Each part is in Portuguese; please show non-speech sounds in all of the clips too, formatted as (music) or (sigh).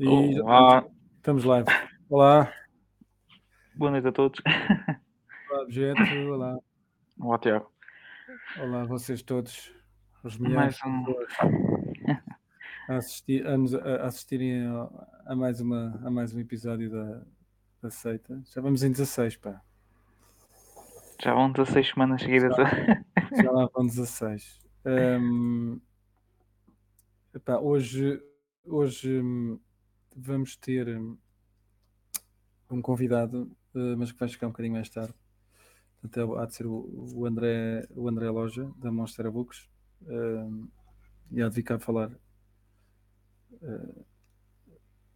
E Olá. Estamos live. Olá. Boa noite a todos. Olá, Objeto. Olá. Olá, Tiago. Olá, vocês todos. Os melhores um... a, assistir, a, a, assistirem a, a, mais uma, a mais um episódio da, da seita. Já vamos em 16, pá. Já vão 16 semanas seguidas. Já, já lá vão 16. Um, (laughs) epá, hoje, hoje hum, vamos ter hum, um convidado, uh, mas que vai chegar um bocadinho mais tarde. Portanto, é há de ser o, André, o André Loja, da Monster Books, uh, e há de vir cá falar uh,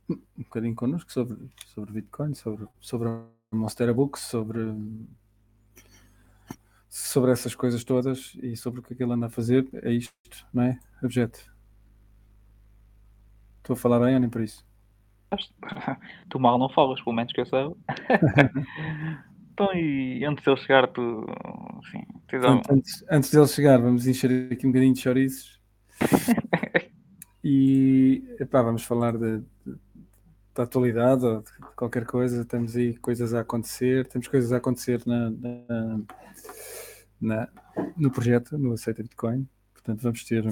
um bocadinho connosco sobre, sobre Bitcoin, sobre, sobre a Monster Books, sobre, sobre essas coisas todas e sobre o que é que ele anda a fazer. É isto, não é? Objeto. Estou a falar bem ou nem por isso? Tu mal não falas, pelo menos que eu saiba. (laughs) então, e antes dele chegar, tu. Assim, antes, antes dele chegar, vamos encher aqui um bocadinho de chouriços. (laughs) e epá, vamos falar de, de, da atualidade ou de qualquer coisa. Temos aí coisas a acontecer, temos coisas a acontecer na, na, na no projeto, no Aceita Bitcoin. Portanto, vamos ter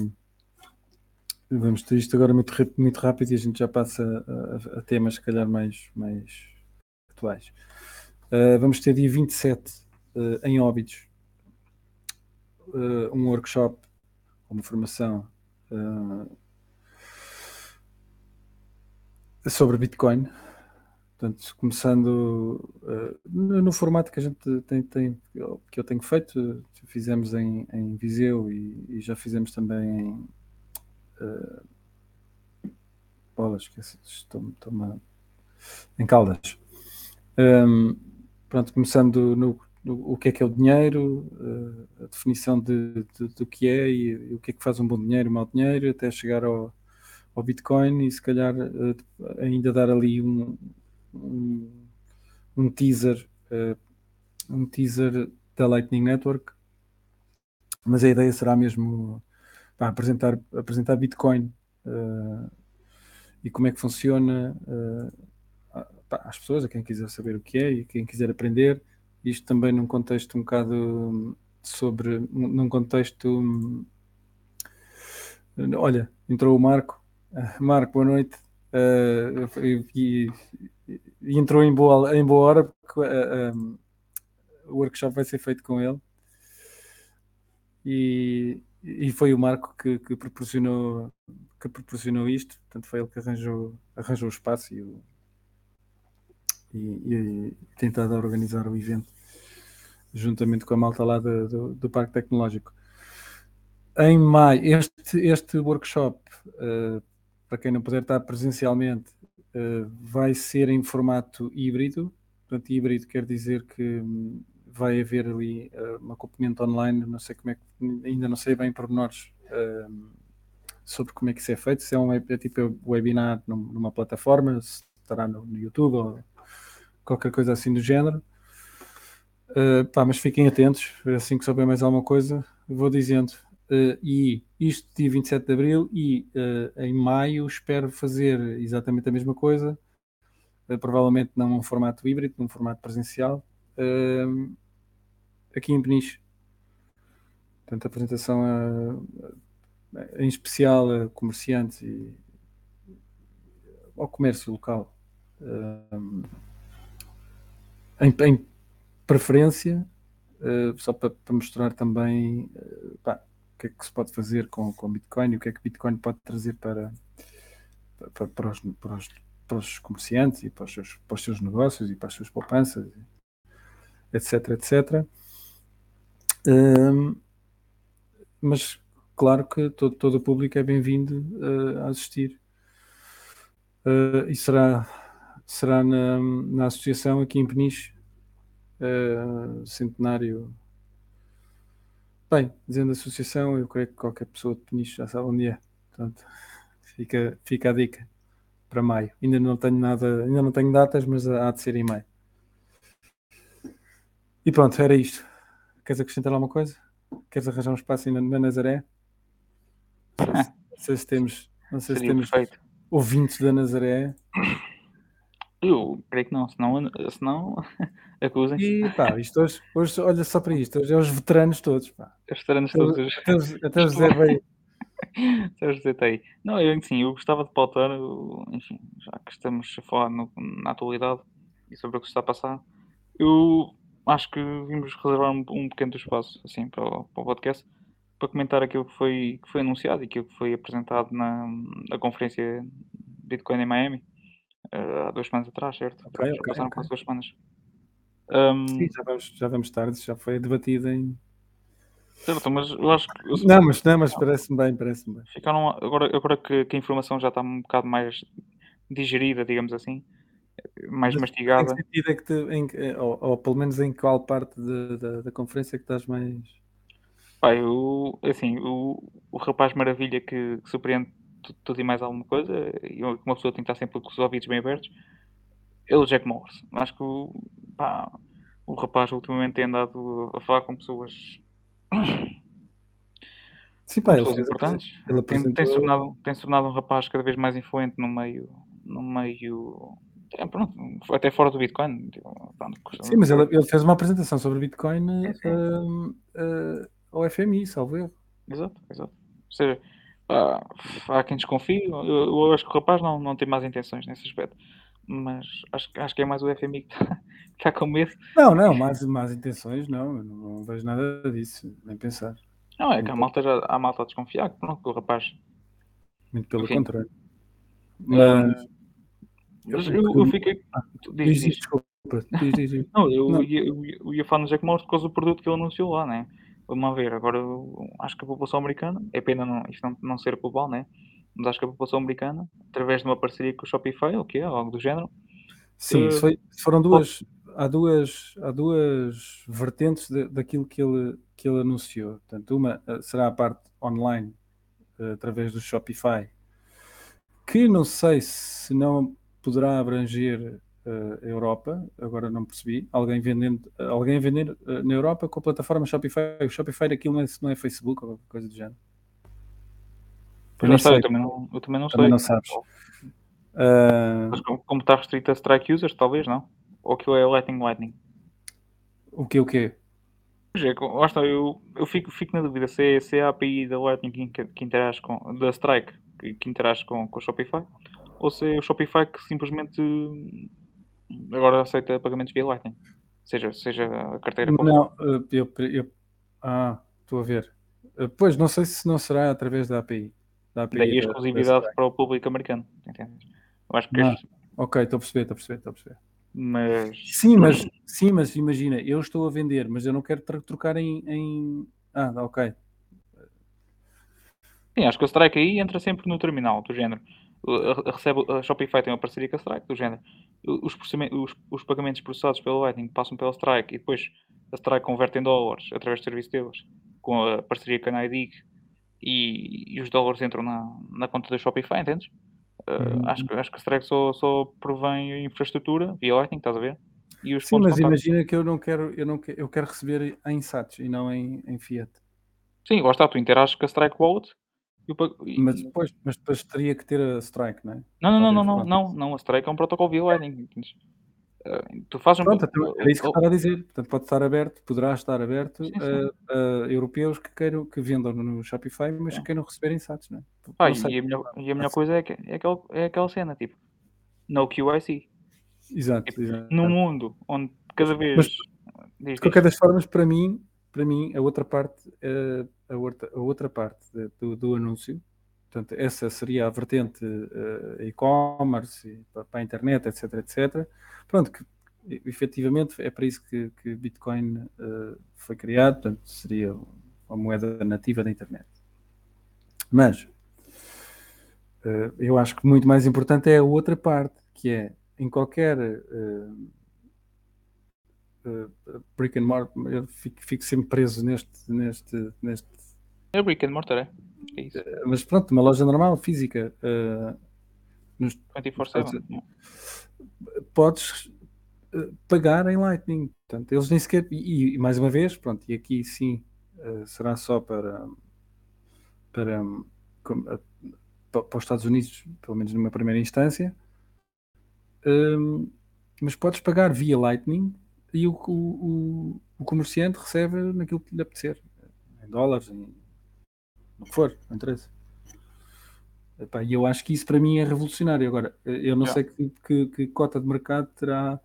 Vamos ter isto agora muito, muito rápido e a gente já passa a, a temas, se calhar, mais, mais atuais. Uh, vamos ter dia 27 uh, ah, em Óbidos uh, um workshop, uma formação sobre Bitcoin. Portanto, começando no, no, formato que a gente tem, tem, que eu tenho feito, fizemos em, em Viseu e, e já fizemos também em Uh, bolas, esqueci, estou, estou em Caldas. Um, pronto, começando no, no, o que é que é o dinheiro, uh, a definição de, de, do que é e, e, o que é que faz um bom dinheiro, um mau dinheiro, até chegar ao, ao Bitcoin e se calhar uh, ainda dar ali um, um, um teaser, uh, um teaser da Lightning Network, mas a ideia será mesmo pá, apresentar, apresentar Bitcoin uh, e como é que funciona uh, pá, às pessoas, a quem quiser saber o que é e quem quiser aprender. Isto também num contexto um bocado sobre, num contexto. Olha, entrou o Marco. Uh, (laughs) Marco, boa noite. E, e, entrou em boa, em boa hora porque o workshop vai ser feito com ele. E, e foi o Marco que, que, proporcionou que proporcionou isto, portanto foi ele que arranjou, arranjou o espaço e, o, e, e, tentado organizar o evento juntamente com a malta lá do, do, do Parque Tecnológico. Em maio, este, este workshop, uh, para quem não puder estar presencialmente, uh, vai ser em formato híbrido. Portanto, híbrido quer dizer que vai haver ali uh, um acompanhamento online, não sei como é que, ainda não sei bem pormenores uh, sobre como é que isso é feito, se é um é tipo webinar numa plataforma, se estará no, no, YouTube ou qualquer coisa assim do género. Uh, pá, mas fiquem atentos, assim que souber mais alguma coisa, vou dizendo. Uh, e isto dia 27 de Abril e uh, em maio espero fazer exatamente a mesma coisa, provavelmente não num formato híbrido, num formato presencial, uh, aqui em Peniche. Portanto, a apresentação a, a, em especial a comerciantes e ao comércio local. Uh, em, em, preferência, uh, só para, para, mostrar também uh, pá, o que é que se pode fazer com, com Bitcoin e o que é que Bitcoin pode trazer para, para, para, os, para, os, para os comerciantes e para os, seus, para os seus negócios e para as suas poupanças, etc, etc mas claro que todo, todo o público é bem-vindo uh, a assistir. Uh, e será, será na, na associação aqui em Peniche, uh, centenário. Bem, dizendo associação, eu creio que qualquer pessoa de Peniche já sabe onde é. Portanto, fica, fica a dica para maio. Ainda não tenho nada, ainda não tenho datas, mas há de ser em maio. E pronto, era isto. Queres acrescentar alguma coisa? Queres arranjar um espaço na, na Nazaré? Não sei se temos. Não sei se temos. Perfeito. ouvintes da Nazaré. Eu creio que não, senão, senão (laughs) acusem-se. E pá, isto hoje, hoje, olha só para isto, hoje é os veteranos todos, pá. Os veteranos todos. Até, os- até o José veio. (laughs) Até o José está aí. Não, eu, sim, eu gostava de pautar, enfim, já que estamos a falar no- na atualidade e sobre o que se está a passar, eu acho que vimos reservar um, um pequeno espaço, assim, para o, para o podcast, para comentar aquilo que foi, que foi anunciado e aquilo que foi apresentado na, na conferência Bitcoin em Miami, eh, há duas semanas atrás, certo? Ok, já ok, passaram ok. quase duas semanas. Ahm, Sim, já vamos, já vamos tarde, já foi debatido em. certo, mas eu acho que eu- Não, mas, não, mas parece-me bem, parece-me bem. ficaram agora, agora que, que a informação já está um bocado mais digerida, digamos assim, mais Mas Em mastigada. que sentido é que te, em, que- ou, ou pelo menos em qual parte de- da, da conferência é que estás mais. Pá, eu, assim, o, o rapaz maravilha que, que surpreende tu- tudo e mais alguma coisa, e uma pessoa tem que estar sempre com os ouvidos bem abertos, é o Jack Morris. Acho que o, pá, o rapaz ultimamente tem andado a falar com pessoas, Sim, pá, ele pessoas importantes. ele Tem, tem, se apresentou. tornado, tem se tornado um rapaz cada vez mais influente no meio, no meio, é, pronto, até fora do Bitcoin. tipo, pronto, Sim, mas ele, ele fez uma apresentação sobre Bitcoin hum, eh, ao FMI, salvo erro. Exato, exato. Ou seja, pá, há quem desconfie. Eu, eu acho que o rapaz não, não tem más intenções nesse aspecto. Mas acho, que- acho que é mais o FMI que (laughs) está, está com medo. Não, não, más, más intenções, não, eu não, vejo nada disso, nem pensar. Não, é que a malta já há malta a desconfiar que, pronto, que o rapaz. Muito pelo Enfim. contrário. Mas. Mas Eu- eu, eu fiquei. Ah, Diz, Diz, desculpa. Diz, diz, diz. (laughs) Não, eu, Não. Ia, eu, ia- falar no Jack Morris por causa do produto que ele anunciou lá, né? Vamos ver. Agora, acho que a população americana, é pena não, isto não, não ser global, né? Mas acho que a população americana, através de uma parceria com o Shopify, o que é, algo do género, Sim, Eh, foi- foram duas. Há duas, há duas vertentes de- daquilo que ele, que ele anunciou. Portanto, uma eh, será a parte online, eh, através do Shopify, que não sei se não poderá abranger eh, a Europa, agora não percebi. Alguém vendendo, alguém a vender eh, na Europa com a plataforma Shopify. O Shopify aquilo não é, não é Facebook ou coisa do género. Pois não sei, sei. eu também não, eu também não Também sei. não sabes. Ah, Mas como, como está restrito a strike users, talvez não. Ou aquilo é Lightning Lightning. o que o quê? É, lá está, eu, eu fico, fico na dúvida se é, se é a API da Lightning que, que interage com, da Strike que, que interage com, com o Shopify, ou se é o Shopify que simplesmente hum, agora aceita pagamentos via Lightning. Seja, seja a carteira. Não, eu, eu- ah, estou a ver. Eh, Pois, não sei se não será através da API. Da API Daí a da- da exclusividade para o público americano. Entendes? Eu acho que este- Ok, estou a perceber, estou a perceber, estou a perceber. mas Sim, mas, sim, mas imagina, eu estou a vender, mas eu não quero trocar em, em- Ah, ok. Sim, acho que a Strike aí entra sempre no terminal, do género. Recebe, a Shopify tem uma parceria com a Strike, do género. Os, os, os pagamentos processados pela Lightning passam pela Strike e depois a Strike converte em dólares através do serviço deles, com a parceria com a NIDIG e, e os dólares entram na, na conta da Shopify, entendes? Uh, acho, que- acho que a Strike só, só provém a infraestrutura via Lightning, estás a ver? E os Sim, mas imagina que eu não quero, eu não quero, eu quero receber em SATs e não em, em Fiat. Sim, lá está, tu interages com a Strike Wallet Mas depois, mas depois teria que ter a Strike, não é? Não, não, não, não, não, não, a Strike é um protocolo entendes? Ah, tu fazes um. Pronto, era isso que eu estava a dizer. Portanto, pode estar aberto, poderá estar aberto a, europeus que queiram que vendam no Shopify, mas que queiram receber SATs, não é? sei. e a melhor, coisa é, que, é, aquela, é aquela cena, tipo, no QIC. Exato, exato. Num mundo onde cada vez. De qualquer das formas, para mim, para mim, a outra parte, eh, a outra, a outra parte do, do anúncio, portanto, essa seria a vertente eh, e-commerce para, a internet, etc, etc. Pronto, que efetivamente é para isso que, que Bitcoin eh, foi criado, portanto, seria uma moeda nativa da internet. Mas eh, eu acho que muito mais importante é a outra parte, que é em qualquer brick and mortar, eu fico, fico sempre preso neste, neste, neste. É Brick and Mortar, é? É isso. Mas pronto, uma loja normal, física, eh, nos- 24-7. não. podes eh, pagar em Lightning. Portanto, eles nem sequer. E, e mais uma vez, pronto, e aqui sim eh, será só para. para como, para, para os Estados Unidos, pelo menos numa primeira instância, um, mas podes pagar via Lightning e o, o, o, comerciante recebe naquilo que lhe apetecer, em dólares, em o que for, não interessa. E eu acho que isso para mim é revolucionário. Agora, eu não yeah. sei que, que, que, cota de mercado terá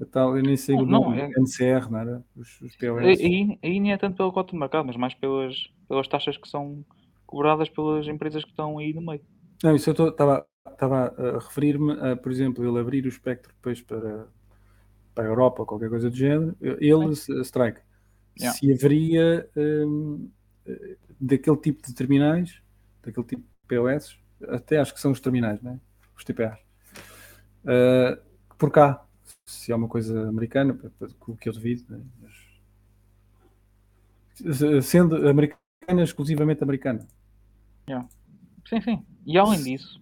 a tal, eu nem sei não, o nome, não, é... NCR, não era? Os, os POS. Aí, aí nem é tanto pela cota de mercado, mas mais pelas, pelas taxas que são cobradas pelas empresas que estão aí no meio. Não, isso eu estava a referir-me a, por exemplo, ele abrir o espectro depois para, para a Europa ou qualquer coisa do género, ele. Strike, yeah. se haveria um, daquele tipo de terminais, daquele tipo de POS, até acho que são os terminais, né? os TPAs, uh, por cá, se é uma coisa americana, o que eu devido, né? Mas, sendo americana, exclusivamente americana. Yeah. Sim, sim. E além disso,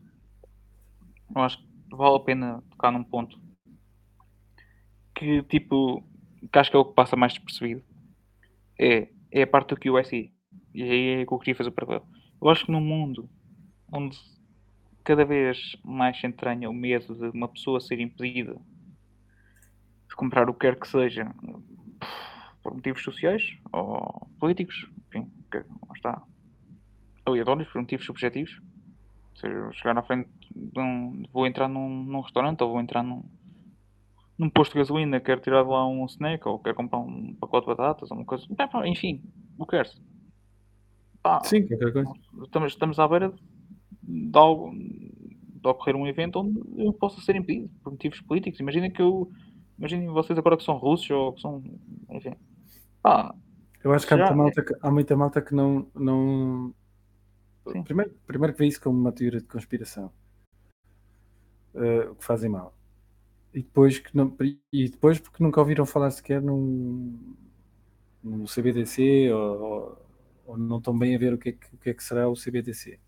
eu acho que vale a pena tocar num ponto que tipo que acho que é o que passa mais despercebido é, é a parte do QSI. E aí é que eu queria fazer o paralelo. Eu acho que num mundo onde cada vez mais se entranha o medo de uma pessoa ser impedida de comprar o que quer que seja por motivos sociais ou políticos, enfim, que, está, aleatórios, por motivos subjetivos. Seja, chegar na frente de um, vou entrar num, num restaurante ou vou entrar num, num posto de gasolina, quero tirar de lá um snack ou quero comprar um pacote de batatas ou uma coisa, enfim, o que queres. Pá, Sim, qualquer coisa. Estamos, estamos à beira de, algo, de ocorrer um evento onde eu possa ser impedido por motivos políticos. Imagina que eu. Imaginem vocês agora que são russos ou que são. Enfim. Pá, eu acho que há muita, malta que, há muita malta que não. não... Primeiro, primeiro que vê isso como uma teoria de conspiração. Uh, que fazem mal. E depois, que não, e depois porque nunca ouviram falar sequer num, num CBDC ou, ou ou não estão bem a ver o que é que, o que, é que será o CBDC.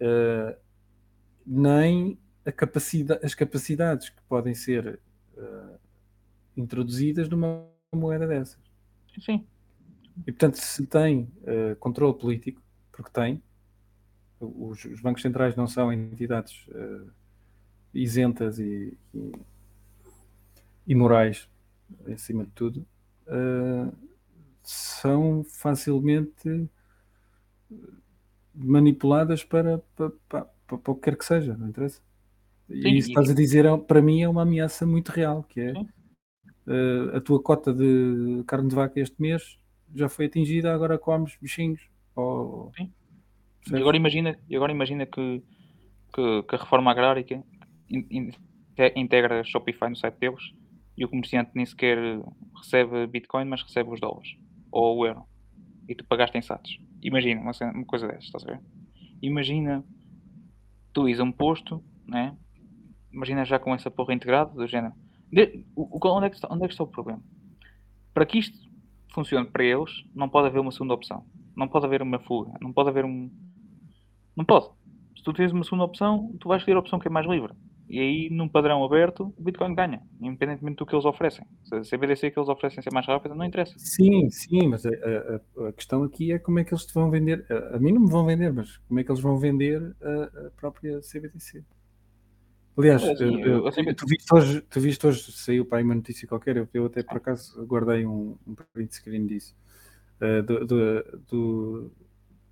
Uh, nem capacidade, as capacidades que podem ser uh, introduzidas numa moeda dessas. Sim. E portanto, se tem uh, controle político, porque tem, os, os, bancos centrais não são entidades isentas e, e, e, morais, acima de tudo, são facilmente manipuladas para, para, para, para, o que quer que seja, não interessa? E Sim, isso estás a dizer, é, para mim, é uma ameaça muito real, que é uh, a tua cota de carne de vaca este mês já foi atingida, agora comes bichinhos. Ou... Sim. E agora imagina, agora imagina que, que, que a reforma agrária integra Shopify no site deles e o comerciante nem sequer recebe Bitcoin, mas recebe os dólares ou o euro e tu pagaste em SATs. Imagina uma, uma coisa dessas, estás a ver? Imagina tu ires a um posto, né? Imagina já com essa porra integrada, do género. De, o, onde, é que está, onde é que está o problema? Para que isto funcione para eles, não pode haver uma segunda opção. Não pode haver uma fuga. Não pode haver um. Não pode. Se tu tens uma segunda opção, tu vais escolher a opção que é mais livre. E aí, num padrão aberto, o Bitcoin ganha, independentemente do que eles oferecem. Se a CBDC que eles oferecem ser mais rápida, não interessa. Sim, sim, mas a, a, a, questão aqui é como é que eles te vão vender. A, a, mim não me vão vender, mas como é que eles vão vender a, própria CBDC? Aliás, é, assim, eu, eu, tu, viste hoje, tu viste hoje, saiu para aí uma notícia qualquer, eu, eu até por acaso guardei um, um print screen disso, uh, do, do, do,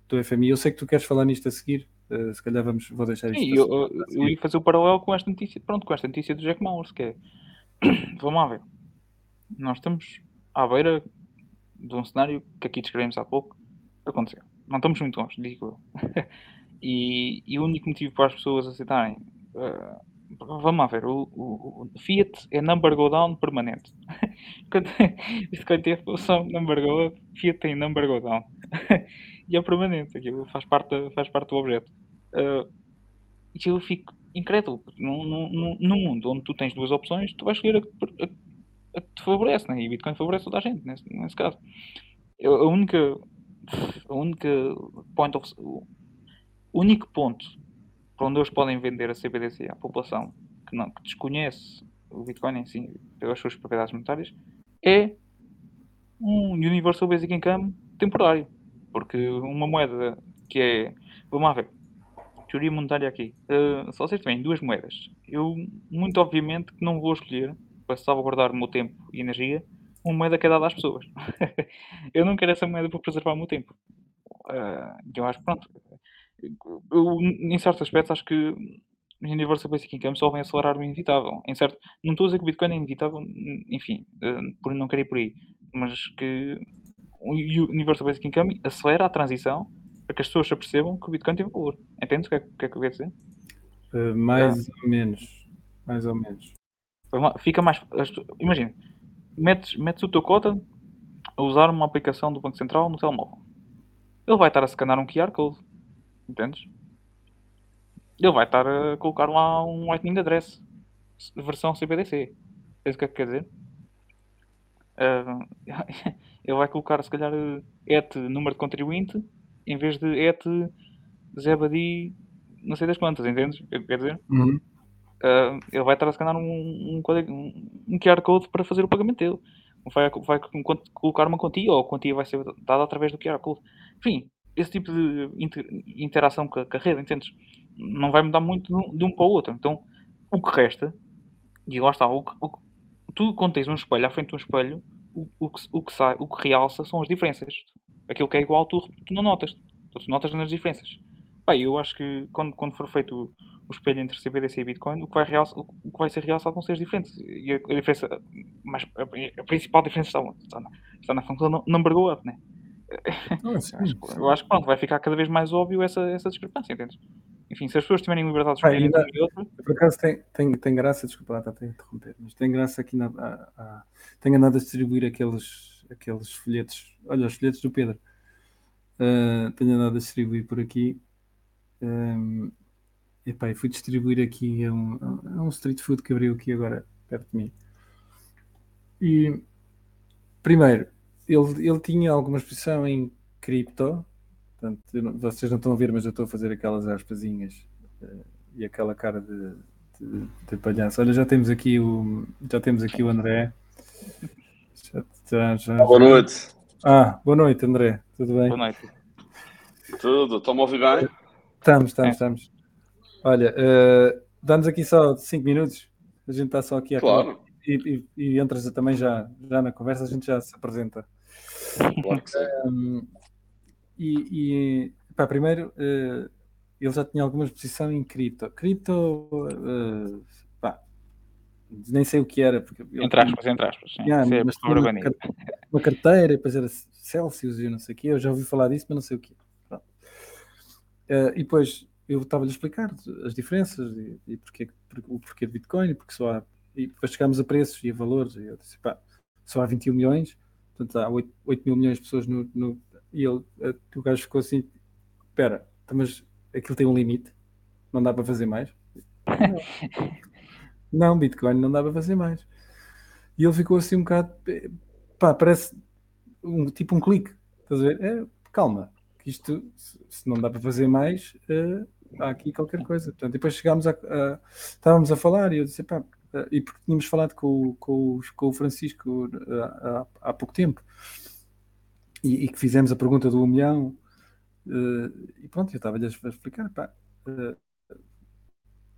do FMI. Eu sei que tu queres falar nisto a seguir, Uh, se calhar vamos, vou deixar isto. Sim, eu, eu, eu, ia fazer o paralelo com esta notícia, pronto, com esta notícia do Jack Mallers, que é, (clears throat) vamos lá ver, nós estamos à beira de um cenário que aqui descrevemos há pouco, aconteceu. Não estamos muito longe, digo eu. (laughs) e, e, o único motivo para as pessoas aceitarem, uh, vamos lá ver, o, o, o, Fiat é number go down permanente. (laughs) (laughs) isto quando tem a função number go up, Fiat tem number go down. E é permanente, aquilo faz parte, faz parte do objeto. Uh, e eu fico incrédulo. Num, num, mundo onde tu tens duas opções, tu vais escolher a, a, a que te favorece, né? e Bitcoin favorece toda a gente, nesse, nesse caso. Eu, a única. A única point of, o único ponto para onde eles podem vender a CBDC à população que, não, que desconhece o Bitcoin em si, pelas suas propriedades monetárias, é um Universal Basic Income temporário. Porque uma moeda que é. Vamos lá ver. teoria monetária aqui. Uh, se vocês tiverem duas moedas, eu, muito obviamente, que não vou escolher, para salvaguardar o meu tempo e energia, uma moeda que é dada às pessoas. (laughs) eu não quero essa moeda para preservar o meu tempo. Uh, eu acho pronto. Eu, em certos aspectos, acho que os Universal Basic Income só vem acelerar o inevitável. Em certo, não estou a dizer que o Bitcoin é inevitável, enfim, uh, por não querer ir por aí, mas que o Universal Basic Income acelera a transição para que as pessoas se apercebam que o Bitcoin tem valor. Entendes o que é, que, é que eu quero dizer? Uh, mais ou menos. Mais ou menos. Fica mais. Imagina, metes, metes o teu cota a usar uma aplicação do Banco Central no telemóvel. Ele vai estar a scanar um QR Code. Entendes? Ele vai estar a colocar lá um Lightning Address. Versão CBDC. É isso que quer dizer? Uh, (laughs) ele vai colocar, se calhar, ET número de contribuinte em vez de ET Zebadi não sei das quantas, entendes? Quer dizer? Uhum. Uh, ele vai estar a scanar um, um, um, QR Code para fazer o pagamento dele. Vai, vai colocar uma quantia ou a quantia vai ser dada através do QR Code. Enfim, esse tipo de inter, interação com a, com a rede, entendes? Não vai mudar muito de um para o outro. Então, o que resta, e lá está, o, o, tu quando tens um espelho à frente de um espelho, o, o, que, o, que sai, o que realça são as diferenças. Aquilo que é igual, tu, tu não notas. Tu notas nas diferenças. Bem, eu acho que quando, quando for feito o, o espelho entre CBDC e Bitcoin, o que vai, realça, o que vai ser realçado vão ser as diferenças. E a, a diferença, mas a, a, principal diferença está, está, na, está na função number go up, né? Ah, sim, acho, (laughs) eu acho que pronto, vai ficar cada vez mais óbvio essa, essa discrepância, entendes? Enfim, se as pessoas tiverem liberdade de escolher entre um e outro. Por acaso tem, tem, tem graça, desculpa lá, está a interromper, mas tem graça aqui na. A, a, tenho andado a distribuir aqueles, aqueles folhetos, olha, os folhetos do Pedro. Uh, tenho andado a distribuir por aqui. Um, epá, fui distribuir aqui a um, a um street food que abriu aqui agora perto de mim. E primeiro, ele, ele tinha alguma exposição em cripto, portanto, não, vocês não estão a ver, mas eu estou a fazer aquelas aspasinhas uh, e aquela cara de, de, de, palhaço. Olha, já temos aqui o já temos aqui o André. Já, já, já, boa noite. Ah, boa noite, André. Tudo bem? Boa noite. Tudo, estão-me a ouvir bem? Estamos, estamos, é. estamos. Olha, uh, dá-nos aqui só 5 minutos. A gente está só aqui a claro. E, e, e, entras também já, já na conversa, a gente já se apresenta. Claro que sim. Um, e, e pá, primeiro, uh, ele já tinha alguma exposição em cripto. Cripto, uh, pá, nem sei o que era. Porque entre aspas, entre aspas. Sim. Yeah, mas tinha uma, uma carteira, depois era Celsius e não sei o que. Eu já ouvi falar disso, mas não sei o que. Uh, e depois eu estava-lhe a explicar as diferenças e, e porque, o porquê de Bitcoin, porque só há, e depois chegámos a preços e a valores, e eu disse, pá, só há 21 milhões, portanto há 8, 8 mil milhões de pessoas no, no e ele, eh, o gajo ficou assim, espera, então, mas aquilo tem um limite, não dá para fazer mais? (laughs) não, Bitcoin não dá para fazer mais. E ele ficou assim um bocado, pá, parece um, tipo um clique, estás a ver? É, calma, isto, se não dá para fazer mais, uh, há aqui qualquer coisa. Portanto, depois chegámos a, a, estávamos a falar e eu disse, pá, uh, e porque tínhamos falado com, com, com o Francisco há, há, pouco tempo e, que fizemos a pergunta do um milhão e pronto, eu estava-lhe a explicar, pá,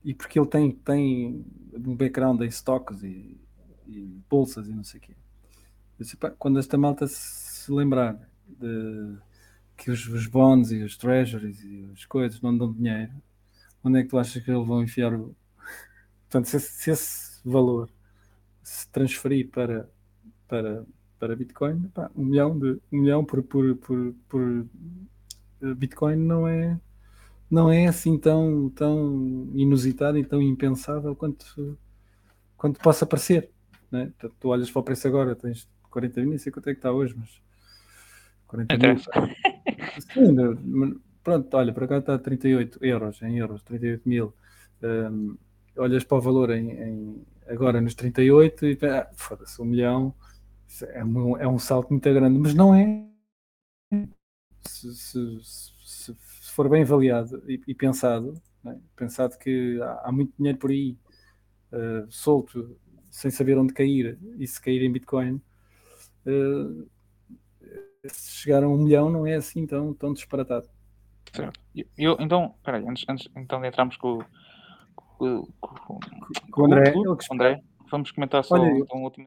e porque ele tem, tem um background em stocks e, e bolsas e não sei o quê. Disse, pá, quando esta malta se lembrar de que os, os bonds e os treasuries e as coisas não dão dinheiro, onde é que tu achas que eles vão enfiar o. (laughs) Portanto, se, se esse valor se transferir para, para, para Bitcoin, pá, um milhão, de, um milhão por, por, por, por eh, Bitcoin não é, não é assim tão, tão inusitado e tão impensável quanto, quanto possa parecer. Né? tu olhas para o preço agora, tens 40 mil, não sei quanto é que está hoje, mas 40 mil. (laughs) Sim, pronto, olha, para cá está 38 euros, em euros, 38 mil. Um, olhas para o valor em, em agora nos 38 e ah, foda-se, um milhão é um, é um salto muito grande, mas não é. Se, se, se, for bem avaliado e, e pensado, é? pensado que há, há, muito dinheiro por aí uh, solto, sem saber onde cair, e se cair em Bitcoin, uh, se chegar a um milhão não é assim tão, tão disparatado. Certo. Eu, então, peraí, antes, antes então de entrarmos com, com, com, com o André, com, com André, vamos comentar só Olha, o último.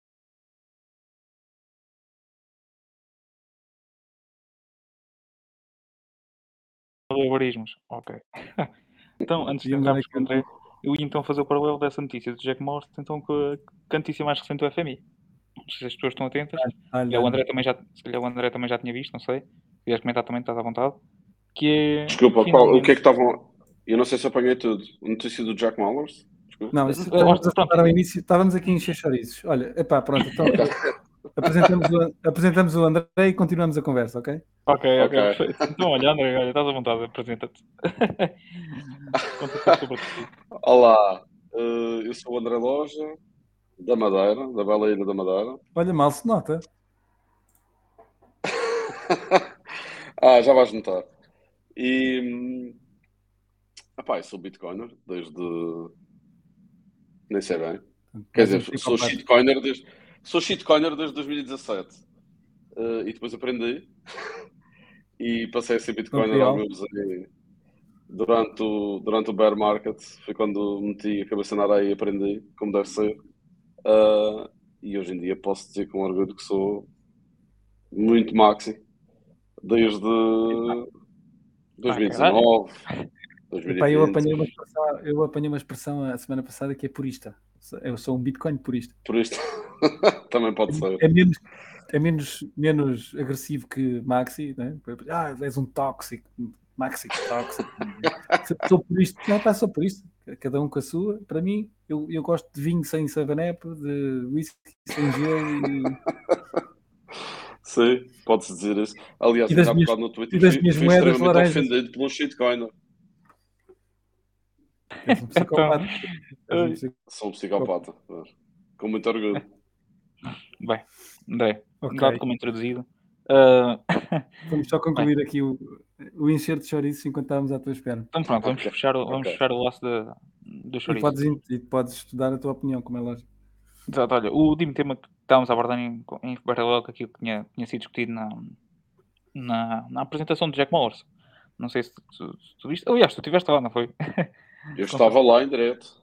Algoritmos, ok. (laughs) então, antes de entrarmos com o André, eu ia então fazer o paralelo dessa notícia do Jack Morse, então com a, notícia mais recente do FMI. Não sei se as pessoas estão atentas. Ah, o André também já, se calhar o André também já tinha visto, não sei. Se quiseres comentar também, estás à vontade. Que é. Desculpa, qual, o que é que estavam. Eu não sei se apanhei tudo. A notícia do Jack Mallers? Desculpa. Não, isso, estávamos a ao início, estávamos aqui em encher chouriços. Olha, epá, pronto, então (laughs) apresentamos o, apresentamos o André e continuamos a conversa, ok? Ok, ok. Então, olha, André, olha, estás à vontade, apresenta-te. (laughs) Olá, eh, eu sou o André Loja, da Madeira, da bela ilha da Madeira. Olha, mal se nota. (laughs) ah, já vais notar. E. hum, Epá, eu sou Bitcoiner desde. Nem sei bem. Quer dizer, sou shitcoiner desde, sou shitcoiner desde 2017. Eh, e depois aprendi. (laughs) e passei a ser Bitcoiner durante o, durante o bear market. Foi quando meti a cabeça na areia e aprendi como deve ser. Ah, e hoje em dia posso dizer com orgulho que sou muito maxi. Desde 2019, Epá, eu, 2020. apanhei uma expressão, eu apanhei uma expressão a semana passada que é purista. Eu sou um Bitcoin purista. Por isto (laughs) também pode ser. É menos, é menos, menos agressivo que Maxi, né? Ah, és um tóxico, Maxi tóxico. (laughs) sou por isto, não só por isto. Cada um com a sua. Para mim, eu, eu gosto de vinho sem 7-up, de whisky sem gelo e, (laughs) Sim, pode-se dizer isso. Aliás, há bocado no Twitter e fui, fui extremamente laranjas. ofendido pelo shitcoiner. És um psicopata. És um Sou um psicopata. Com muito orgulho. Bem, André, Ok. dado como introduzido. ah, (laughs) Vamos só concluir aqui o, o encher de chouriços enquanto estávamos à tua espera. então pronto, vamos, Ok, fechar, o, vamos ok. fechar o laço da, do E chouriço. podes, e podes estudar a tua opinião, como é lógico. Exato, olha, o último tema que estávamos a abordar em, em paralelo com aquilo que tinha, tinha sido discutido na, na, na apresentação de Jack Morse. Não sei se tu, se tu viste. Aliás, tu estiveste lá, não foi? (laughs) Eu estava lá em direto.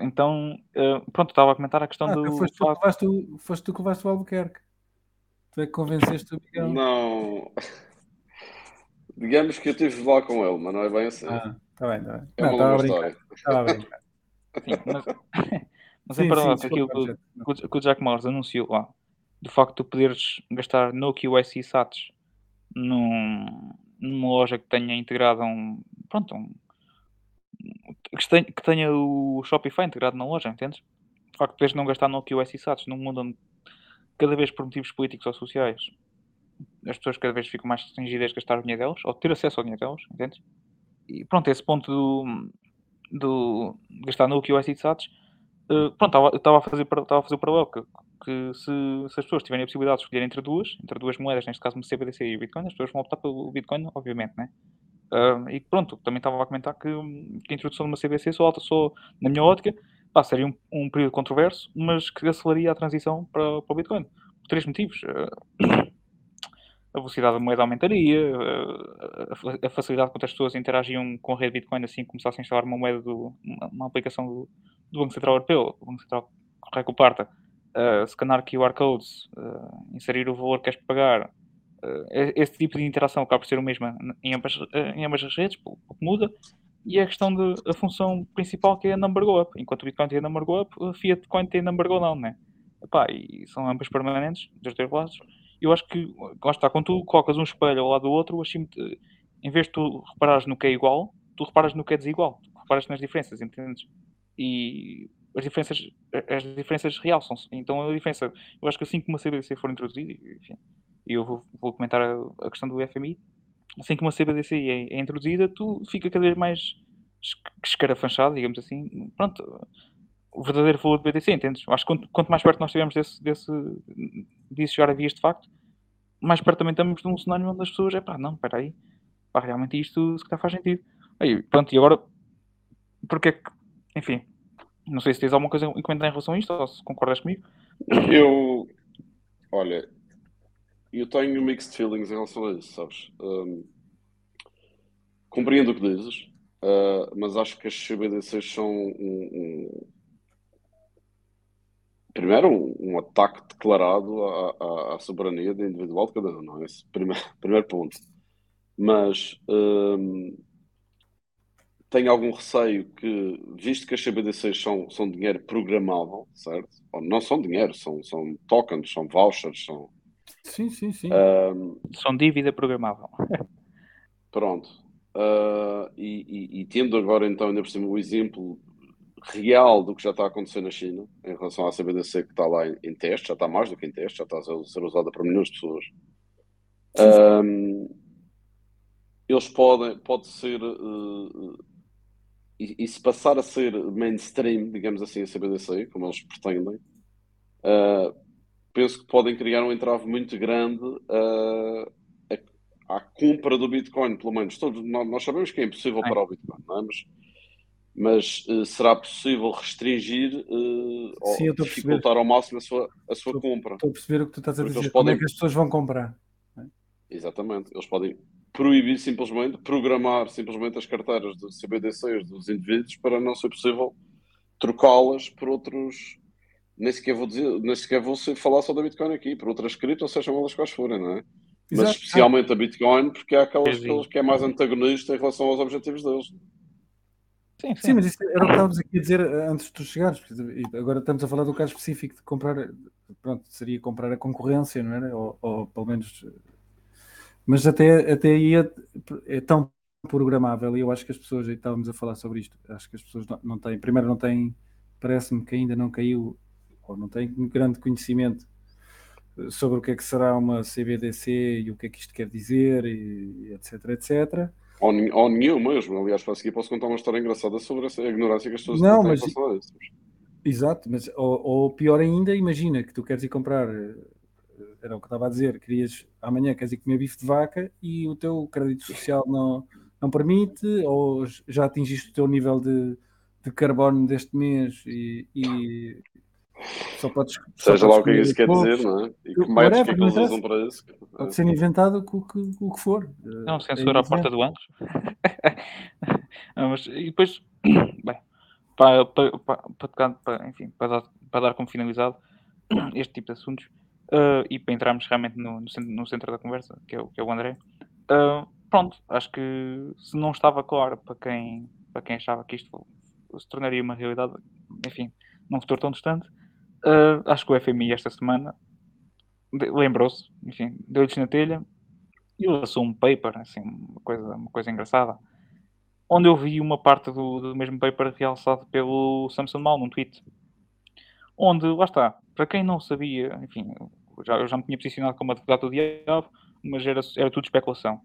Então, eh, pronto, estava a comentar a questão Ah, do. tu foste, tu levaste o, foste tu que levaste o Albuquerque. Tu é que convenceste o Miguel. Não. (laughs) Digamos que eu estive lá com ele, mas não é bem assim. Ah, está bem, está bem. é Não, uma estava a longa brincar. história. Estava a brincar. Sim, mas, (laughs) mas Sim, em paralelo sim, com aquilo que, que o- que o Jack Morse anunciou lá, do facto de tu poderes gastar no QIC SATs num, numa loja que tenha integrado um. Pronto, um, que tenha, que tenha o Shopify integrado na loja, entendes? De facto, poderes não gastar no QIC SATs num mundo onde cada vez por motivos políticos ou sociais as pessoas cada vez ficam mais restringidas a gastar o dinheiro delas ou ter acesso ao dinheiro delas, entendes? E pronto, esse ponto do, do gastar no QIC SATs Uh, pronto, eu estava a fazer estava a fazer o paralelo que, que se, se as pessoas tiverem a possibilidade de escolher entre duas, entre duas moedas, neste caso uma CBDC e o Bitcoin, as pessoas vão optar pelo Bitcoin, obviamente, né? Uh, e pronto, também estava a comentar que, hum, que a introdução de uma CBDC só, só na minha ótica, pá, seria um, um período controverso, mas que aceleraria a transição para, para o Bitcoin. Por três motivos. Uh, a velocidade da moeda aumentaria, uh, a, a facilidade com que as pessoas interagiam com a rede Bitcoin assim que começassem a instalar uma moeda, do, uma, uma aplicação do, do Banco Central Europeu, o Banco Central o parta, uh, scanar QR codes, inserir o valor que queres pagar, esse tipo de interação acaba por ser o mesmo em ambas, uh, em ambas as redes, o o que muda, e a questão de a função principal que é a number go up. Enquanto o Bitcoin tem a number go up, o Fiat Coin tem a number go down, né? Epá, e são ambas permanentes, dos dois lados. Eu acho que, está, quando tu colocas um espelho ao lado do outro, em vez de tu reparares no que é igual, tu reparas no que é desigual. Tu reparas nas diferenças, entendes? E as diferenças, as diferenças realçam -se. Então a diferença, eu acho que assim que uma CBDC for introduzida, enfim, e eu vou, vou comentar a, a questão do FMI, assim que uma CBDC é, é introduzida, tu fica cada vez mais es- escarafanchado, digamos assim. Pronto, o verdadeiro valor do BTC, entendes? Acho que quanto, quanto mais perto nós estivermos desse, desse, disso chegar a vias de facto, mais perto também estamos de um cenário onde as pessoas, é pá, não, espera aí, pá, realmente isto se calhar faz sentido. Aí, pronto, e agora, porque é que, enfim, não sei se tens alguma coisa a comentar em relação a isto, ou se concordas comigo. Eu, olha, eu tenho mixed feelings em relação a isso, sabes? Um, compreendo o que dizes, uh, mas acho que as CBDCs são um, um primeiro um, um, ataque declarado à, à, à, soberania individual de cada um, não é? Esse primeiro, (laughs) primeiro ponto. Mas tenho algum receio que, visto que as CBDCs são, são dinheiro programável, certo? Ou não são dinheiro, são, são tokens, são vouchers, são. Sim, sim, sim. Um, são dívida programável. (laughs) pronto. Uh, e, e, e, tendo agora então ainda por cima o exemplo real do que já está a acontecer na China em relação à CBDC que está lá em, em teste, já está mais do que em teste, já está a ser usada por milhões de pessoas. Um, eles podem, pode ser, uh, e, e, se passar a ser mainstream, digamos assim, a CBDC, como eles pretendem, uh, penso que podem criar um entrave muito grande uh, à compra do Bitcoin, pelo menos. Todos, nós, sabemos que é impossível parar o Bitcoin, não é? mas mas uh, será possível restringir uh, Sim, ou dificultar ao máximo a sua, a sua estou, compra. Estou a perceber o que tu estás a Porque dizer, como podem... é que as pessoas vão comprar. É? Exatamente, eles podem proibir simplesmente, programar simplesmente as carteiras de CBDCs dos indivíduos para não ser possível trocá-las por outros, nem sequer vou dizer, nem sequer vou falar só da Bitcoin aqui, por outras criptos, ou sejam elas quais forem, não é? Exato. Mas especialmente a Bitcoin, porque é aquelas que é mais antagonista em relação aos objetivos deles. Sim, sim. sim, mas isso era o que estávamos aqui a dizer eh, antes de tu chegares. Agora estamos a falar do caso específico de comprar, pronto, seria comprar a concorrência, não era? Ou, ou pelo menos. Mas até, até aí é, é, tão programável e eu acho que as pessoas, e estávamos a falar sobre isto, acho que as pessoas não, não têm, primeiro não têm, parece-me que ainda não caiu, ou não têm grande conhecimento sobre o que é que será uma CBDC e o que é que isto quer dizer, e, etc, etc. Ou, ou nenhum mesmo. Aliás, para seguir posso contar uma história engraçada sobre essa ignorância que as pessoas não, têm mas... Exato, mas ou, ou, pior ainda, imagina que tu queres ir comprar, eh, era o que estava a dizer, querias amanhã queres ir comer bife de vaca e o teu crédito social não, não permite, ou já atingiste o teu nível de, de carbono deste mês e, e só podes. Seja só lá o que isso quer dizer, não é? E que métodos que, é que eles usam para isso. Pode ser inventado o que, o que for. Não, é censura é à porta do anjo. (laughs) mas, e depois, (coughs) bem, para, para, para, para, enfim, para, dar, para dar como finalizado (coughs) este tipo de assuntos uh, e para entrarmos realmente no, no, centro, no centro da conversa, que é o, que é o André. Uh, pronto, acho que se não estava claro para quem, para quem achava que isto se tornaria uma realidade, enfim, num futuro tão distante, Uh, acho que o FMI esta semana lembrou-se, enfim, deu-lhes na telha e lançou um paper, assim, uma coisa, uma coisa engraçada, onde eu vi uma parte do, do mesmo paper realçado pelo Samson Mal num tweet, onde, lá está, para quem não sabia, enfim, já, eu já me tinha posicionado como advogado do diabo, mas era, era tudo especulação.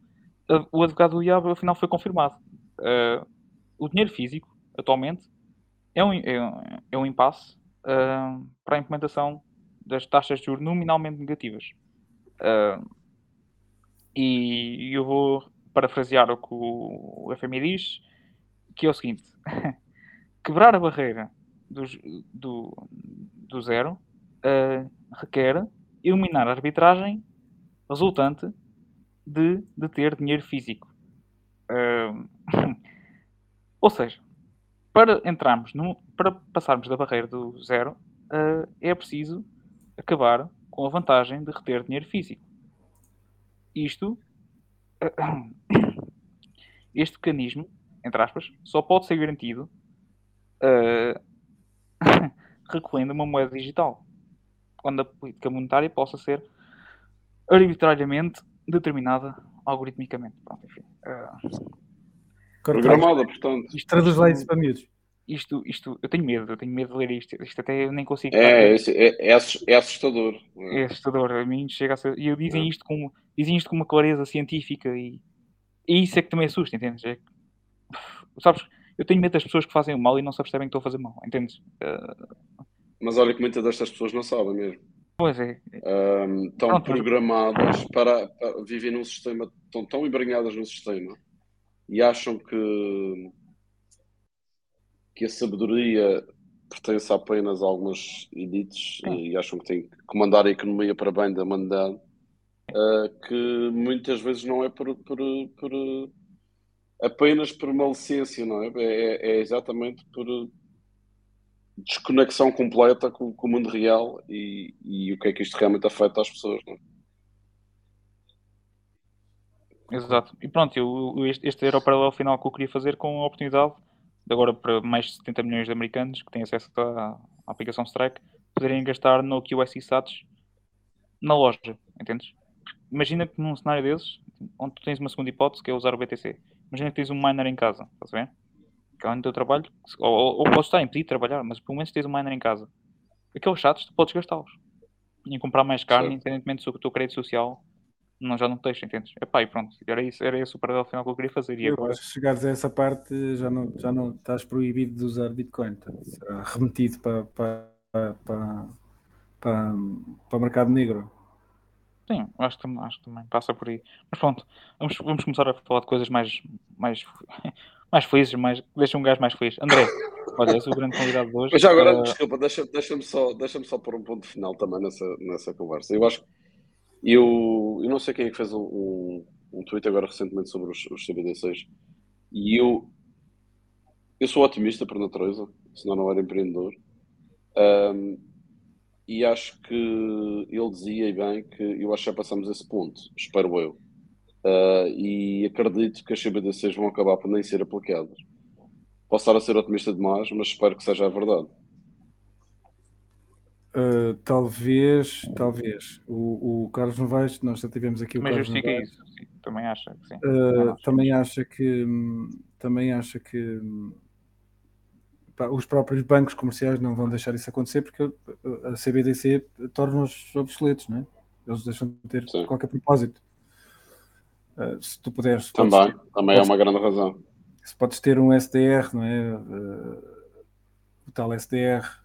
O advogado do diabo, afinal, foi confirmado. Uh, o dinheiro físico, atualmente, é um, é, é um impasse uh, para a implementação das taxas de juros nominalmente negativas. Uh, e eu vou parafrasear o que o FMI diz, que é o seguinte: (laughs) quebrar a barreira do, do, do zero uh, requer eliminar a arbitragem resultante de, de ter dinheiro físico. Uh, (laughs) ou seja, para entrarmos no, para passarmos da barreira do zero, uh, é preciso acabar com a vantagem de reter dinheiro físico. Isto, uh, (coughs) este mecanismo, entre aspas, só pode ser garantido uh, (coughs) recolhendo uma moeda digital, quando a política monetária possa ser arbitrariamente determinada algoritmicamente. Pronto, enfim, uh, Programada, portanto. Isto traduz lá isso para miúdos. Isto, isto, eu tenho medo, eu tenho medo de ler isto. Isto até eu nem consigo. É, é, é, é, assustador. É assustador. A mim chega a ser. E eu dizem é. isto com, dizem isto com uma clareza científica e, e isso é que também assusta, entendes? É, sabes, eu tenho medo das pessoas que fazem o mal e não se percebem que estão a fazer mal, entendes? Uh... Mas olha que muitas destas pessoas não sabem mesmo. Pois é. Um, estão Pronto, programadas para, para viver num sistema, estão tão embranhadas no sistema e acham que, que a sabedoria pertence apenas a algumas elites e acham que têm que comandar a economia para bem da humanidade, uh, que muitas vezes não é por, por, por apenas por malicência, não é? É, é exatamente por desconexão completa com, com, o mundo real e, e o que é que isto realmente afeta as pessoas, não é? Exato. E pronto, eu, este, este era o paralelo final que eu queria fazer com a oportunidade de agora para mais de 70 milhões de americanos que têm acesso à, à aplicação Strike poderem gastar no QSC Sats na loja, entendes? Imagina que num cenário desses, onde tu tens uma segunda hipótese que é usar o BTC, imagina que tens um miner em casa, estás a ver? Que é onde o teu trabalho, ou, ou, ou podes estar impedido de trabalhar, mas pelo menos tens um miner em casa. Aqueles chatos tu podes gastá-los em comprar mais carne, independentemente do teu crédito social não, já não deixa, entendes? Epá, e pronto, era isso, era esse o paralelo final que eu queria fazer. E eu agora... acho que chegares a essa parte já não, já não estás proibido de usar Bitcoin, será remetido para, para, para, para, para o mercado negro. Sim, acho que, acho que também passa por aí. Mas pronto, vamos, vamos começar a falar de coisas mais, mais, (laughs) mais felizes, mais, deixa um gajo mais feliz. André, olha, és o grande convidado de hoje. Mas já agora, uh... desculpa, deixa-me deixa só, deixa só pôr um ponto final também nessa, nessa conversa. Eu acho que eu, eu não sei quem é que fez um, um, um tweet agora recentemente sobre os, os CBD6 e eu, eu sou otimista por natureza, senão não era empreendedor. Um, e acho que ele dizia bem que eu acho que já passamos esse ponto, espero eu. Uh, e acredito que as CBDCs vão acabar por nem ser aplicadas. Posso estar a ser otimista demais, mas espero que seja a verdade. Uh, talvez, talvez. O, o Carlos Novaes, nós já tivemos aqui também o Carlos Novaes. isso, sim. também acha que sim. Uh, também acha que também acha que pá, os próprios bancos comerciais não vão deixar isso acontecer porque a CBDC torna-os obsoletos, não é? Eles deixam de ter sim. qualquer propósito. Uh, se tu puderes. Também, ter, também é uma grande razão. Se podes ter um SDR, não é? o tal SDR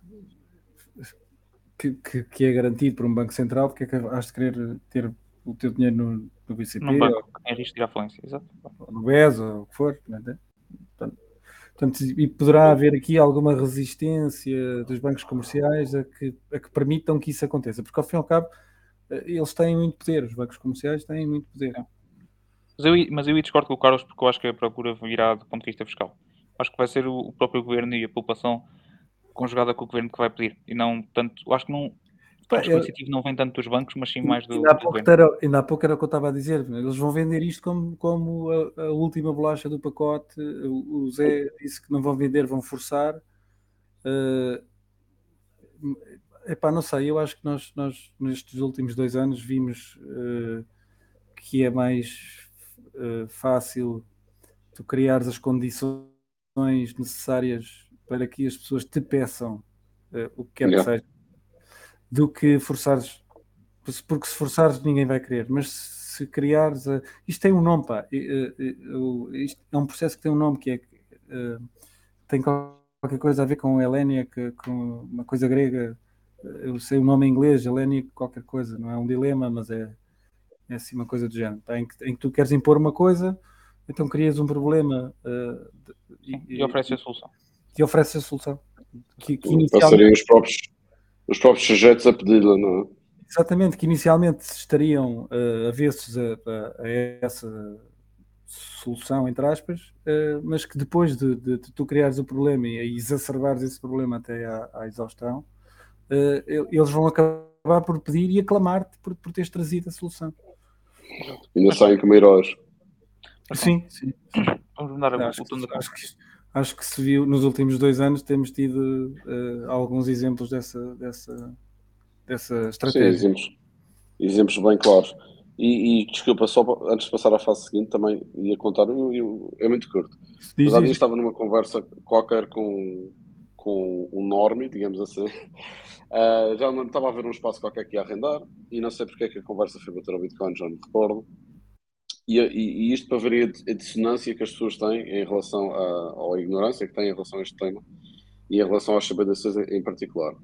que, que, que, é garantido por um banco central, porque é que has de querer ter o teu dinheiro no, no BCP? Num banco ou, que risco de falência, exato. no BES, ou o que for. É? Portanto, e poderá haver aqui alguma resistência dos bancos comerciais a que, a que permitam que isso aconteça, porque ao fim e ao cabo eh, eles têm muito poder, os bancos comerciais têm muito poder. Mas eu, mas eu discordo com o Carlos porque eu acho que a procura virá do ponto de vista fiscal. Acho que vai ser o, o próprio governo e a população conjugada com o governo que vai pedir. E não tanto, acho que não, o dispositivo não vem tanto dos bancos, mas sim mais do, ainda há pouco Era, ainda há pouco era o que eu estava a dizer. Eles vão vender isto como, como a, a última bolacha do pacote. O, o, Zé disse que não vão vender, vão forçar. Uh, epá, não sei, eu acho que nós, nós nestes últimos dois anos vimos uh, que é mais uh, fácil tu criares as condições necessárias para que as pessoas te peçam uh, o que quer yeah. que seja, do que forçares, porque se forçares ninguém vai querer, mas se criares, uh, isto tem um nome, pá, uh, isto é um processo que tem um nome que é, tem qualquer coisa a ver com Helénia, que, com uma coisa grega, eu sei o nome em inglês, Helénia qualquer coisa, não é um dilema, mas é, é assim uma coisa do género, tá? em, que, em que tu queres impor uma coisa, então crias um problema e, e ofereces a solução que oferece a solução. Que, que inicialmente... Seriam os próprios, os próprios sujeitos a pedi-la, não é? Exatamente, que inicialmente estariam uh, avessos a, a, a, essa solução, entre aspas, uh, mas que depois de, de, de, tu criares o problema e exacerbares esse problema até à, à exaustão, uh, eles vão acabar por pedir e aclamar-te por, por teres trazido a solução. Ainda saem como heróis. Sim, sim. Vamos mudar a acho, que, acho, que, acho que se viu nos últimos dois anos temos tido uh, alguns exemplos dessa, dessa, dessa estratégia. Sim, exemplos, exemplos bem claros. E, e, desculpa, só antes de passar à fase seguinte, também ia contar, eu, eu, é muito curto. Mas há estava numa conversa qualquer com, com um norme, digamos assim. Uh, (laughs) já não estava a ver um espaço qualquer que ia arrendar e não sei porque é que a conversa foi bater ao Bitcoin, já não me recordo. E, e, e, isto para ver a dissonância que as pessoas têm em relação à, ignorância que têm em relação a este tema e em relação às CBDCs em, em particular.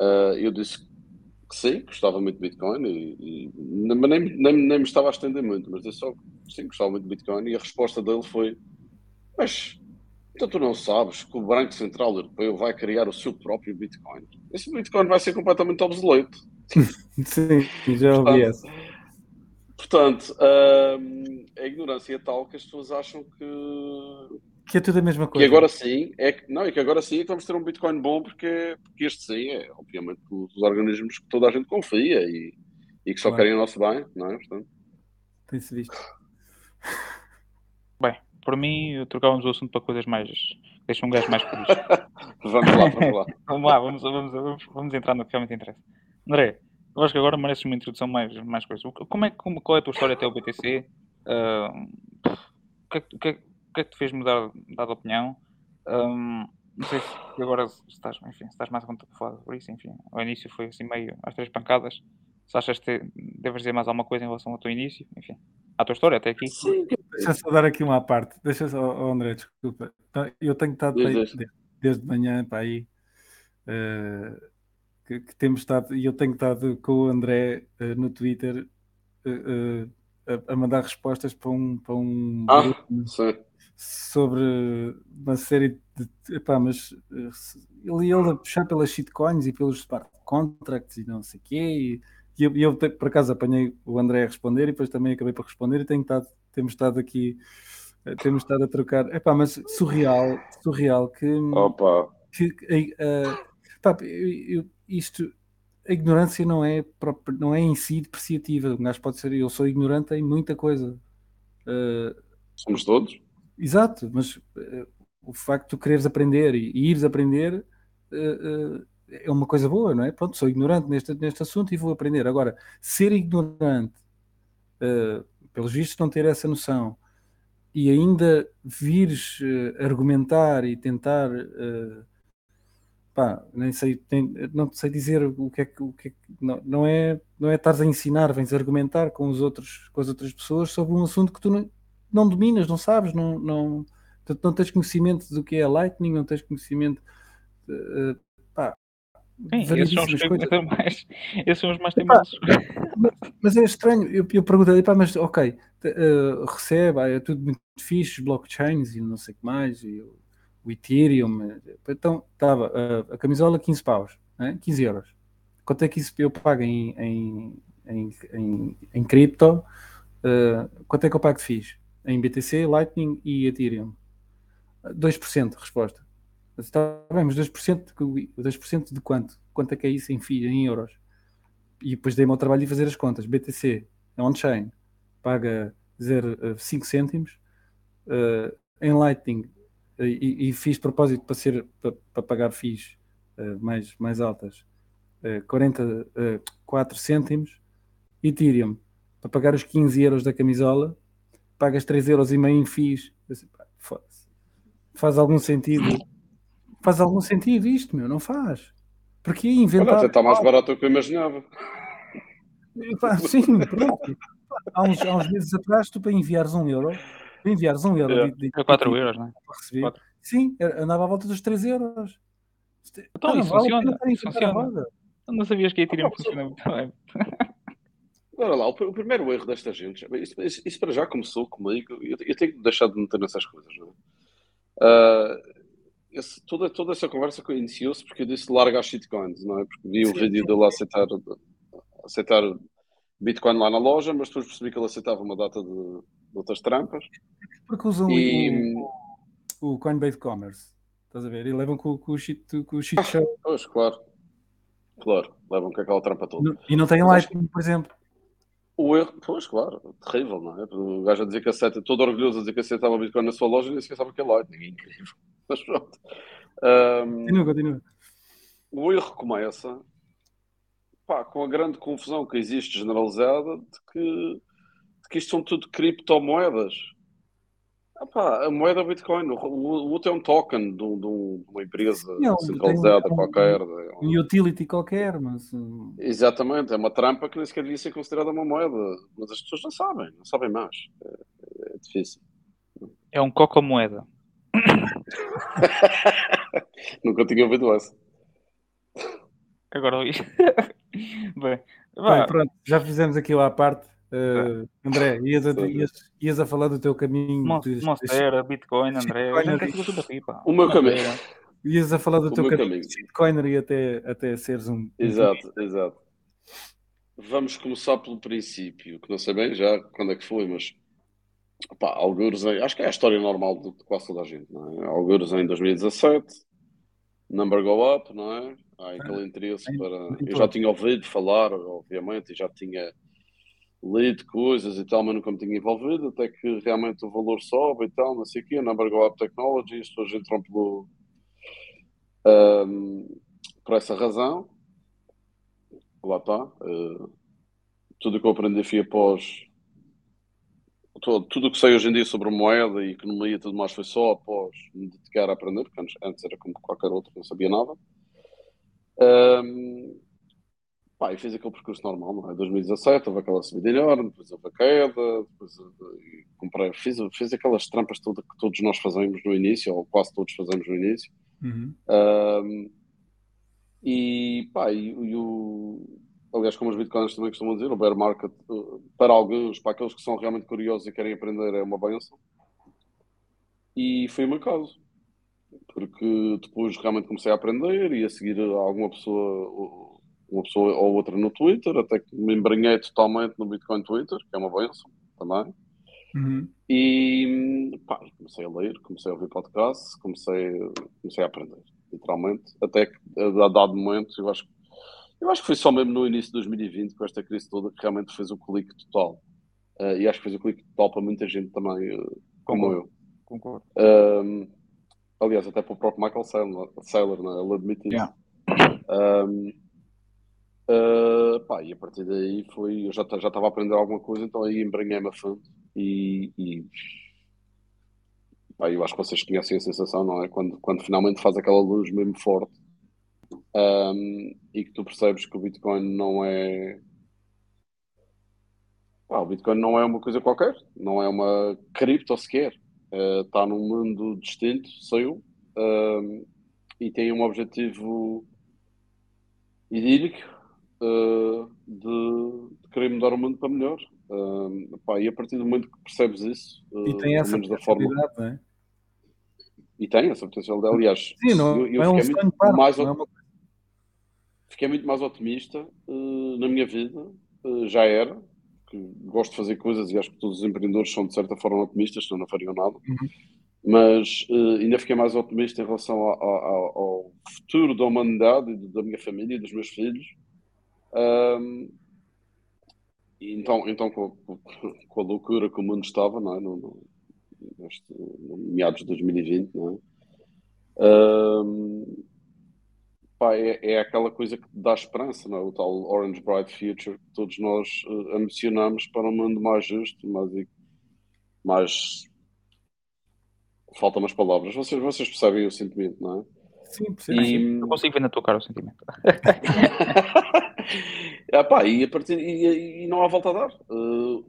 Uh, eu disse que sim, gostava muito de Bitcoin, e, e mas nem, nem, nem me estava a estender muito, mas disse só sim, gostava muito de Bitcoin. E a resposta dele foi: Mas então tu não sabes que o Banco Central Europeu vai criar o seu próprio Bitcoin? Esse Bitcoin vai ser completamente obsoleto. (laughs) sim, já ouvi essa Portanto, hum, a ignorância é tal que as pessoas acham que. Que é tudo a mesma Que coisa. agora sim, é que, não, é que agora sim é que vamos ter um Bitcoin bom, porque, porque este sim é, obviamente, os organismos que toda a gente confia e, e que só Claro. querem o nosso bem, não é? Portanto, Tem-se visto. Bem, por mim, trocávamos o assunto para coisas mais. Deixa um gajo mais feliz. (laughs) vamos lá, vamos lá. (laughs) Vamos lá, vamos, vamos, vamos, vamos entrar no que realmente interessa. André, eu acho que agora mereces uma introdução mais, mais que- Como é, como, qual é a tua história até o BTC? Ah, o, que é, que- o, que é, que- o que é que te fez mudar, mudar de opinião? Ahm, não sei se agora estás, enfim, estás mais a conta para falar por isso, enfim. Ao início foi assim meio às três pancadas. Se achas que deves dizer mais alguma coisa em relação ao teu início, enfim, à tua história até aqui. Sim, Deixa só dar aqui uma parte. Deixa só, oh, André, desculpa. Tá, Eu tenho estado desde, desde de manhã para aí eh, que, que temos estado, e eu tenho estado com o André eh, no Twitter eh, a, a mandar respostas para um, para um Ah, sobre uma série de. Epá, mas ele ele a puxar pelas shitcoins e pelos smart contracts e não sei o quê. E, e eu, eu por acaso apanhei o André a responder e depois também acabei por responder e tenho estado, temos estado aqui, temos estado a trocar. Epá, mas surreal, surreal que. Opa, que eh, pá, eu- eu- isto. A ignorância não é, própria- não é em si depreciativa. Um gajo pode ser. Eu sou ignorante em muita coisa. Eh, somos todos. Exato, mas eh, o facto de tu quereres aprender e, e ires aprender eh, é uma coisa boa, não é? Pronto, sou ignorante neste, neste assunto e vou aprender. Agora, ser ignorante, pelos vistos, não ter essa noção e ainda vires argumentar e tentar. Pá, nem sei, nem- não sei dizer o que é que. O que, é que- não, não é não é estares a ensinar, vens argumentar com, os outros, com as outras pessoas sobre um assunto que tu não, não dominas, não sabes, não, não, não tens conhecimento do que é Lightning, não tens conhecimento. eh, pá, Sim, esses são, coisas. (laughs) mais, esses são os mais teimosos. (laughs) Mas é estranho, eu, eu perguntei, pá, mas ok, eh, recebe, ah, é tudo muito fixe, blockchains e não sei o que mais, e o, o Ethereum. eh, Então, estava a camisola 15 paus, né? 15 euros. Quanto é que isso eu pago em, em, em, em, em cripto? Eh, quanto é que eu pago de FIIs? Em BTC, Lightning e Ethereum? 2%, resposta. Está bem, mas 2%, de, que- 2 de quanto? Quanto é que é isso em FIIs, em euros? e depois dei-me ao trabalho de fazer as contas. BTC, é on-chain, paga 0,5 cêntimos. eh, em Lightning, eh, e, e fiz propósito para, ser, para, para pagar FIIs eh, mais, mais altas, eh, 40, eh, 4 cêntimos. Ethereum, para pagar os 15 euros da camisola, pagas 3 euros e meio em FIIs. Pá, foda-se. Faz algum sentido? Faz algum sentido isto, meu? Não faz. Porque inventar... está mais barato do que eu imaginava. Sim, pronto. Há uns, há uns meses atrás, tu para enviares um euro, enviares um euro É. de, de, É 4 euros, não é? sim, andava à volta dos 3 euros. Então, não isso vale a funciona, isso funciona. Não sabias que a Ethereum Ah, pá, funciona muito bem. Olha lá, o, pr- o primeiro erro desta gente, isso, isso- isso para já começou comigo, eu, eu tenho que deixar de me meter nessas coisas, não é? Ah, esse- toda, toda essa conversa que iniciou-se porque eu disse larga as shitcoins, não é? Porque vi o Sim, vídeo sim. dele aceitar, aceitar Bitcoin lá na loja, mas depois percebi que ele aceitava uma data de, de outras trampas. Porque usam E, o, o Coinbase Commerce. Estás a ver? E levam com, com o shit, com o shit show. pois, claro, claro, levam com aquela trampa toda. E não acho Lightning, por exemplo. O erro, pois, claro, terrível, não é? O gajo a dizer que aceita, todo orgulhoso a dizer que aceitava Bitcoin na sua loja e nem sequer sabe o que é Lightning, é incrível. (laughs) Mas pronto. Ahm, Continua, continua. o erro começa pá, com a grande confusão que existe generalizada de que, que isto são tudo criptomoedas. Ah, pá, a moeda Bitcoin, o, outro é um token de, de um- uma empresa Sim, é centralizada tem um- qualquer. é um- utility qualquer, mas. Exatamente, é uma trampa que nem sequer devia ser considerada uma moeda, mas as pessoas não sabem, não sabem mais. É, é difícil. É um coco moeda. (laughs) Nunca tinha ouvido essa. Agora isto. (laughs) Bem, Bem, pronto, já fizemos aquilo à parte. Uh, André, ias a, ias, ias a falar do teu caminho. Monstera, Bitcoin, André. Bitcoin, pá. O meu caminho. Ias a falar do O teu caminho caminho. de Bitcoiner e até, até seres um. um Exato, exato. vamos começar pelo princípio, que não sei bem já quando é que foi, mas pá, alguns em, acho que é a história normal de, quase toda a gente, não é? Alguns em 2017, number go up, não é? Há aquele interesse para. Eu já tinha ouvido falar, obviamente, e já tinha lido coisas e tal, mas nunca me tinha envolvido, até que realmente o valor sobe e tal, não sei o quê, number go up technology, as pessoas entram pelo. Um, por essa razão, lá está. Uh, tudo o que eu aprendi foi após. Tudo o que sei hoje em dia sobre moeda e economia e tudo mais foi só após me dedicar a aprender, porque antes, antes era como qualquer outro, não sabia nada. Um, pá, e fiz aquele percurso normal, não é? 2017 houve aquela subida enorme, depois houve a queda, depois comprei, fiz, fiz aquelas trampas todas que todos nós fazemos no início, ou quase todos fazemos no início. Uhum. Um, e pá, e, e, o, aliás, como os bitcoins também costumam dizer, o bear market, para alguns, para aqueles que são realmente curiosos e querem aprender, é uma benção. E foi o meu caso, porque depois realmente comecei a aprender e a seguir alguma pessoa, uma pessoa ou outra no Twitter, até que me embranhei totalmente no Bitcoin Twitter, que é uma benção também. Uhum. E pá, comecei a ler, comecei a ouvir podcasts, comecei, comecei a aprender literalmente, até que a dado momento, eu acho, eu acho que foi só mesmo no início de 2020, com esta crise toda, que realmente fez o clique total. Uh, e acho que fez o clique total para muita gente também, uh, como eu. Concordo. Um, aliás, até para o próprio Michael Saylor, Saylor né? ele admite isso. Yeah. Um, uh, pá, e a partir daí foi, eu já, estava a aprender alguma coisa, então aí embranhei-me a fundo e, e Pá, eu acho que vocês conhecem a sensação, não é? Quando, quando finalmente faz aquela luz mesmo forte um, e que tu percebes que o Bitcoin não é. Pá, o Bitcoin não é uma coisa qualquer, não é uma cripto sequer. Está uh, num mundo distinto, saiu, um, e tem um objetivo idílico uh, de, de, querer mudar o mundo para melhor. Uh, pá, e a partir do momento que percebes isso, uh, e tem essa da forma, não é? E tem essa potencialidade. Aliás, Sim, não, eu, eu é um fiquei, muito mais, é uma... fiquei muito mais otimista uh, na minha vida, já era, que gosto de fazer coisas e acho que todos os empreendedores são de certa forma otimistas, senão não fariam nada. Uhum. Mas uh, ainda fiquei mais otimista em relação ao, ao, ao futuro da humanidade, e da minha família e dos meus filhos. Um, então, então com, com, a loucura que o mundo estava, não é? No, no, neste, no meados de 2020, não é? Um, pá, é, é, aquela coisa que dá esperança, não é? O tal Orange Bright Future que todos nós uh, ambicionamos para um mundo mais justo, mais, mais... faltam umas palavras. Vocês, vocês percebem o sentimento, não é? Sim, percebo. E... Eu consigo ver na tua cara o sentimento. (laughs) ah, pá, e, a partir, e, e não há volta a dar. Uh,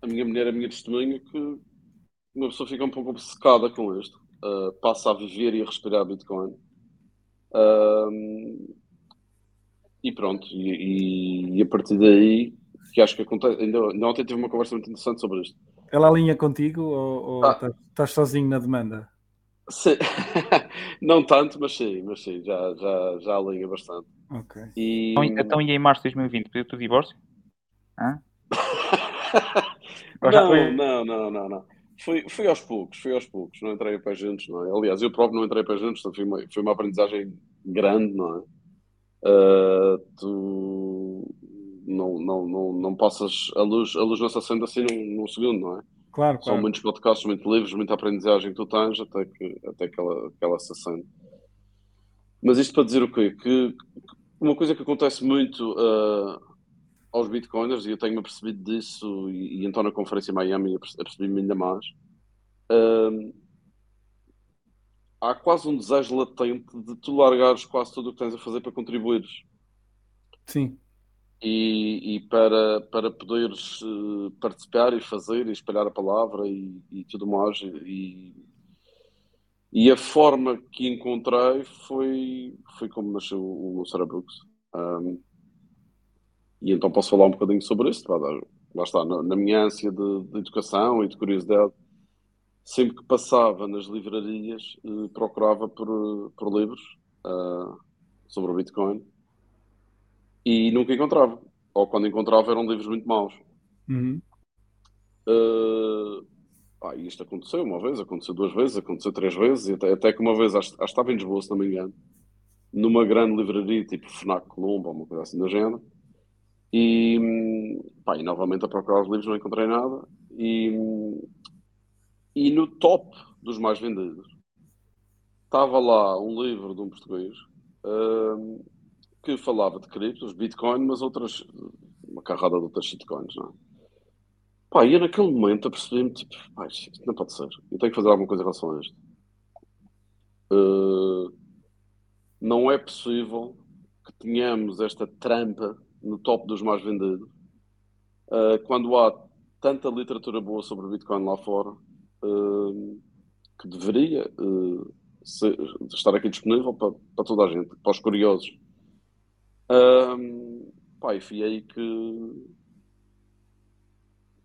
a minha mulher é a minha testemunha que uma pessoa fica um pouco obcecada com isto. Uh, passa a viver e a respirar Bitcoin. Uh, e pronto, e, e, a partir daí, que acho que acontece. Ainda, ainda ontem tive uma conversa muito interessante sobre isto. Ela alinha contigo ou, ou ah. estás sozinho na demanda? Sim. (laughs) não tanto, mas sim, mas sim, já, já, já alinha bastante. Ok. E... Então, então, e em março de 2020, pediu-te o divórcio? Hã? (laughs) não, não, não, não, não. Fui, fui aos poucos, fui aos poucos, não entrei para juntos, não é? Aliás, eu próprio não entrei para juntos, foi uma, foi uma aprendizagem grande, não é? Uh, tu não, não, não, não passas a luz, a luz não se acende assim num, num segundo, não é? Claro, São muitos podcasts, muitos livros, muita aprendizagem que tu tens até que, até que, ela, que ela se. Mas isto para dizer o quê? Que uma coisa que acontece muito uh, aos bitcoiners, e eu tenho-me percebido disso, e, e, então na conferência em Miami apercebi-me ainda mais, uh, há quase um desejo latente de tu largares quase tudo o que tens a fazer para contribuires. Sim. E, e para, para poderes uh, participar e fazer e espalhar a palavra e, e tudo mais. E, e a forma que encontrei foi, foi como nasceu o Sarah Brooks. Um, e então posso falar um bocadinho sobre isso. Lá está, na, na minha ânsia de, de, educação e de curiosidade, sempre que passava nas livrarias, eh, procurava por, por livros uh, sobre o Bitcoin e nunca encontrava. ou quando encontrava eram livros muito maus. Uhum. Uh, ah, isto aconteceu uma vez, aconteceu duas vezes, aconteceu três vezes, e até, até que uma vez, acho, acho que estava em Lisboa, se não me engano, numa grande livraria, tipo Fnac Colombo, ou uma coisa assim da género, e, pá, e novamente a procurar os livros não encontrei nada, e, e no top dos mais vendidos estava lá um livro de um português uh, que falava de criptos, Bitcoin, mas outras, uma carrada de outras shitcoins, não é? Pá, e eu naquele momento apercebi-me, tipo, pá, isto não pode ser. Eu tenho que fazer alguma coisa em relação a isto. Uh, não é possível que tenhamos esta trampa no top dos mais vendidos uh, quando há tanta literatura boa sobre Bitcoin lá fora uh, que deveria ser, estar aqui disponível para, para, toda a gente, para os curiosos. Uh, pá, e fui aí que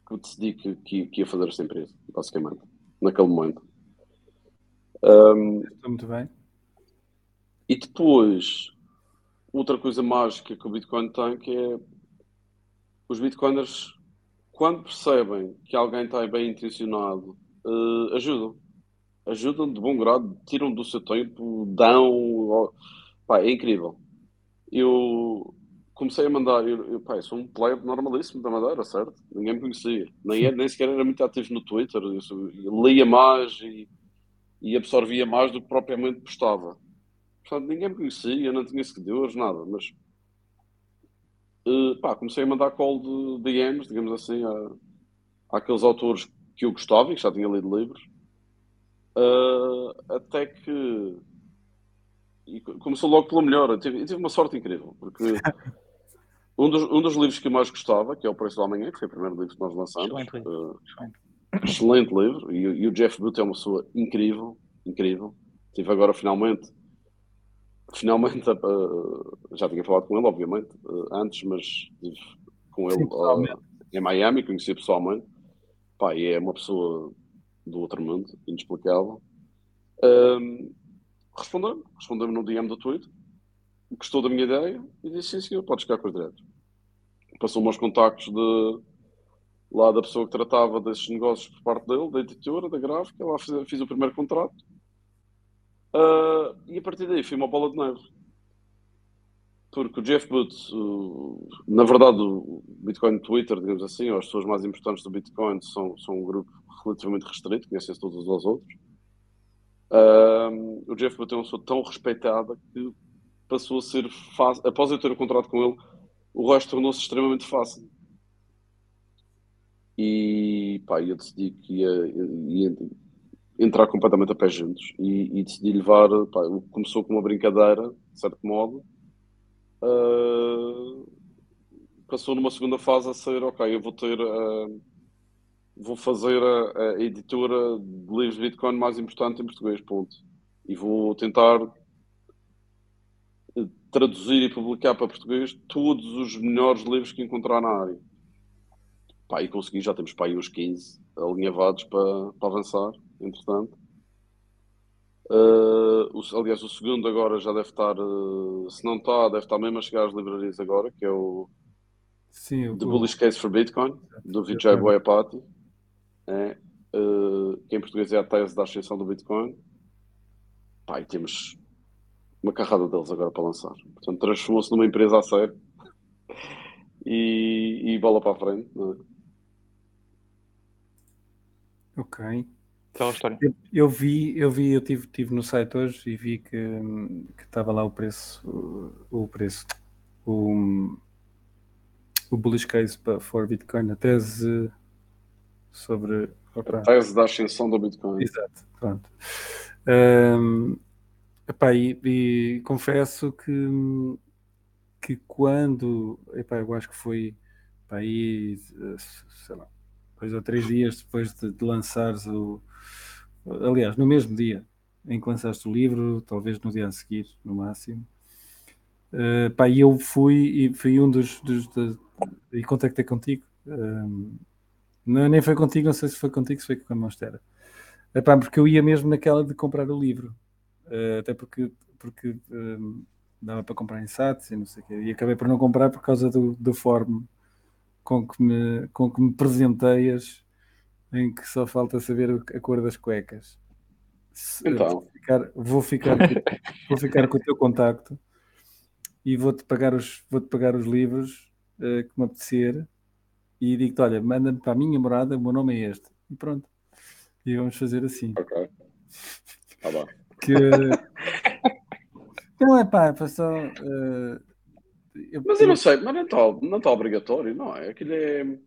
que decidi que, que, que, ia fazer esta empresa, basicamente, naquele momento. Um, Está muito bem. E depois, outra coisa mágica que o Bitcoin tem, que é os Bitcoiners, quando percebem que alguém está bem intencionado, uh, ajudam. Ajudam de bom grado, tiram do seu tempo, dão. Pá, é incrível. Eu, comecei a mandar, eu, eu, pá, sou um player normalíssimo da Madeira, certo? Ninguém me conhecia, nem, é, nem sequer era muito ativo no Twitter, eu, eu lia mais e, e, absorvia mais do que propriamente postava. Portanto, ninguém me conhecia, não tinha seguidores, nada, mas uh, pá, comecei a mandar call de DMs, digamos assim, a, àqueles autores que eu gostava e que já tinha lido livros, uh, até que e começou logo pela melhor. Eu tive, eu tive uma sorte incrível, porque (laughs) Um dos, um dos livros que eu mais gostava, que é O Preço do Amanhã, que foi o primeiro livro que nós lançamos. Excelente livro. Uh, excelente livro. E, e, o Jeff Booth é uma pessoa incrível, incrível. Tive agora finalmente, finalmente, uh, (laughs) já tinha falado com ele, obviamente, uh, antes, mas estive com ele Sim, em Miami, conheci pessoalmente. Pá, e é uma pessoa do outro mundo, inexplicável. Respondeu-me, respondeu-me no DM do Twitter gostou da minha ideia e disse sim senhor, podes ficar com os direitos. Passou-me aos contactos de lá da pessoa que tratava desses negócios por parte dele, da editora, da gráfica, lá fiz, fiz o primeiro contrato. Uh, e a partir daí foi uma bola de neve. Porque o Jeff Booth, uh, na verdade, o Bitcoin Twitter, digamos assim, ou as pessoas mais importantes do Bitcoin são, são um grupo relativamente restrito, conhecem-se todos uns aos outros. Uh, o Jeff Booth é uma pessoa tão respeitada que passou a ser fácil. Após eu ter o contrato com ele, o resto tornou-se extremamente fácil. E pá, eu decidi que ia, ia entrar completamente a pé juntos e, e decidi levar. Pá, começou com uma brincadeira, de certo modo. Uh, passou numa segunda fase a ser: ok, eu vou ter. Uh, vou fazer a, a, editora de livros de Bitcoin mais importante em português, ponto. E vou tentar traduzir e publicar para português todos os melhores livros que encontrar na área. Pá, e consegui, já temos para aí uns 15 alinhavados para, para avançar, entretanto. Uh, o, aliás, o segundo agora já deve estar, uh, se não está, deve estar mesmo a chegar às livrarias agora, que é o Sim, The. Bullish Case for Bitcoin, do Vijay Boyapati, é, uh, que em português é a tese da ascensão do Bitcoin. Pá, e temos uma carrada deles agora para lançar. Portanto, transformou-se numa empresa a sério e, e bola para a frente. Não é? Ok. Aquela história. Eu, eu, vi, eu vi, eu tive, tive no site hoje e vi que, que estava lá o preço, o, o preço, o, o bullish case for Bitcoin, a tese sobre a tese da ascensão do Bitcoin. Exato, pronto. Um, Epá, e, e, confesso que, que quando, epá, eu acho que foi epá, aí, sei lá, dois ou três dias depois de, de lançares o. Aliás, no mesmo dia em que lançaste o livro, talvez no dia a seguir, no máximo. Uh, pá, eu fui e fui um dos. dos e contactei contigo. Um, não, nem foi contigo, não sei se foi contigo, se foi com a Monstera. Epá, porque eu ia mesmo naquela de comprar o livro. Uh, até porque, porque um, dava para comprar em SATs e não sei o quê. E acabei por não comprar por causa do, do form com que me, com que me presenteias, em que só falta saber a cor das cuecas. Então. Vou ficar, vou ficar, vou ficar com o teu contacto e vou-te pagar os, vou-te pagar os livros uh, que me apetecer e digo-te, olha, manda-me para a minha morada, o meu nome é este. E pronto. E vamos fazer assim. Ok. Tá bom. Que... Não é pá, é só. Uh, eu, mas eu não sei, mas não está, não está obrigatório, não é? Aquilo é.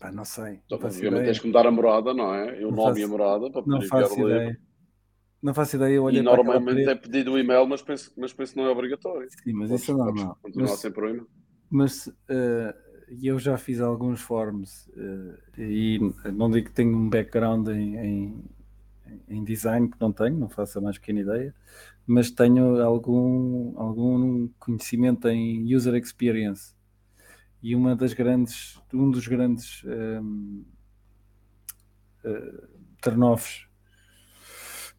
Pá, não sei. Então, obviamente tens que mudar a morada, não é? Eu não nome faço, e a morada para poder enviar o livro. Não faço ideia. Eu e normalmente é pedido o e-mail, mas penso, mas penso que não é obrigatório. Sim, mas podes, isso é normal. Continuar mas, sempre o e-mail. Mas uh, eu já fiz alguns forms uh, e não digo que tenho um background em, em, em, design, que não tenho, não faço a mais pequena ideia, mas tenho algum, algum conhecimento em user experience. E uma das grandes, um dos grandes um, uh, turn-offs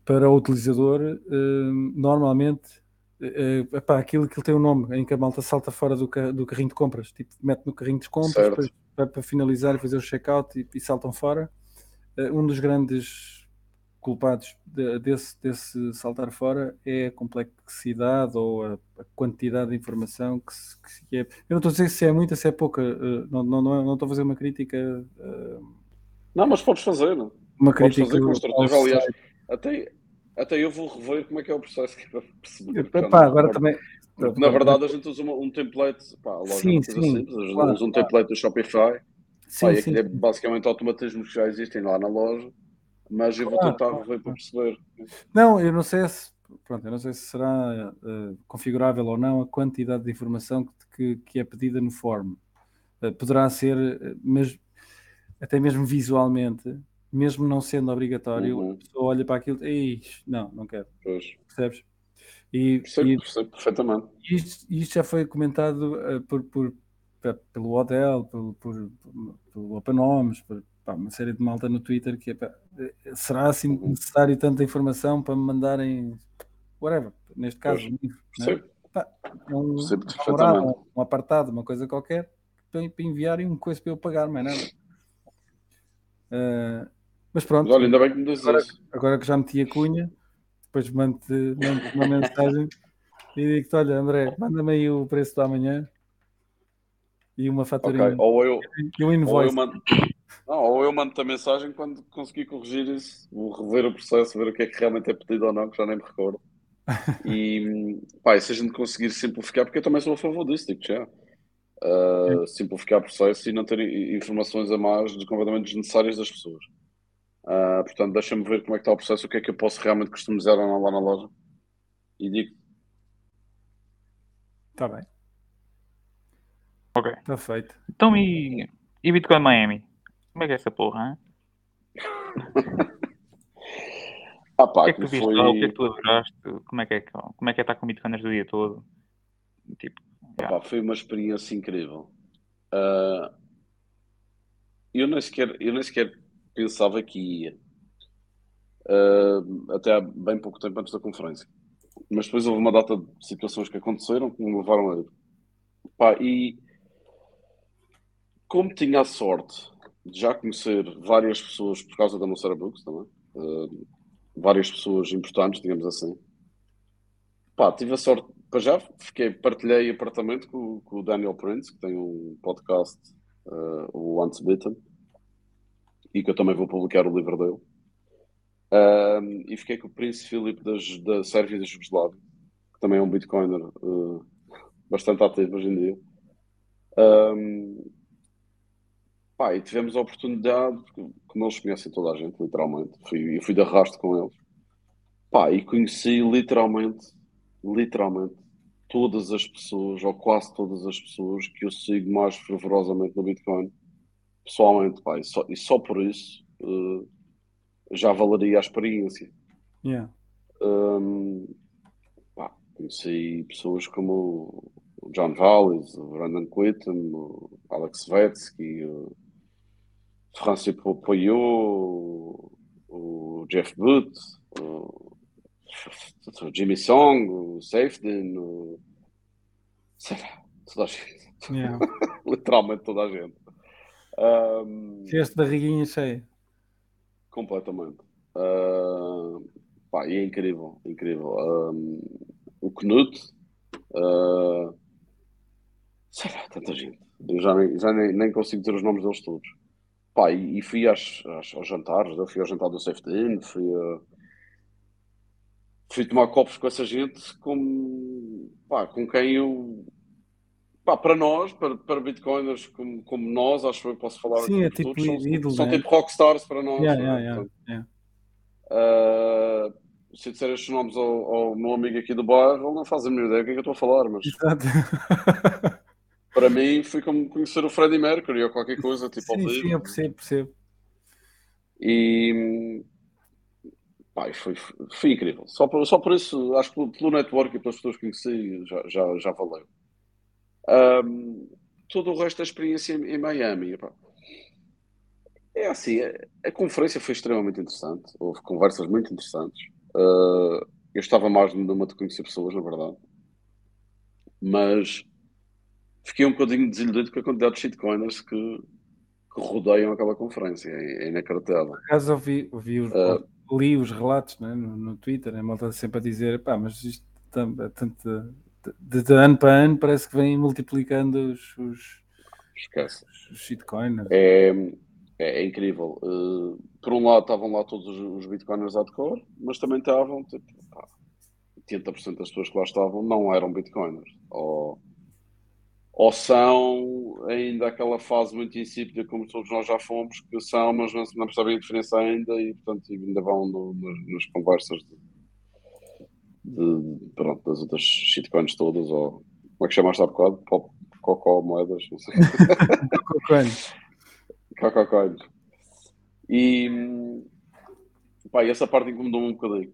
para o utilizador, uh, normalmente, uh, epá, aquilo que tem um nome, em que a malta salta fora do, do carrinho de compras, tipo, mete no carrinho de compras, depois vai para finalizar e fazer o checkout e, e saltam fora. Uh, um dos grandes culpados de, desse, desse saltar fora é a complexidade ou a, a quantidade de informação que, se, que, é. Eu não estou a dizer se é muita, se é pouca, uh, não, não, não, não, estou a fazer uma crítica. Uh, não, mas podes fazer, não? Uma podes crítica fazer construtiva, aliás, até, até eu vou rever como é que é o processo que é para perceber. Epá, agora também. na verdade, a gente usa um template, pá, logo sim, sim, simples, a gente claro, usa um claro. template do Shopify. Sim, pá, sim. é basicamente automatismos que já existem lá na loja, mas eu vou tentar rever para perceber. Não, eu não sei se, pronto, eu não sei se será uh, configurável ou não a quantidade de informação que, que é pedida no form. Uh, poderá ser, uh, mas até mesmo visualmente, mesmo não sendo obrigatório, uhum. a pessoa olha para aquilo e não, não quero. Pois. Percebes? E, percebo, e, percebo perfeitamente. Isto, isto, já foi comentado uh, por, por, pelo Odell, por, por, pelo OpenOMS, por pá, uma série de malta no Twitter que é, pá, eh, será assim uhum. necessário tanta informação para me mandarem whatever, neste caso, um livro, né? pá, um, um, um apartado, uma coisa qualquer, para, para enviarem um coisa para eu pagar, mais nada. Uh, mas pronto. Mas olha, ainda bem que me dizes agora, agora que já meti a cunha, depois mando-te mando uma mensagem e digo-te: olha, André, manda-me aí o preço da manhã e uma faturinha. Okay. Ou eu, e um invoice. Ou eu mando, não, ou eu mando-te a mensagem quando conseguir corrigir isso, vou rever o processo, ver o que é que realmente é pedido ou não, que já nem me recordo. (laughs) E pá, se a gente conseguir simplificar, porque eu também sou a favor disso, digo já. Uh, simplificar o processo e não ter informações a mais de completamente desnecessárias das pessoas. Uh, portanto, deixa-me ver como é que está o processo, o que é que eu posso realmente customizar lá na loja. E digo. Está bem. Ok. Está feito. Então e, e Bitcoin Miami? Como é que é essa porra, hein? (laughs) ah, pá, o que é que tu viste foi... lá? O que é que tu adoraste? Como é que é, como é, que é estar com Bitcoiners o dia todo? Tipo, ah, pá, foi uma experiência incrível. Uh, eu nem sequer, eu nem sequer pensava que ia. Uh, até há bem pouco tempo antes da conferência. Mas depois houve uma data de situações que aconteceram que me levaram a ir. Pá, e como tinha a sorte de já conhecer várias pessoas por causa da Mocera Books também, uh, várias pessoas importantes, digamos assim. Pá, tive a sorte, para já fiquei, partilhei apartamento com, com o Daniel Prince, que tem um podcast, uh, o Once Bitten, e que eu também vou publicar o livro dele. E fiquei com o Príncipe Filipe das, da Sérvia e da Jugoslávia, que também é um Bitcoiner uh, bastante ativo hoje em dia. Um, pá, e tivemos a oportunidade, como eles conhecem toda a gente, literalmente, fui, eu fui de arrasto com eles. Pá, e conheci literalmente, literalmente, todas as pessoas, ou quase todas as pessoas que eu sigo mais fervorosamente no Bitcoin pessoalmente, pá, e, só, e só por isso uh, já valeria a experiência. Yeah. Um, pá, conheci pessoas como o John Vallis, o Brandon Quitton, o Alex Vetsky, o Francis Poyot, o Jeff Booth, o, o Jimmy Song, o Safedin, o Será? Toda a gente. Yeah. (laughs) Literalmente toda a gente. Um, Este barriguinha cheia. completamente. Uh, pá, e é incrível, incrível. Um, o Knut, uh, será tanta gente. Eu já, nem, já nem, nem consigo dizer os nomes deles todos. Pá, e, e fui às, às- aos jantares, eu fui ao jantar do Safety In, fui fui tomar copos com essa gente com, pá, com quem eu pá, para nós, para, para bitcoiners como, como nós, acho que eu posso falar Sim, é tipo todos, são, ídolo, são né? tipo rockstars para nós. Yeah, não é? yeah, yeah, ah, se disser estes nomes ao, ao meu amigo aqui do bairro, ele não faz a minha ideia do que é que eu estou a falar, mas (laughs) para mim foi como conhecer o Freddie Mercury ou qualquer coisa, tipo ao sim, vivo. sim, eu percebo, percebo. E pá, foi, foi incrível. Só por, só por isso, acho que pelo, pelo network e pelas pessoas que conheci, já, já, já valeu. Ahm, todo o resto da experiência em, em Miami, epá, é assim, a, a conferência foi extremamente interessante. Houve conversas muito interessantes. Ah, eu estava mais numa de conhecer pessoas, na verdade. Mas fiquei um bocadinho desiludido com a quantidade de shitcoiners que, que rodeiam aquela conferência. É, é inacreditável. Por acaso ouvi, ouvi os, Ah. li os relatos né, no, no Twitter, a malta sempre a dizer, pá, mas isto é tanto de, de ano para ano parece que vem multiplicando os, os, Esquece. os shitcoiners. É, é, é incrível. Uh, por um lado estavam lá todos os, os bitcoiners hardcore, mas também estavam, tipo, pá, 80% das pessoas que lá estavam não eram bitcoiners. Ou, ou são ainda aquela fase muito insípida, como todos nós já fomos, que são, mas não, não percebem a diferença ainda e, portanto, ainda vão no- nas, nas conversas de, de- pronto, das outras shitcoins todas, ou como é que chamaste há bocado? Pop, cocó, moedas, não sei. Coins. Coca-Cola. E pá, essa parte incomodou-me um bocadinho.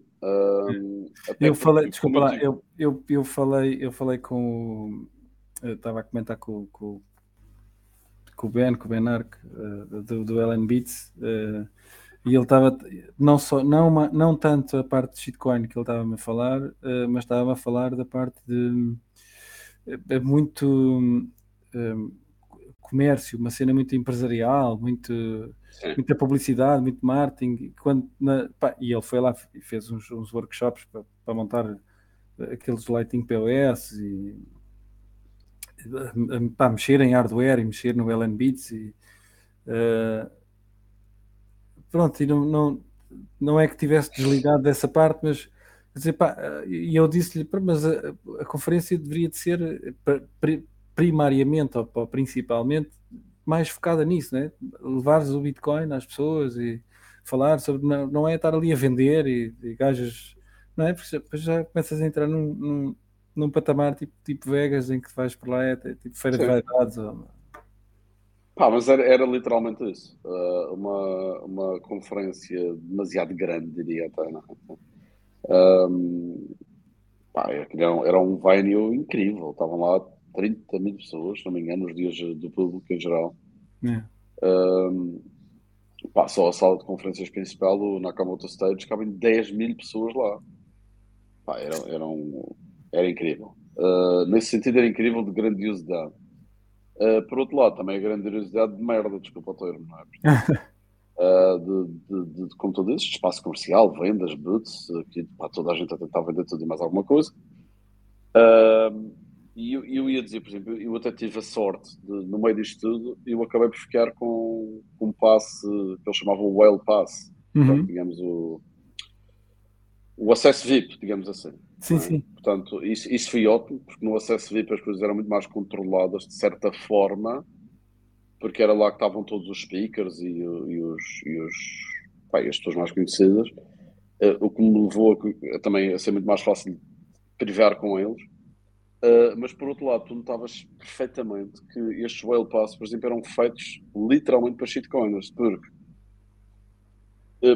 Eu falei, desculpa lá, eu, eu, eu falei, eu falei com o. Eu estava a comentar com, com, com o Ben, com o Ben Arc, eh, do, do Ellen Beats, eh, e ele estava não só, não, uma- não tanto a parte de shitcoin que ele estava-me a falar, eh, mas estava a falar da parte de eh, é muito eh, comércio, uma cena muito empresarial, muito Sim. muita publicidade, muito marketing. E, quando, na- pá, e ele foi lá e fez uns, uns workshops para, para montar aqueles Lighting POS e pá, mexer em hardware e mexer no LN Beats e eh, pronto, e não, não, não é que tivesse desligado dessa parte, mas dizer, pá, e eu disse-lhe, "Pá, mas a, a conferência deveria de ser eh, pri- pri- primariamente ou, ou principalmente mais focada nisso, né? levares o Bitcoin às pessoas e falar sobre, não, não é estar ali a vender e, e gajas, não é? Porque já- depois já começas a entrar num, num, num patamar tipo, tipo Vegas em que vais por lá, é tipo feira de Sim. vaidades. Ou... Pá, mas era, era literalmente isso. Uh, uma, uma conferência demasiado grande, diria até. Não é? Um, pá, aquilo era, um- era um venue incrível. Estavam lá 30 mil pessoas, se não me engano, nos dias do público em geral. É. Um, pá, só a sala de conferências principal, o Nakamoto Stage, cabem 10 mil pessoas lá. Pá, era, era, um, era incrível. Uh, nesse sentido, era incrível de grandiosidade. Uh, por outro lado, também a grandiosidade de merda, desculpa o termo, não é? Uh, (laughs) de, de, de, como tu dizes, espaço comercial, vendas, boots, aqui, pá, toda a gente a tentar vender tudo e mais alguma coisa. Uh, e eu, eu ia dizer, por exemplo, eu até tive a sorte de, no meio disto tudo, eu acabei por ficar com, com um passe que eles chamavam o Whale Pass, Uhum. portanto, digamos, o, o acesso VIP, digamos assim. Sim, é? sim. Portanto, isso, isso foi ótimo, porque no acesso VIP as coisas eram muito mais controladas, de certa forma, porque era lá que estavam todos os speakers e, e os, e os e as pessoas mais conhecidas, eh, o que me levou a, a também a ser muito mais fácil privar com eles. Eh, mas por outro lado, tu notavas perfeitamente que estes whale pass, por exemplo, eram feitos literalmente para shitcoiners, porque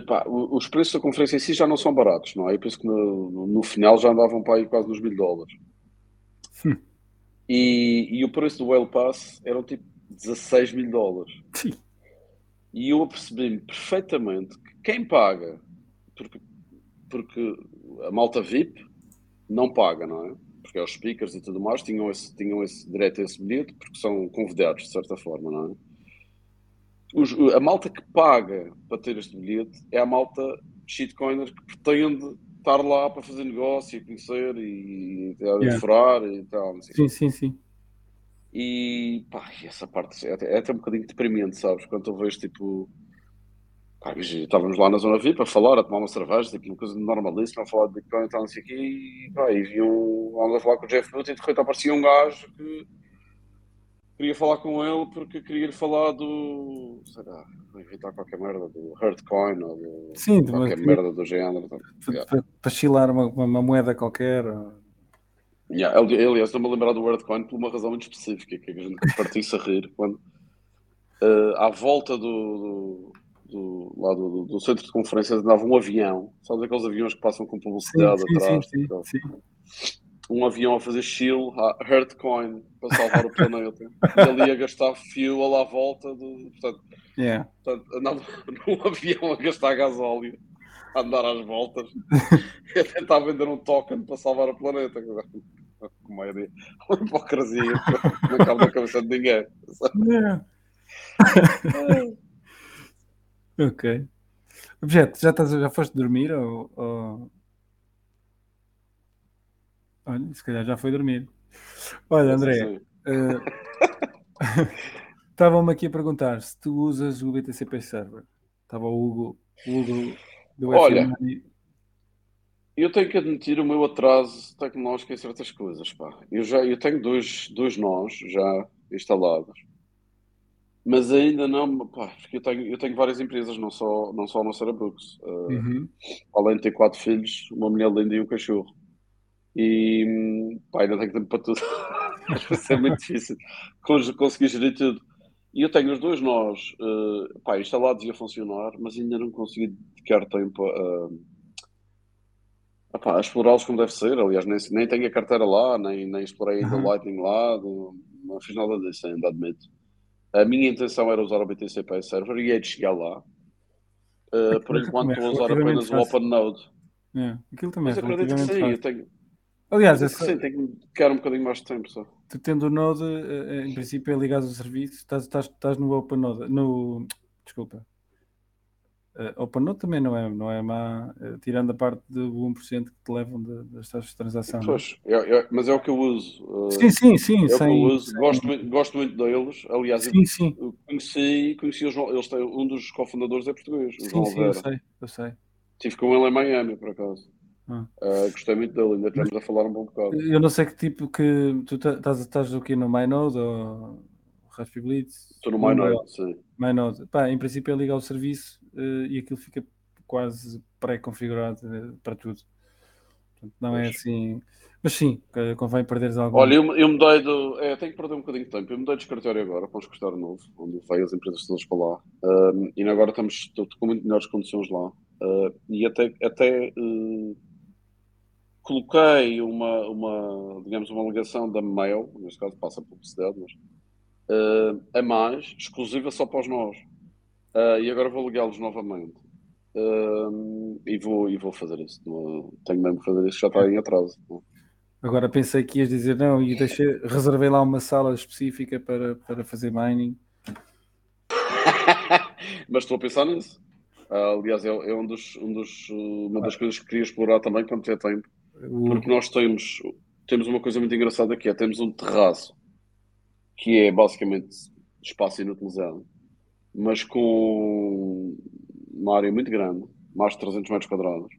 pá, o- os preços da conferência em si já não são baratos, não é? Eu penso que no, no- no final já andavam para aí quase nos mil dólares. Hum. E, e o preço do Whale Pass eram tipo 16 mil dólares. Sim. E eu apercebi-me perfeitamente que quem paga, porque, porque a malta VIP não paga, não é? porque é os speakers e tudo mais, tinham, esse, tinham esse direito a esse bilhete porque são convidados, de certa forma, não é? Os, a malta que paga para ter este bilhete é a malta shitcoiner que pretende estar lá para fazer negócio e conhecer e, e, yeah. furar e tal. Sim, sim, sim. E pá, essa parte é até, é até um bocadinho deprimente, sabes? Quando eu vejo tipo. Pá, estávamos lá na zona VIP a falar, a tomar uma cerveja, tipo, uma coisa normalíssima, a falar de Bitcoin e tal, não sei o quê, e, pá, e vi um. Vamos a falar com o Jeff Newton e de repente aparecia um gajo que queria falar com ele porque queria lhe falar do. sei lá, inventar qualquer merda, do Herdcoin ou do, Sim, qualquer mas, merda do género. Para, yeah. para chilar uma, uma, moeda qualquer. Yeah, aliás, estou-me a lembrar do Herdcoin por uma razão muito específica, que a gente (laughs) partiu-se a rir quando uh, à volta do, do, do, lá do, do, centro de conferências andava um avião, sabes aqueles aviões que passam com publicidade sim, atrás? Sim, sim, sim um avião a fazer shield, Heartcoin, para salvar o planeta. Ele ia gastar fuel à volta do. Portanto, yeah. portanto andava num (laughs) avião a gastar gasóleo, a andar às voltas, (laughs) e a tentar vender um token para salvar o planeta. Comédia. Uma hipocrisia não cabe na cabeça de ninguém. Yeah. (laughs) ok. Objeto, já, estás, já foste dormir ou... ou... Olha, se calhar já foi dormir. Olha, André, uh, (laughs) estavam-me aqui a perguntar se tu usas o BTCP Server. Estava o Hugo, o Hugo do Olha, eu tenho que admitir o meu atraso tecnológico em certas coisas. Pá. Eu, já, eu tenho dois, dois nós já instalados. Mas ainda não, pá, porque eu tenho, eu tenho várias empresas, não só, não só no Sarabrooks. Uh, uhum. Além de ter quatro filhos, uma mulher linda e um cachorro. E pá, ainda tenho tempo para tudo. (laughs) Vai ser muito difícil conseguir gerir tudo. E eu tenho os dois nós uh, pá, instalados e a funcionar, mas ainda não consegui dedicar tempo a, a, a explorá-los como deve ser. Aliás, nem, nem tenho a carteira lá, nem, nem explorei ainda o Lightning lá, não, não fiz nada disso ainda, admito. A minha intenção era usar o BTCP Server e é de chegar lá. Uh, por enquanto, estou a usar apenas o OpenNode. É, aquilo também mas é acredito que sim, eu tenho, Aliás, essa... sim, tem que querer um bocadinho mais de tempo só. Tu tendo o Node, eh, eh, em princípio é ligado ao serviço, estás, estás, estás no OpenNode, no... Desculpa. Uh, OpenNode também não é, não é má, uh, tirando a parte do 1% que te levam de, das taxas de transação. É? Pois, é, é, mas é o que eu uso. Uh, sim, sim, sim. É sem, o que eu uso. Gosto, muito, gosto muito deles. Aliás, sim, sim. eu conheci, conheci o João, eles têm, um dos cofundadores é português. Sim, sim, eu sei, eu sei. Estive com ele em Miami, por acaso. Uh, gostei muito dele, ainda estamos a falar um bom bocado. Eu não sei que tipo que tu estás, estás aqui no MyNode ou Raspberry Blitz? Estou no MyNode, sim. MyNode. Pá, em princípio é ligar o serviço uh, e aquilo fica quase pré-configurado uh, para tudo. Portanto, não é pois. é assim. Mas sim, convém perderes algum. Olha, eu, eu mudei do. É, tenho que perder um bocadinho de tempo. Eu mudei de escritório agora para um escritório novo, onde vai as empresas todas para lá. E agora estamos estou com muito melhores condições lá. Uh, e até, até uh, coloquei uma, uma, digamos, uma ligação da Mail, neste caso passa publicidade, mas uh, a mais, exclusiva só para os nós. Uh, e agora vou ligá-los novamente. Uh, e, vou, e vou fazer isso. tenho mesmo que fazer isso, já está em atraso. Agora pensei que ias dizer não e deixei, reservei lá uma sala específica para, para fazer mining. (laughs) mas estou a pensar nisso. Uh, aliás, é, é um dos, um dos, uma das coisas que queria explorar também quando tiver tempo porque nós temos, temos uma coisa muito engraçada que é, temos um terraço que é basicamente espaço inutilizado, mas com uma área muito grande, mais de 300 metros quadrados,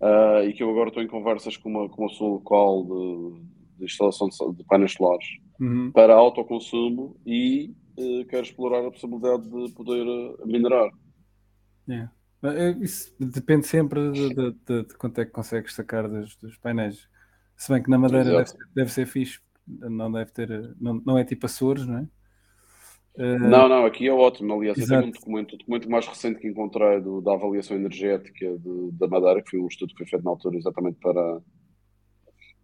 uh, e que eu agora estou em conversas com uma, com uma sua local de, de instalação de, de painéis solares uhum. para autoconsumo e uh, quero explorar a possibilidade de poder uh, minerar. Yeah. É, isso depende sempre de, de, de, de, quanto é que consegues sacar dos, dos painéis. Se bem que na madeira deve ser, deve ser fixe, não deve ter, não, não é tipo Açores, não é? Uh, não, não, aqui é ótimo. Aliás, exato. eu tenho um documento, o documento mais recente que encontrei do, da avaliação energética de, da Madeira, que foi um estudo que foi feito na altura exatamente para,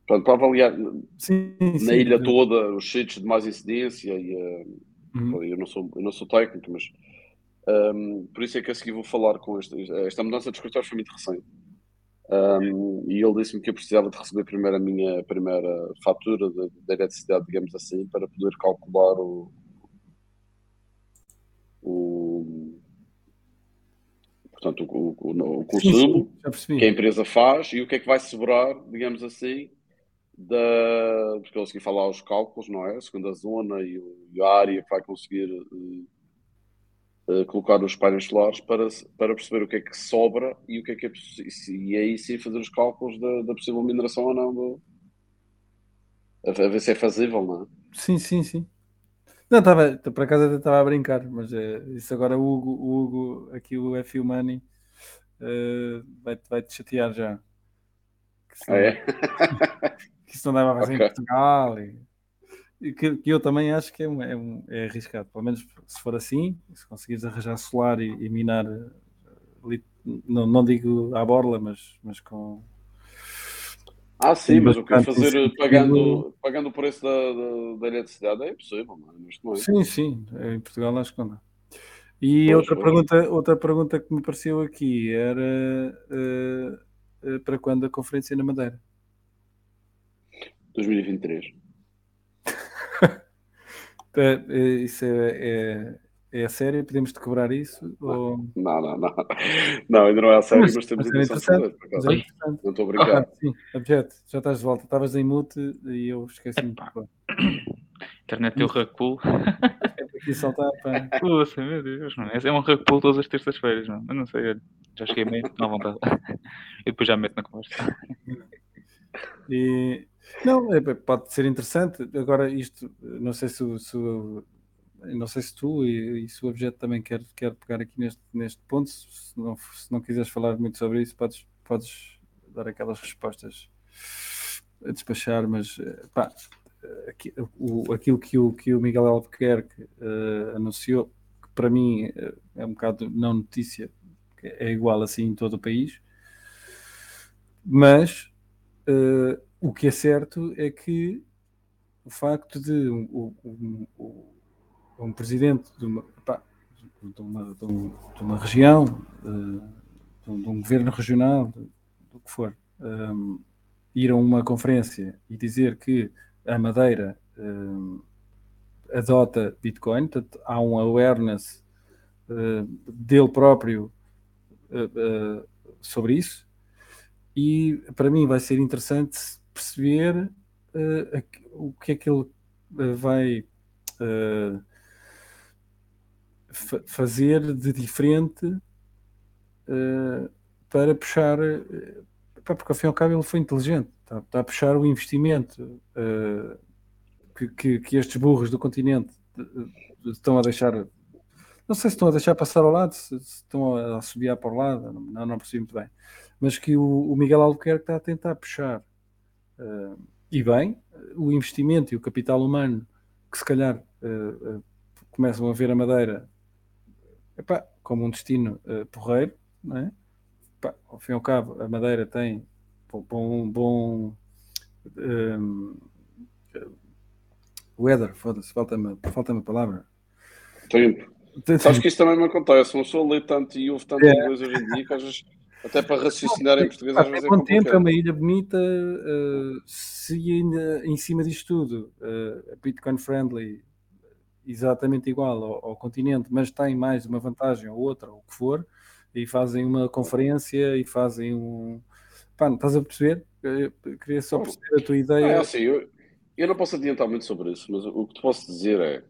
para, para avaliar sim, na sim, ilha sim. toda os sítios de mais incidência. E, uh, uhum. eu, não sou, eu não sou técnico, mas um, por isso é que a seguir vou falar com esta, esta mudança de escritório foi muito recente. Um, e ele disse-me que eu precisava de receber primeiro a minha primeira fatura da eletricidade, digamos assim, para poder calcular o, o portanto, o, o, o consumo sim, sim, que a empresa faz e o que é que vai sobrar, digamos assim, da, porque ele conseguir falar os cálculos, não é? Segundo a zona e, a área que vai conseguir uh, uh, colocar os painéis solares para, para perceber o que é que sobra e o que é que é e aí sim fazer os cálculos da, da possível mineração ou não do, a, ver se é fazível, não é? Sim, sim, sim. Não, estava, por acaso até estava a brincar, mas é, isso agora o Hugo, o Hugo aqui o F Money uh, vai-te vai -te chatear já. Que, ah, é? (laughs) que isso não dava a fazer okay. em Portugal. E que, que, eu também acho que é, um, é, um, é, arriscado. Pelo menos se for assim, se conseguires arranjar solar e, e minar, não, não digo à borla, mas, mas com. Ah, sim, mas o que é fazer pagando, pagando o preço da, da, da eletricidade é impossível, não é? Sim, sim, em Portugal acho que não. E pois, outra, pois. Pergunta, outra pergunta que me pareceu aqui era uh, uh, para quando a conferência na Madeira? 2023. É, isso é, é, é a sério? Podemos te cobrar isso? Não, ou... não, não, não. Não, ainda não é a sério, mas, mas temos a intenção de fazer. Não estou a brincar. Ah, sim, objeto, já estás de volta. Estavas em mute e eu esqueci-me. Internet deu pull. Aqui saltar para. (laughs) Poxa, meu Deus, mano. É um pull todas as terças-feiras, mano. Eu não sei, olha. Já cheguei meio à vontade. (laughs) e depois já me meto na conversa. E, não, é, pode ser interessante. Agora, isto, não sei se, se não sei se tu e, e se o objeto também quer, quer pegar aqui neste, neste ponto. Se não, se não quiseres falar muito sobre isso, podes, podes dar aquelas respostas a despachar, mas pá, aqui, o, aquilo que o, que o Miguel Albuquerque uh, anunciou, que para mim uh, é um bocado não notícia, é igual assim em todo o país, mas uh, o que é certo é que o facto de um, um, um presidente de uma, pá, de, uma, de, uma, região, uh, de, um, governo regional, do que for, um, ir a uma conferência e dizer que a Madeira um, adota Bitcoin, portanto, há um awareness uh, dele próprio uh, sobre isso, e para mim vai ser interessante perceber uh, o que é que ele uh, vai uh, fa fazer de diferente para puxar, porque ao fim e ao cabo ele foi inteligente, está, está a puxar o investimento que, que, que, estes burros do continente estão a deixar. Não sei se estão a deixar passar ao lado, se, se estão a, subir para o lado, não, não percebi muito bem. Mas que o, o Miguel Albuquerque está a tentar puxar Uh, e bem, o investimento e o capital humano que se calhar uh, uh, começam a ver a Madeira epá, como um destino porreiro, não é? Epá, ao fim e ao cabo, a Madeira tem bom, bom um, weather, foda-se, falta-me falta a palavra. Tempo. Sabes que isso também me acontece, não sou lê tanto e ouve tanto é. inglês hoje em dia que às vezes até para raciocinar em português às vezes é complicado. tempo é uma ilha bonita, uh, se ainda em cima disto tudo, uh, Bitcoin friendly, exatamente igual ao, ao, continente, mas tem mais uma vantagem ou outra, ou o que for, e fazem uma conferência e fazem um... Pá, não estás a perceber? Eu queria só perceber a tua ideia. É assim, eu, eu não posso adiantar muito sobre isso, mas o que te posso dizer é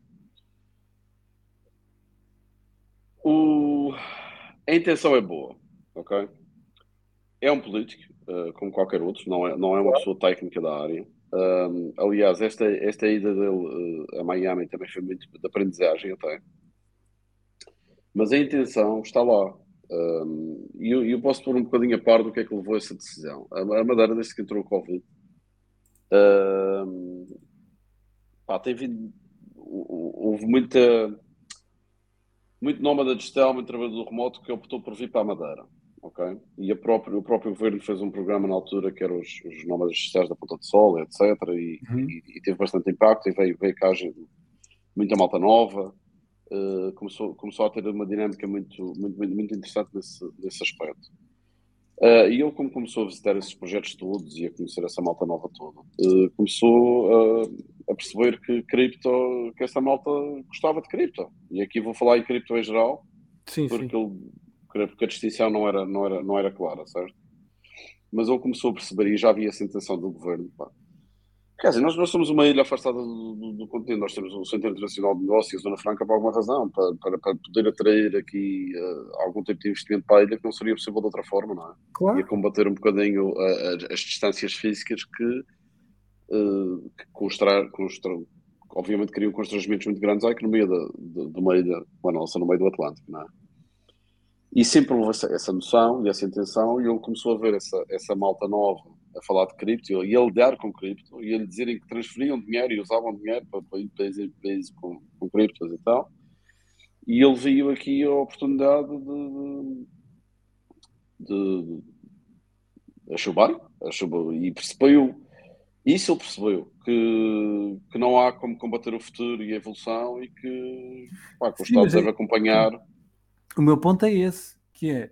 o... a intenção é boa, ok? É um político, uh, como qualquer outro, não é, não é uma pessoa técnica da área. Um, aliás, esta, esta ida dele uh, a Miami também foi muito de aprendizagem até. Mas a intenção está lá. Um, e eu, eu, posso pôr um bocadinho a par do que é que levou essa decisão. A, a Madeira, desde que entrou o Covid, um, pá, tem vindo. Houve muita. Muito nómada digital, muito trabalhador remoto que optou por vir para a Madeira ok? E própria, o próprio governo fez um programa na altura que era os, os nómadas sociais da Ponta de Sol, etc. E, uhum. e, e, teve bastante impacto e veio, veio cá muita malta nova. Uh, começou, começou a ter uma dinâmica muito, muito, muito, muito interessante nesse, nesse aspecto. Uh, e ele, como começou a visitar esses projetos todos e a conhecer essa malta nova toda, uh, começou a perceber que cripto, que essa malta gostava de cripto. E aqui vou falar em cripto em geral, sim, porque, sim. Ele, porque a distinção não era, não, era, não era clara, certo? Mas ele começou a perceber e já havia essa intenção do governo. Pá. Quer dizer, nós, nós somos uma ilha afastada do, do, do, continente, nós temos o Centro Internacional de Negócios e a Zona Franca por alguma razão, para, para, para poder atrair aqui uh, algum tipo de investimento para a ilha que não seria possível de outra forma, não é? Claro. E a combater um bocadinho as distâncias físicas que uh, que obviamente criam constrangimentos muito grandes à economia de, de, de uma ilha, a nossa, no meio do Atlântico, não é? E sempre houve essa, essa noção e essa intenção, e ele começou a ver essa, essa malta nova a falar de cripto e a lidar com cripto, e a lhe dizerem que transferiam dinheiro e usavam dinheiro para, para ir de país em país com, com criptos e tal. E ele viu aqui a oportunidade de, de, de, chubar, a chubar, e percebeu isso ele percebeu, que, que não há como combater o futuro e a evolução e que, pá, que o Estado deve é... acompanhar. O meu ponto é esse, que é,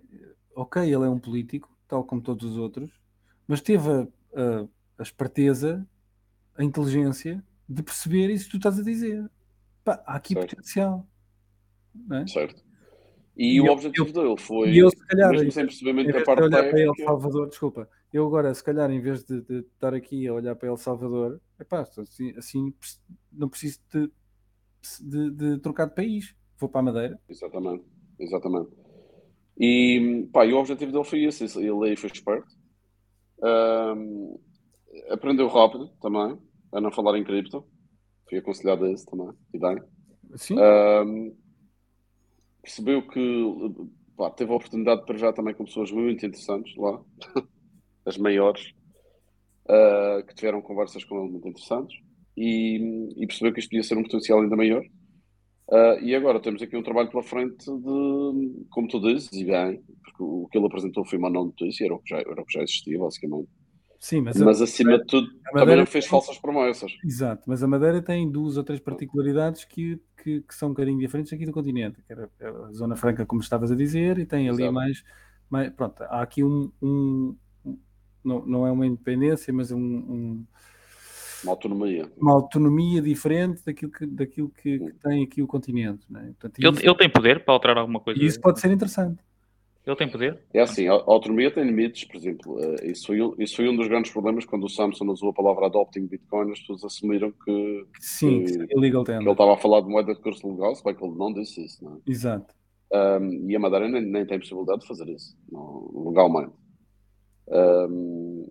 ok, ele é um político, tal como todos os outros, mas teve a, a, a esperteza, a inteligência de perceber isso que tu estás a dizer. Pá, há aqui certo. potencial. É? Certo. E, e o eu, objetivo eu, dele foi, e eu, se calhar, mesmo sem perceber a parte técnica... Para El Salvador, desculpa, eu agora, se calhar, em vez de, de, estar aqui a olhar para El Salvador, epá, assim, assim não preciso de, de, de, trocar de país, vou para a Madeira. Exatamente, exatamente. E, pá, e o objetivo dele foi esse, ele aí foi esperto, um, aprendeu rápido também, a não falar em cripto, fui aconselhado a isso também, e bem. Sim. Um, percebeu que pá, teve a oportunidade para já também com pessoas muito interessantes lá, (laughs) as maiores, uh, que tiveram conversas com ele muito interessantes e, e, percebeu que isto podia ser um potencial ainda maior. Uh, e agora temos aqui um trabalho pela frente de, como tu dizes, e bem, porque o que ele apresentou foi uma não notícia, era o que já, era o que já existia, basicamente. Sim, mas, mas a, acima de tudo também não fez falsas promessas. Exato, mas a Madeira tem duas ou três particularidades que, que, que, são um bocadinho diferentes aqui do continente, que era a Zona Franca, como estavas a dizer, e tem ali mais, mais. Pronto, há aqui um. um não, não é uma independência, mas um, um uma autonomia. Uma autonomia diferente daquilo que, daquilo que, que tem aqui o continente. Né? Portanto, ele, isso, ele tem poder para alterar alguma coisa? E isso pode ser interessante. Ele tem poder? É assim, a autonomia tem limites, por exemplo. Eh, isso foi, isso foi um dos grandes problemas quando o Samsung usou a palavra adopting Bitcoin, as pessoas assumiram que, Sim, que, que, illegal que ele estava a falar de moeda de curso legal, se bem que ele não disse isso. Não é? Exato. Um, e a Madeira nem, nem, tem possibilidade de fazer isso, não, legalmente. Um,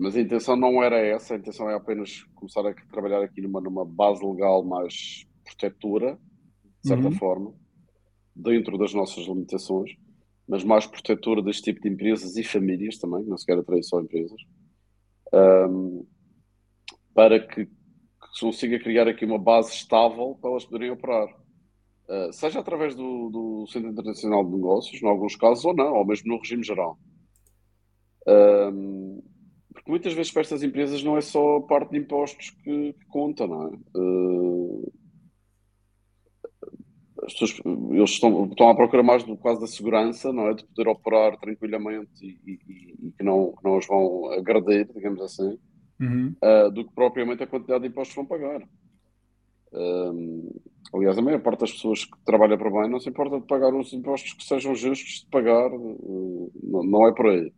mas a intenção não era essa, a intenção é apenas começar a trabalhar aqui numa, numa base legal mais protetora, de certa uhum. forma, dentro das nossas limitações mas mais protetora deste tipo de empresas e famílias também, não se quer atrair só empresas, um, para que, que, se consiga criar aqui uma base estável para elas poderem operar. Uh, seja através do, do, Centro Internacional de Negócios, em alguns casos, ou não, ou mesmo no regime geral. Um, muitas vezes para estas empresas não é só a parte de impostos que, que conta, não é? Uh, as pessoas, eles estão, estão à procura mais do quase da segurança, não é? De poder operar tranquilamente e, e, e que, não, não os vão agredir, digamos assim, uhum. uh, do que propriamente a quantidade de impostos que vão pagar. Um, aliás, a maior parte das pessoas que trabalham para bem não se importa de pagar uns impostos que sejam justos de pagar, uh, não, não, é por aí.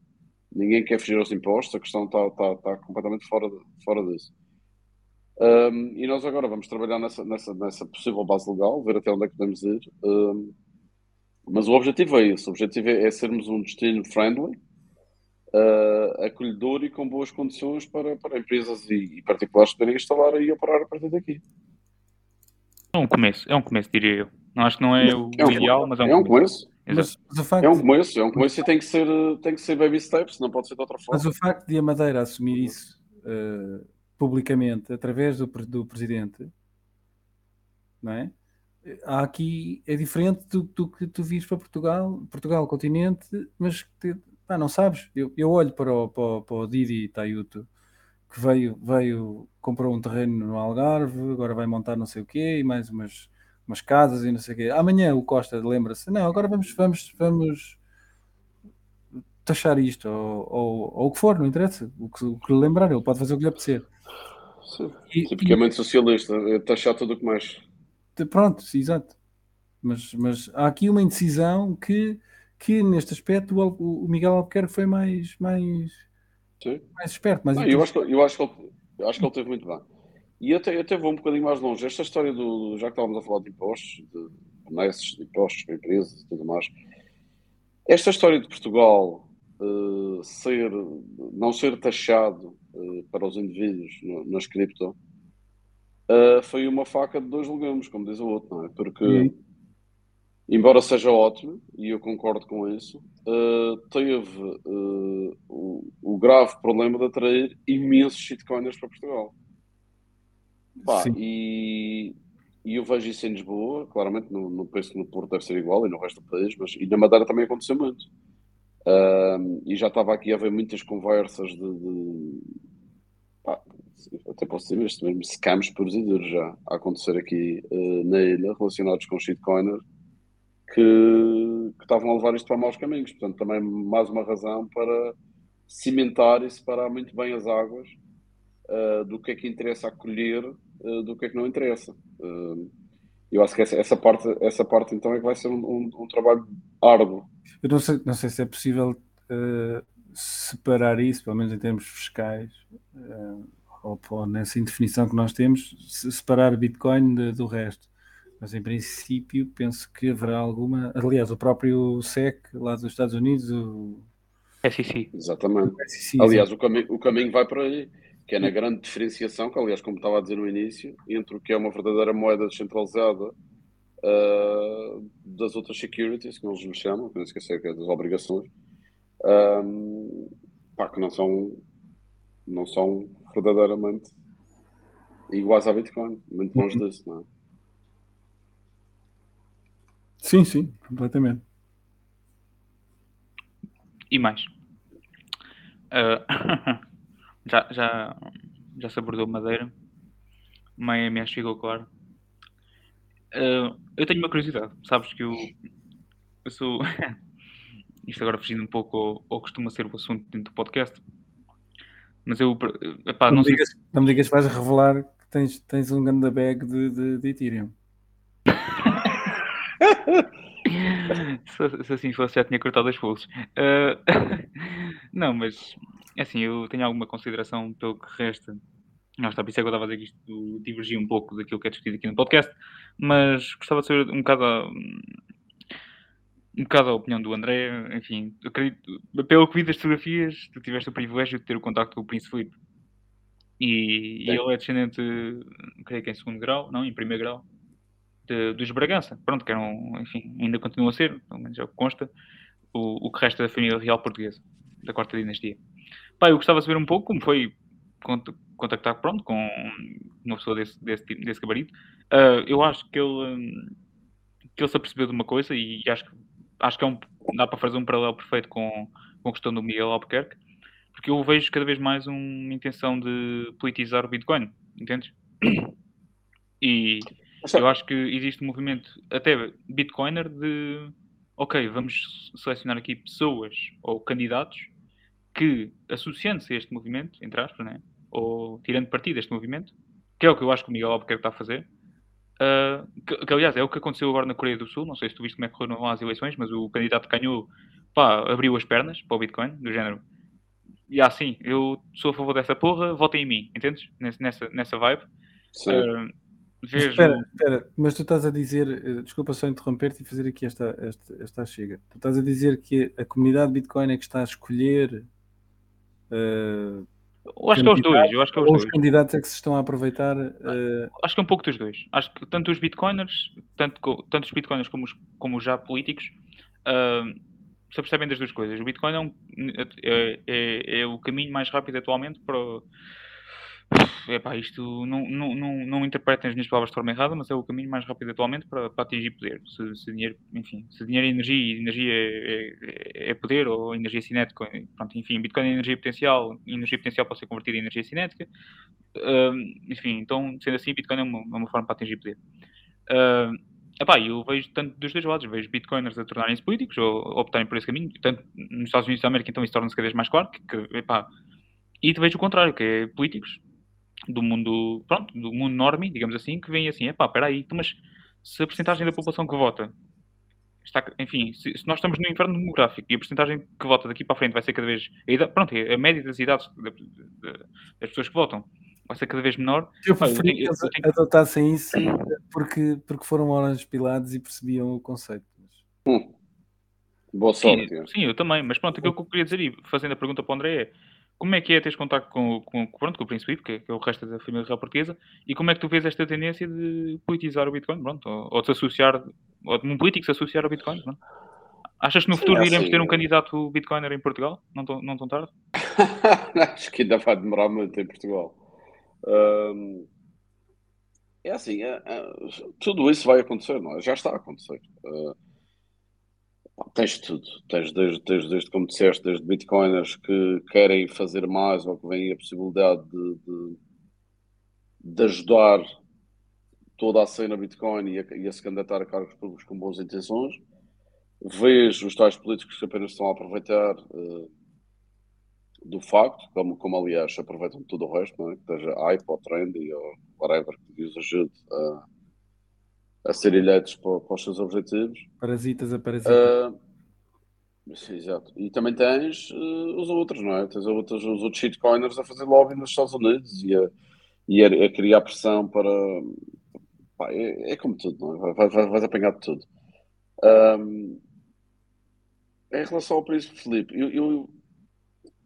Ninguém quer fugir aos impostos, a questão está, está, está completamente fora, de, fora disso. Um, e nós agora vamos trabalhar nessa, nessa, nessa possível base legal, ver até onde é que podemos ir. Um, mas o objetivo é esse: o objetivo é, é sermos um destino friendly, uh, acolhedor e com boas condições para, para empresas e, e particulares poderem instalar e operar a partir daqui. É um começo, é um começo, diria eu. Não acho que não é o é um, ideal, mas é um, é um começo. Mas, mas facto... É um começo, é um começo e tem que ser, tem que ser baby steps, não pode ser de outra forma. Mas o facto de a Madeira assumir isso uh, publicamente através do, do presidente, não é? Há aqui é diferente do, do que tu vires para Portugal, Portugal continente, mas te, pá, não sabes. Eu, eu olho para o, para, o, para o Didi Tayuto que veio, veio, comprou um terreno no Algarve, agora vai montar não sei o quê, e mais umas, umas casas e não sei o quê. Amanhã o Costa lembra-se, não, agora vamos, vamos, vamos taxar isto, ou, ou, ou, o que for, não interessa. O que, o que lembrar, ele pode fazer o que lhe apetecer. Sim, e, tipicamente e, socialista, é taxar tudo o que mais. Pronto, exato. Mas, mas há aqui uma indecisão que, que neste aspecto, o, o Miguel Albuquerque foi mais, mais, Sim. mais esperto. Mais não, eu, acho que, eu, acho que ele, eu acho que ele teve muito bem. E até, até vou um bocadinho mais longe. Esta história do. Já que estávamos a falar de impostos, de benesses, de impostos para empresas e tudo mais. Esta história de Portugal uh, ser, não ser taxado uh, para os indivíduos no, nas cripto uh, foi uma faca de dois legumes, como diz o outro, não é? Porque, uhum. embora seja ótimo, e eu concordo com isso, teve o, o, grave problema de atrair imensos shitcoiners para Portugal. Pá, e, e eu vejo isso em Lisboa, claramente, não, não penso que no Porto deve ser igual e no resto do país, mas e na Madeira também aconteceu muito. E já estava aqui a haver muitas conversas de. de pá, até posso dizer isto mesmo, scams puros e duros já a acontecer aqui uh, na ilha, relacionados com shitcoiner, que, que estavam a levar isto para maus caminhos. Portanto, também mais uma razão para cimentar e separar muito bem as águas uh, do que é que interessa acolher uh, do que é que não interessa. Uh, eu acho que essa, essa, parte, essa parte então é que vai ser um, um, um trabalho árduo. Eu não sei, não sei se é possível separar isso, pelo menos em termos fiscais, ou, ou, nessa indefinição que nós temos, separar Bitcoin de, do resto. Mas em princípio penso que haverá alguma. Aliás, o próprio SEC lá dos Estados Unidos, o SEC. Exatamente. O SEC, Aliás, o, cami o caminho vai para aí que é na grande diferenciação, que aliás, como estava a dizer no início, entre o que é uma verdadeira moeda descentralizada uh, das outras securities, que eles me chamam, que não esquecer que é das obrigações, um, pá, que não são, não são verdadeiramente iguais à Bitcoin, muito longe uhum. disso, não é? Sim, sim, completamente. E mais? Uh... (laughs) Já, já, já se abordou Madeira. Miami acho que ficou claro. Uh, eu tenho uma curiosidade. Sabes que eu, eu sou. (laughs) Isto agora fugindo um pouco ao, ao costuma ser o assunto dentro do podcast. Mas eu. Epá, não, não, digas, se... não me digas que vais revelar que tens, tens um grande bag de, de, de Ethereum. (laughs) se, se, assim fosse, já tinha cortado as pulsos. Uh, (laughs) não, mas é assim, eu tenho alguma consideração pelo que resta. Não está, por isso é que eu estava a dizer que isto divergia um pouco daquilo que é discutido aqui no podcast, mas gostava de saber um bocado a, um bocado a opinião do André. Enfim, acredito, pelo que vi das fotografias, tu tiveste o privilégio de ter o contacto com o Príncipe Filipe. E, e, ele é descendente, creio que em segundo grau, não, em primeiro grau, de, dos Bragança. Pronto, que eram, enfim, ainda continua a ser, pelo menos é o que consta, o, o que resta da família real portuguesa, da quarta dinastia. Pá, eu gostava de saber um pouco como foi contactar pronto, com uma pessoa desse, desse, desse gabarito. Uh, eu acho que ele, que ele se apercebeu de uma coisa e acho que, acho que é um, dá para fazer um paralelo perfeito com, com a questão do Miguel Albuquerque, porque eu vejo cada vez mais uma intenção de politizar o Bitcoin, entendes? E eu acho que existe um movimento até Bitcoiner de ok, vamos selecionar aqui pessoas ou candidatos que, associando-se a este movimento, entre aspas, né? ou tirando partido deste movimento, que é o que eu acho que o Miguel Albuquerque está a fazer, uh, que, que, aliás é o que aconteceu agora na Coreia do Sul, não sei se tu viste como é que correram lá as eleições, mas o candidato que ganhou, pá, abriu as pernas para o Bitcoin, do género, e assim, eu sou a favor dessa porra, votem em mim, entendes? Nessa, nessa vibe. Uh, vejo... Espera, espera, mas tu estás a dizer, eh, desculpa só interromper-te e fazer aqui esta, esta, esta chega. Tu estás a dizer que a comunidade Bitcoin é que está a escolher Uh, eu acho que é os dois. Eu acho que é os, dois. os candidatos é que se estão a aproveitar. Uh... Acho que é um pouco dos dois. Acho que tanto os bitcoiners, tanto, tanto os bitcoiners como os, como os já políticos, uh, se percebem das duas coisas. O bitcoin é, um, é, é, é, o caminho mais rápido atualmente para, Epá, isto não, não, não, não interpretem as minhas palavras de forma errada, mas é o caminho mais rápido atualmente para, para atingir poder. Se, se, dinheiro, enfim, se dinheiro é energia e energia é, é, é, poder ou energia cinética, pronto, enfim, Bitcoin é energia potencial, energia potencial pode ser convertida em energia cinética. Uh, enfim, então, sendo assim, Bitcoin é uma, é uma forma para atingir poder. Uh, Epá, eu vejo tanto dos dois lados, vejo bitcoiners a tornarem-se políticos ou optarem por esse caminho, tanto nos Estados Unidos da América, então isso torna-se cada vez mais claro, que, epá, e vejo o contrário, que é políticos do mundo, pronto, do mundo normie, digamos assim, que vêm assim, epá, espera aí, mas se a porcentagem da população que vota está, enfim, se, se, nós estamos no inverno demográfico e a porcentagem que vota daqui para a frente vai ser cada vez, a idade, pronto, a média das idades de, de, de, das pessoas que votam vai ser cada vez menor. Eu preferi que eles tenho... adotassem isso porque, porque foram horas pilados e percebiam o conceito. Hum. Boa sorte. Sim, sim, eu também, mas pronto, aquilo que eu queria dizer e fazendo a pergunta para o André é como é que é teres contato com, com, pronto, com o Príncipe, que, que é o resto da família real portuguesa, e como é que tu vês esta tendência de politizar o Bitcoin, pronto, ou, ou de se associar, ou de um político se associar ao Bitcoin, pronto? Achas que no futuro Sim, é iremos assim, ter um candidato Bitcoiner em Portugal? Não tão, não tão tarde? (laughs) Acho que ainda vai demorar muito em Portugal é assim, é, é, tudo isso vai acontecer, não é? Já está a acontecer. Uh, tens tudo. Tens desde, desde, desde, como disseste, desde bitcoiners que querem fazer mais ou que vêm a possibilidade de, de, de ajudar toda a cena Bitcoin e a, e a se candidatar a cargos públicos com boas intenções. Vejo os tais políticos que apenas estão a aproveitar uh, do facto, como, como aliás aproveitam tudo o resto, não é? que seja hype ou trendy ou whatever que os ajude a, a ser eleitos para, para, os seus objetivos. Parasitas a parasitas. Uh, sim, exato. E também tens uh, os outros, não é? Tens outros, os outros shitcoiners a fazer lobby nos Estados Unidos e a, e a, a criar pressão para. Pá, é, é, como tudo, não é? Vais, vais, vais apanhar de tudo. Um, em relação ao Príncipe Felipe, eu, eu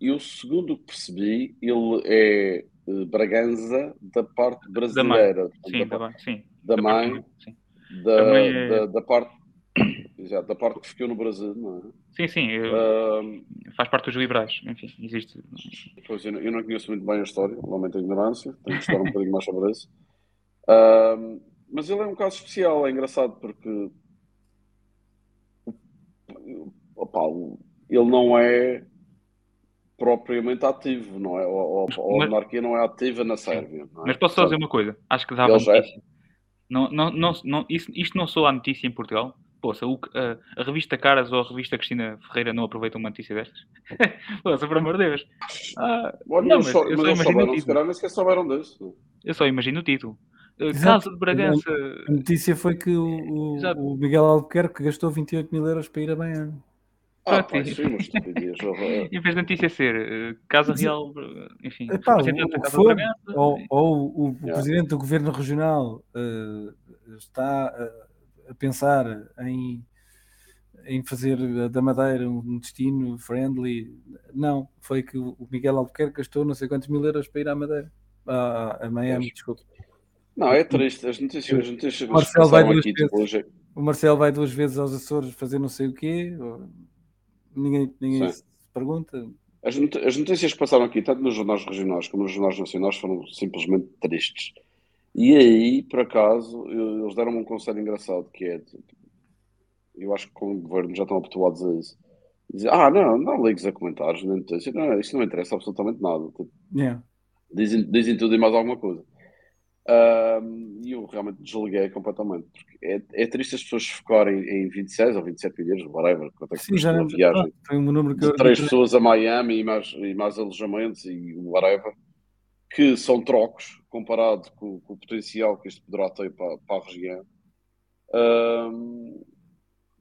eu, segundo o que percebi, ele é uh, Bragança da parte brasileira. Da mãe. Sim, da, da, sim. da, mãe, parte, da, é... da, da, parte. (coughs) Exato, da parte que ficou no Brasil, não é? Sim, sim. Eu, faz parte dos liberais, enfim, existe. Pois, eu não, eu não conheço muito bem a história, lamento a ignorância, tenho que estudar um bocadinho mais sobre isso. Mas ele é um caso especial, é engraçado porque opa, ele não é propriamente ativo, não é? Ou, ou a monarquia não é ativa na Sérvia. É? Mas posso só dizer uma coisa? Acho que dava notícia. Não, não, não, não, isto, isto não sou a notícia em Portugal. Poxa, o, a, a, revista Caras ou a revista Cristina Ferreira não aproveitam uma notícia destas? (laughs) Poxa, por amor de Deus. Ah, Olha, não, mas, só, eu só imagino o título. Nem sequer souberam disso. Eu só imagino o título. Casa de Bragança. A notícia foi que o, o, o Miguel Albuquerque gastou 28 mil euros para ir a Banha. Ah, pá, estupidez. em vez de notícia ser uh, Casa Real, enfim, Epá, o, for, ou, ou, o, yeah. Presidente do Governo Regional uh, está uh, a pensar em, em fazer da Madeira um destino friendly. Não, foi que o Miguel Albuquerque gastou não sei quantos mil euros para ir à Madeira, a, a Miami, desculpa. Não, é triste. As notícias, as notícias o Marcelo vai duas vezes. O Marcelo vai duas vezes aos Açores fazer não sei o quê. Ou ninguém, ninguém se pergunta. As, not as notícias que passaram aqui, tanto nos jornais regionais como nos jornais nacionais, foram simplesmente tristes. E aí, por acaso, eles deram-me um conselho engraçado, que é, eu acho que com o governo já estão habituados a isso. Dizer, ah, não, não ligues a comentários, nem notícias, não, isto não interessa absolutamente nada. Yeah. Dizem, dizem tudo e mais alguma coisa. E eu realmente desliguei completamente. Porque é, é triste as pessoas focarem em 26 ou 27 milhões, whatever, quanto é que Sim, já uma viagem. Foi um número que de três pessoas a Miami e mais, e mais alojamentos e whatever, que são trocos comparado com, com o potencial que isto poderá ter para, para a região. Um,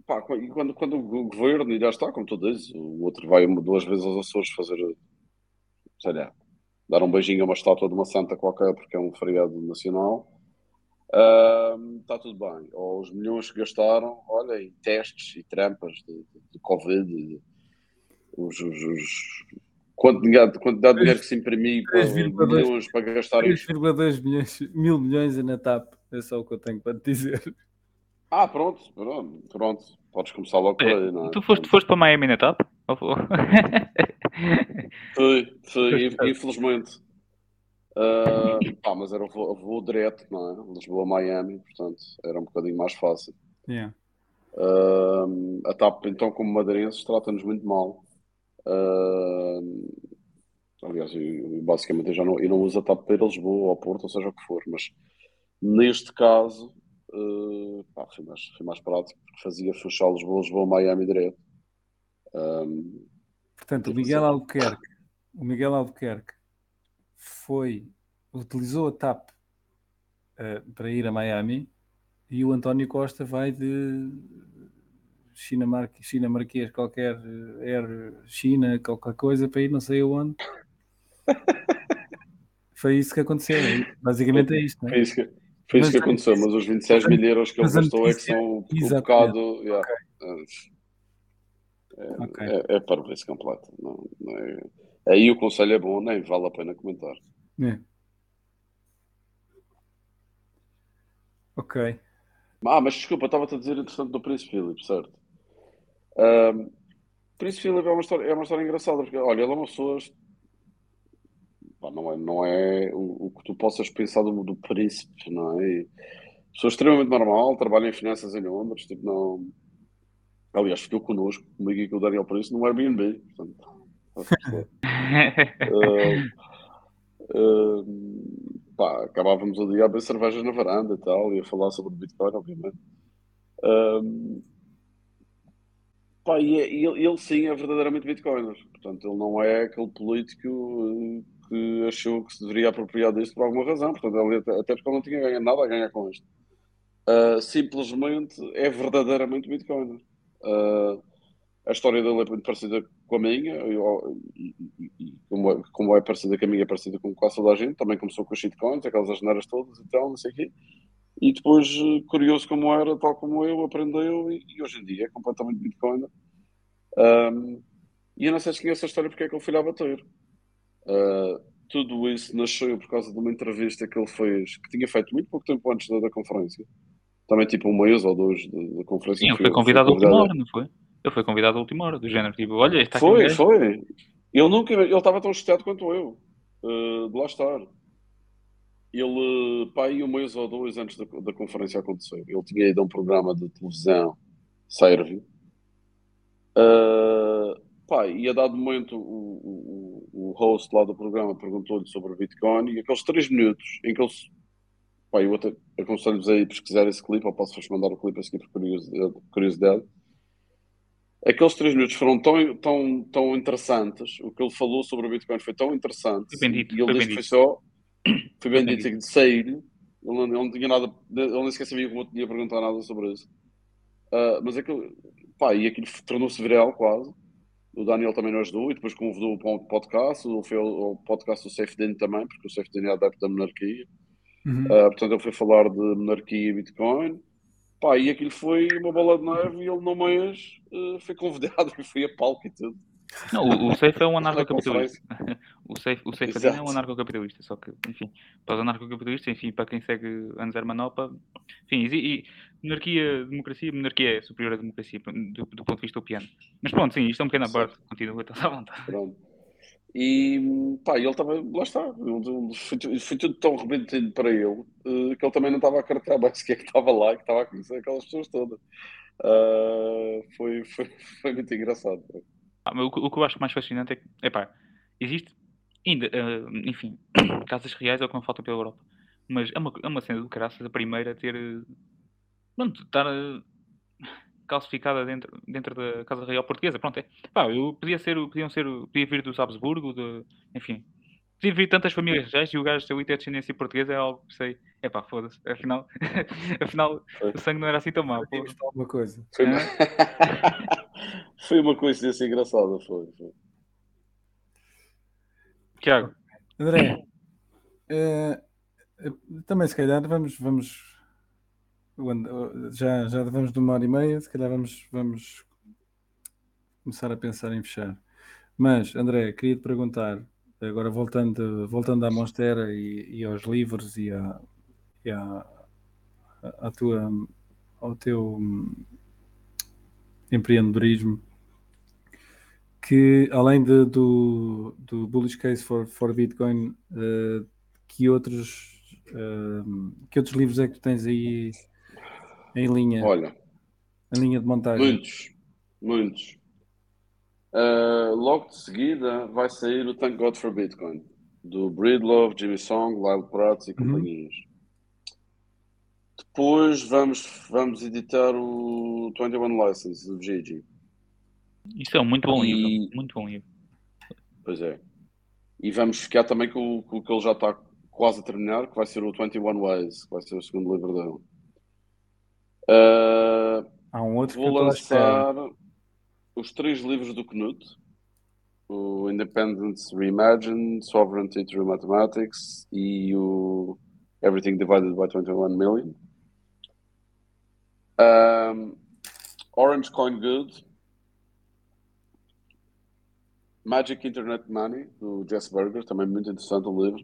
pá, e quando, quando o governo, e já está, como tu dizes, o outro vai duas vezes aos Açores fazer, sei lá, dar um beijinho a uma estátua de uma santa qualquer porque é um feriado nacional, uh, está tudo bem. Ou os milhões que gastaram, olha, em testes e trampas de, de, de Covid, de, os, os, os quantidade, quantidade de dinheiro que se imprimiu para milhões para gastar 3,2 milhões, mil milhões na TAP, é só o que eu tenho para te dizer. Ah, pronto, pronto, pronto. Podes começar logo por aí, não é? Tu foste, foste para Miami na TAP? Foi, foi, infelizmente. Uh, pá, mas era o voo, voo, direto, não é? Lisboa-Miami, portanto era um bocadinho mais fácil. Yeah. Uh, a TAP, então, como madeirenses, trata-nos muito mal. Uh, aliás, eu, basicamente eu já não, eu não uso a TAP para ir a Lisboa ou a Porto, ou seja o que for, mas neste caso uh, pá, foi, mais, foi mais prático, porque fazia Funchal, Lisboa, Lisboa, Miami direto. Um, Portanto, o Miguel Albuquerque, o Miguel Albuquerque foi, utilizou a TAP uh, para ir a Miami e o António Costa vai de China, Mar China Marquês, qualquer Air China, qualquer coisa, para ir não sei aonde. (laughs) Foi isso que aconteceu. Basicamente é isto. Não é? Foi isso que, foi isso que aconteceu, mas os 26 mil euros que ele gastou é que são um bocado. Yeah, é, okay. é, é para esse completo. Não, não é, aí o conselho é bom, nem vale a pena comentar. É. Ok. Ah, mas desculpa, estava-te a dizer interessante do Príncipe Philip, certo? Um, Príncipe Philip é uma história, é uma história engraçada, porque olha, ele é uma pessoa pá, não é, não é o, o, que tu possas pensar do, do príncipe, não é? E, pessoa extremamente normal, trabalha em finanças em Londres, tipo, não. Aliás, ficou connosco, comigo e com o Daniel Príncipe, no Airbnb, portanto. uh, (laughs) uh, pá, acabávamos o dia a beber cervejas na varanda e tal, e a falar sobre Bitcoin, obviamente. Uh, pá, e, é, e ele, ele, sim é verdadeiramente Bitcoiner, portanto, ele não é aquele político que achou que se deveria apropriar disto por alguma razão, portanto, ele, até porque ele não tinha ganho nada a ganhar com isto. Simplesmente é verdadeiramente Bitcoin. Uh, a história dele é muito parecida com a minha, e, e, e como, é, como, é, parecida com a minha, é parecida com quase toda a gente. Também começou com as shitcoins, aquelas asneiras todas e tal, não sei o quê. E depois, curioso como era, tal como eu, aprendeu e, e hoje em dia é completamente Bitcoin. Um, e eu não sei se conhece a história porque é que ele foi lá bater. Uh, tudo isso nasceu por causa de uma entrevista que ele fez, que tinha feito muito pouco tempo antes da, da conferência. Também tipo um mês ou dois da conferência. Sim, ele foi convidado à última hora, não foi? Ele foi convidado à última hora, do género, tipo, olha, está Foi, foi. Ele nunca, ele estava tão chateado quanto eu, uh, de lá estar. Ele, pá, aí um mês ou dois antes da, da conferência acontecer, ele tinha ido a um programa de televisão, serve. Uh, Pá, e a dado momento o, o, o host lá do programa perguntou-lhe sobre o Bitcoin e aqueles 3 minutos em que eles. Pá, eu até aconselho-vos a ir pesquisar esse clipe, ou posso-vos mandar o clipe a seguir por curiosidade. Aqueles 3 minutos foram tão, tão, tão interessantes, o que ele falou sobre o Bitcoin foi tão interessante. Foi bendito, e ele disse que foi só. (clears throat) Foi bem dito de sair. Ele não, ele não tinha nada. Ele nem sequer sabia como eu tinha perguntar nada sobre isso. Uh, mas aquilo. Pá, e aquilo tornou-se viral quase o Daniel também nos ajudou e depois convidou para um podcast, foi o podcast do SafeDin também, porque o SafeDin é adepto da monarquia. Uhum. Uh, portanto, ele foi falar de monarquia e Bitcoin. Pá, e aquilo foi uma bola de neve e ele no mês uh, foi convidado (laughs) e foi a palco e tudo. Não, o, o Safe é um anarcocapitalista. (laughs) o Safe, o Safe é um anarcocapitalista, só que, enfim, para os anarcocapitalistas, enfim, para quem segue Anzer Manopa, enfim, e, e, monarquia, democracia, monarquia é superior à democracia do, do ponto de vista upiano. Mas pronto, sim, isto é um pequeno parte, continua, estás à vontade. Pronto. E pá, ele também, lá está, foi, foi tudo tão repentino para ele uh, que ele também não estava a carregar (laughs) bem que é que estava lá, que estava a conhecer aquelas pessoas todas. Uh, foi, foi, foi muito engraçado. Ah, o, o, que eu acho mais fascinante é que, epá, existe ainda, uh, enfim, (clears throat) casas reais é o que não falta pela Europa. Mas é uma, é uma cena do caraças a primeira a ter, pronto, estar uh, calcificada dentro, dentro da Casa Real Portuguesa. Pronto, é. Pá, eu podia ser, podiam ser, podia vir dos Habsburgo, de, enfim, podia vir tantas famílias reais e o gajo ter de descendência portuguesa é algo que sei. É pá, foda-se. Afinal, (laughs) afinal o sangue não era assim tão mau. Alguma coisa. Foi uma... (laughs) foi uma coincidência engraçada, foi. foi. Tiago. André, uh, também se calhar vamos, vamos já, já vamos de uma hora e meia, se calhar vamos, vamos começar a pensar em fechar. Mas, André, queria te perguntar, agora voltando, voltando à Monstera e, e aos livros e, à, e à, à tua, ao teu empreendedorismo, que além de, do, do Bullish Case for, for Bitcoin, uh, que, outros, uh, que outros livros é que tu tens aí em linha? Olha, em linha de montagem? Muitos, muitos. Uh, logo de seguida vai sair o Thank God for Bitcoin, do Breedlove, Jimmy Song, Lyle Prats e uhum. companhias. depois vamos, vamos editar o 21 License do Gigi. Isso é um muito bom E- livro. Muito bom livro. Pois é. E vamos ficar também com, o- com o que ele já está quase a terminar, que vai ser o 21 Ways, que vai ser o segundo livro dele. Ah, Há um outro vou lançar os três livros do Knut. O Independence Reimagined, Sovereignty Through Mathematics e o Everything Divided by 21 Million. Um, Orange Coin Good. Magic Internet Money, do Jess Berger, também muito interessante o livro.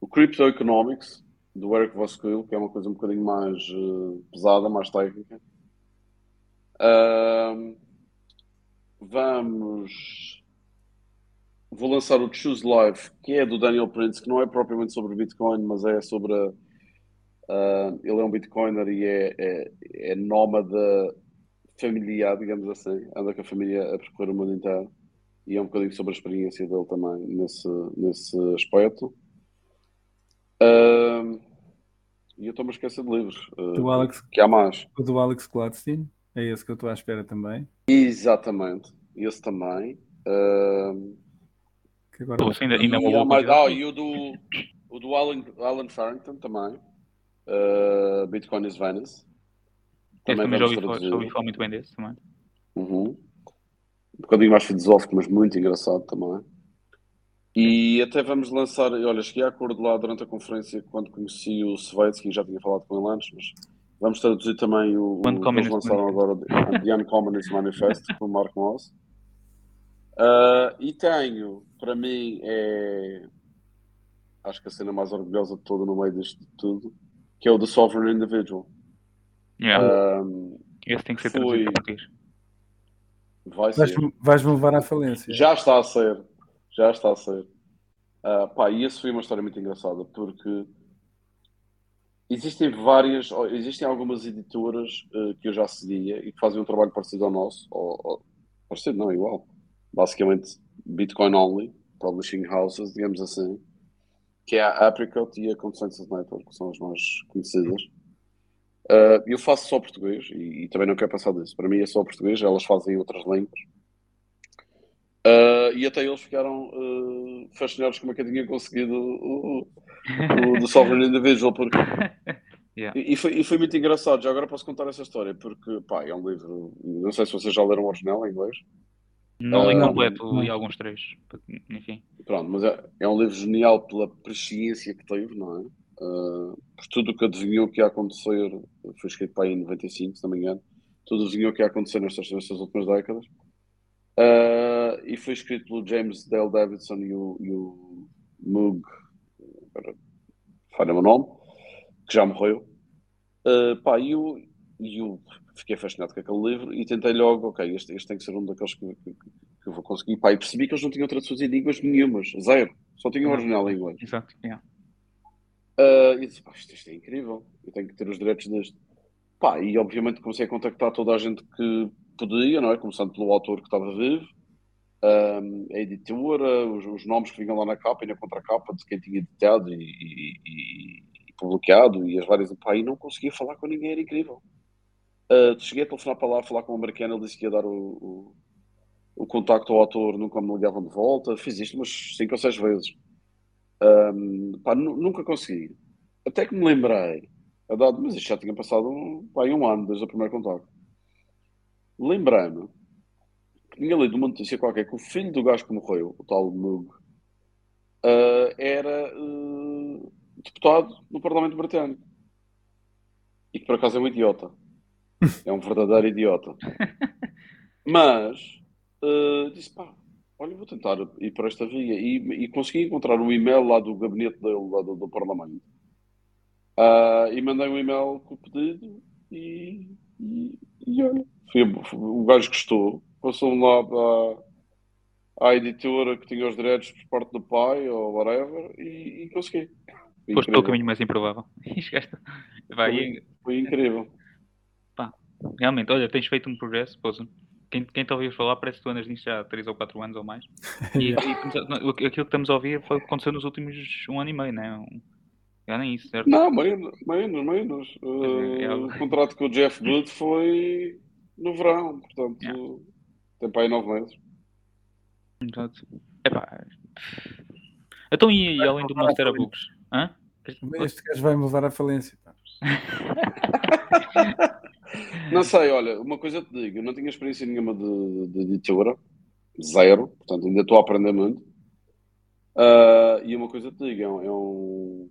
O Crypto Economics, do Eric Voskuil, que é uma coisa um bocadinho mais eh, pesada, mais técnica. Um, vamos. Vou lançar o Choose Life, que é do Daniel Prince, que não é propriamente sobre Bitcoin, mas é sobre. ah, ele é um Bitcoiner e é, é, é nómada familiar, digamos assim. Anda com a família a percorrer o mundo inteiro. E é um bocadinho sobre a experiência dele também nesse, nesse aspecto. Um, e eu estou-me a esquecer de livros. uh, Do Alex, que há mais. o do Alex Gladstein. É esse que eu estou à espera também. Exatamente. Esse também. Um, Que agora Pô, ainda, ainda é e, uma há boa mais- ah, e o do, o do Alan, Alan Farrington também. Uh, Bitcoin is Venice. Esse também já vamos ouvi, falar- traduzir. já ouvi falar muito bem desse também. Uhum. Um bocadinho mais filosófico, mas muito engraçado também. E até vamos lançar. Olha, cheguei a acordo lá durante a conferência quando conheci o Svetsky, já tinha falado com ele antes, mas vamos traduzir também o, o que eles lançaram agora, The Uncommunist Manifest, com o Mark Moss. Ah, e tenho, para mim, é. Acho que a cena mais orgulhosa de toda no meio disto tudo, que é o The Sovereign Individual. Yeah. Um, Esse tem que ser foi- traduzido para português. vai ser. vais-me vais-me levar à falência. Já está a ser. Já está a ser. Ah, pá, e isso foi uma história muito engraçada, porque existem várias, existem algumas editoras eh, que eu já seguia e que fazem um trabalho parecido ao nosso, ou, ou- parecido, não, igual. Basicamente, Bitcoin only, publishing houses, digamos assim, que é a Apricot e a Consensus Network, que são as mais conhecidas. Ah, eu faço só português e, e também não quero passar disso. Para mim é só português, elas fazem outras línguas. Uh, e até eles ficaram uh, fascinados como é que eu tinha conseguido o, o, o The Sovereign (laughs) Individual porque... Yeah. e, e foi, e foi muito engraçado, já agora posso contar essa história porque pá, é um livro, não sei se vocês já leram o original em inglês Não li Ah, completo e alguns trechos. Enfim. pronto, mas é, é um livro genial pela presciência que teve, não é? Uh, por tudo o que adivinhou que ia acontecer, foi escrito para aí em 95, se não me engano, tudo adivinhou que ia acontecer nestas, nestas últimas décadas. Uh, e foi escrito pelo James Dale Davidson e o, e o Moog, falha-me o nome, que já morreu. Uh, pá, e eu, eu fiquei fascinado com aquele livro e tentei logo, ok, este, este tem que ser um daqueles que, que, que eu vou conseguir. Pá, e percebi que eles não tinham traduções em línguas nenhumas, zero, só tinham o original em inglês. Exato. Yeah. Uh, e disse, pá, isto, isto é incrível, eu tenho que ter os direitos deste. Pá, e obviamente comecei a contactar toda a gente que podia, não é? Começando pelo autor que estava vivo, um, a editora, os, os nomes que vinham lá na capa e na contracapa de quem tinha editado e, e- e- publicado e as várias. Pá, e não conseguia falar com ninguém, era incrível. Uh, cheguei a telefonar para lá, falar com o americano, ele disse que ia dar o, o, o contacto ao autor, nunca me ligavam de volta. Fiz isto umas 5 ou 6 vezes. Um, pá, nu- nunca consegui. Até que me lembrei, a dado, mas isto já tinha passado um, pá, um ano desde o primeiro contacto. Lembrei-me que tinha lido uma notícia qualquer que o filho do gajo que morreu, o tal Moog, ah, era ah, deputado no Parlamento Britânico. E que por acaso é um idiota. É um verdadeiro idiota. (laughs) Mas ah, disse, pá, olha, vou tentar ir por esta via. E, e consegui encontrar um e-mail lá do gabinete dele, lá do, do Parlamento. Ah, e mandei um e-mail com o pedido e, e, e olha, foi, foi- o gajo gostou, passou-me lá à, à editora que tinha os direitos por parte do pai ou whatever e, e consegui. Foi Foste pelo caminho mais improvável. (laughs) Vai, e- Foi incrível. realmente, olha, tens feito um progresso, pouso. Quem, quem te ouviu falar parece que tu andas nisto já há 3 ou 4 anos ou mais. E, (laughs) e não, aquilo que estamos a ouvir foi o que aconteceu nos últimos um ano e meio, né? Um- Já nem isso, certo? Não, menos, menos, menos. é, é Uh, o contrato com o Jeff Good foi no verão, portanto, Yeah. tem para aí nove meses. Exato. Epá. Então e, e além do falência. Books? Hã? Este gajo vai-me levar à falência. (laughs) Não sei, olha, uma coisa eu te digo, eu não tinha experiência nenhuma de, de editora, zero, portanto ainda estou a aprender muito. Ah, e uma coisa eu te digo, é um.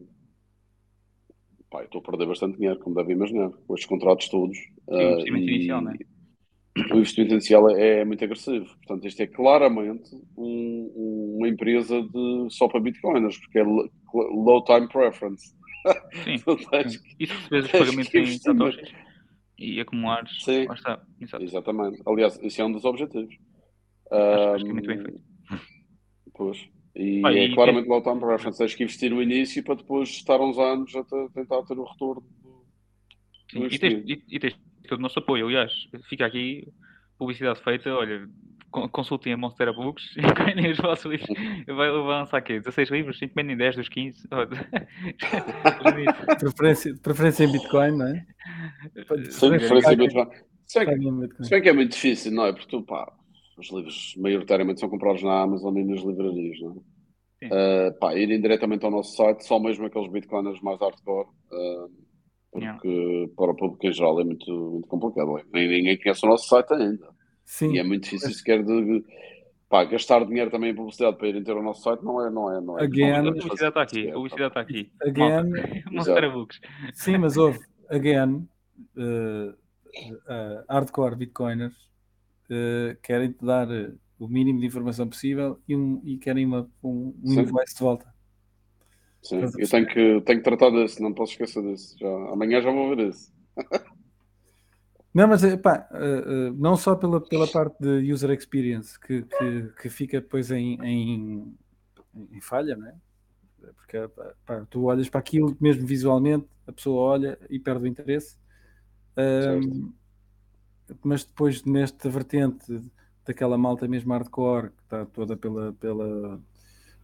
Um- Pá, estou a perder bastante dinheiro, como deve imaginar, com estes contratos todos. o Ah, investimento e- inicial, não é? (clears throat) O investimento inicial é, é muito agressivo. Portanto, isto é claramente um- um- uma empresa de, só para bitcoiners, porque é lo- low time preference. Sim. (laughs) Tens E se os pagamentos em satoshis e acumulares, Sim. está. Exato. Exatamente. Aliás, esse é um dos objetivos. Acho- acho que é muito bem feito. Pois. E Pá, é e claramente low time preference. Tens que investir no início para depois estar uns anos a te- tentar ter o retorno. do- Sim, do e, tens, e, e tens todo o nosso apoio. Aliás, fica aqui publicidade feita. Olha, con- consultem a Monstera Books (laughs) e vendem os vossos livros. Vai, lançar aqui 16 livros, simplesmente 10 dos 15. (laughs) Olha. Preferência, preferência em Bitcoin, não é? Sim, Sim, diferença sim. muito bem. Se bem, que, Paguem em Bitcoin. se bem que é muito difícil, não é? Porque tu, pá, os livros maioritariamente são comprados na Amazon e nas livrarias, não é? Ah, pá, irem diretamente ao nosso site, só mesmo aqueles bitcoiners mais hardcore, Yeah. porque para o público em geral é muito, muito complicado. Nem ninguém conhece o nosso site ainda. Sim, E é muito difícil sequer de pá, gastar dinheiro também em publicidade para irem ter o nosso site não é, não é, não é. Again. A publicidade está aqui. A publicidade está aqui. again, Malta, Monstera Books. sim, mas houve, again, eh, eh, hardcore Bitcoiners eh, querem te dar eh, o mínimo de informação possível e, um, e querem uma, um, um invoice de volta. Sim, eu tenho que, tenho que tratar disso, não posso esquecer disso. Já, amanhã já vou ver isso. (laughs) Não, mas eh, pá, não só pela, pela parte de user experience que, que, que fica depois em, em, em falha, não é? Porque pá, tu olhas para aquilo mesmo visualmente, a pessoa olha e perde o interesse. Ahm, mas depois nesta vertente daquela malta mesmo hardcore que está toda pela, pela,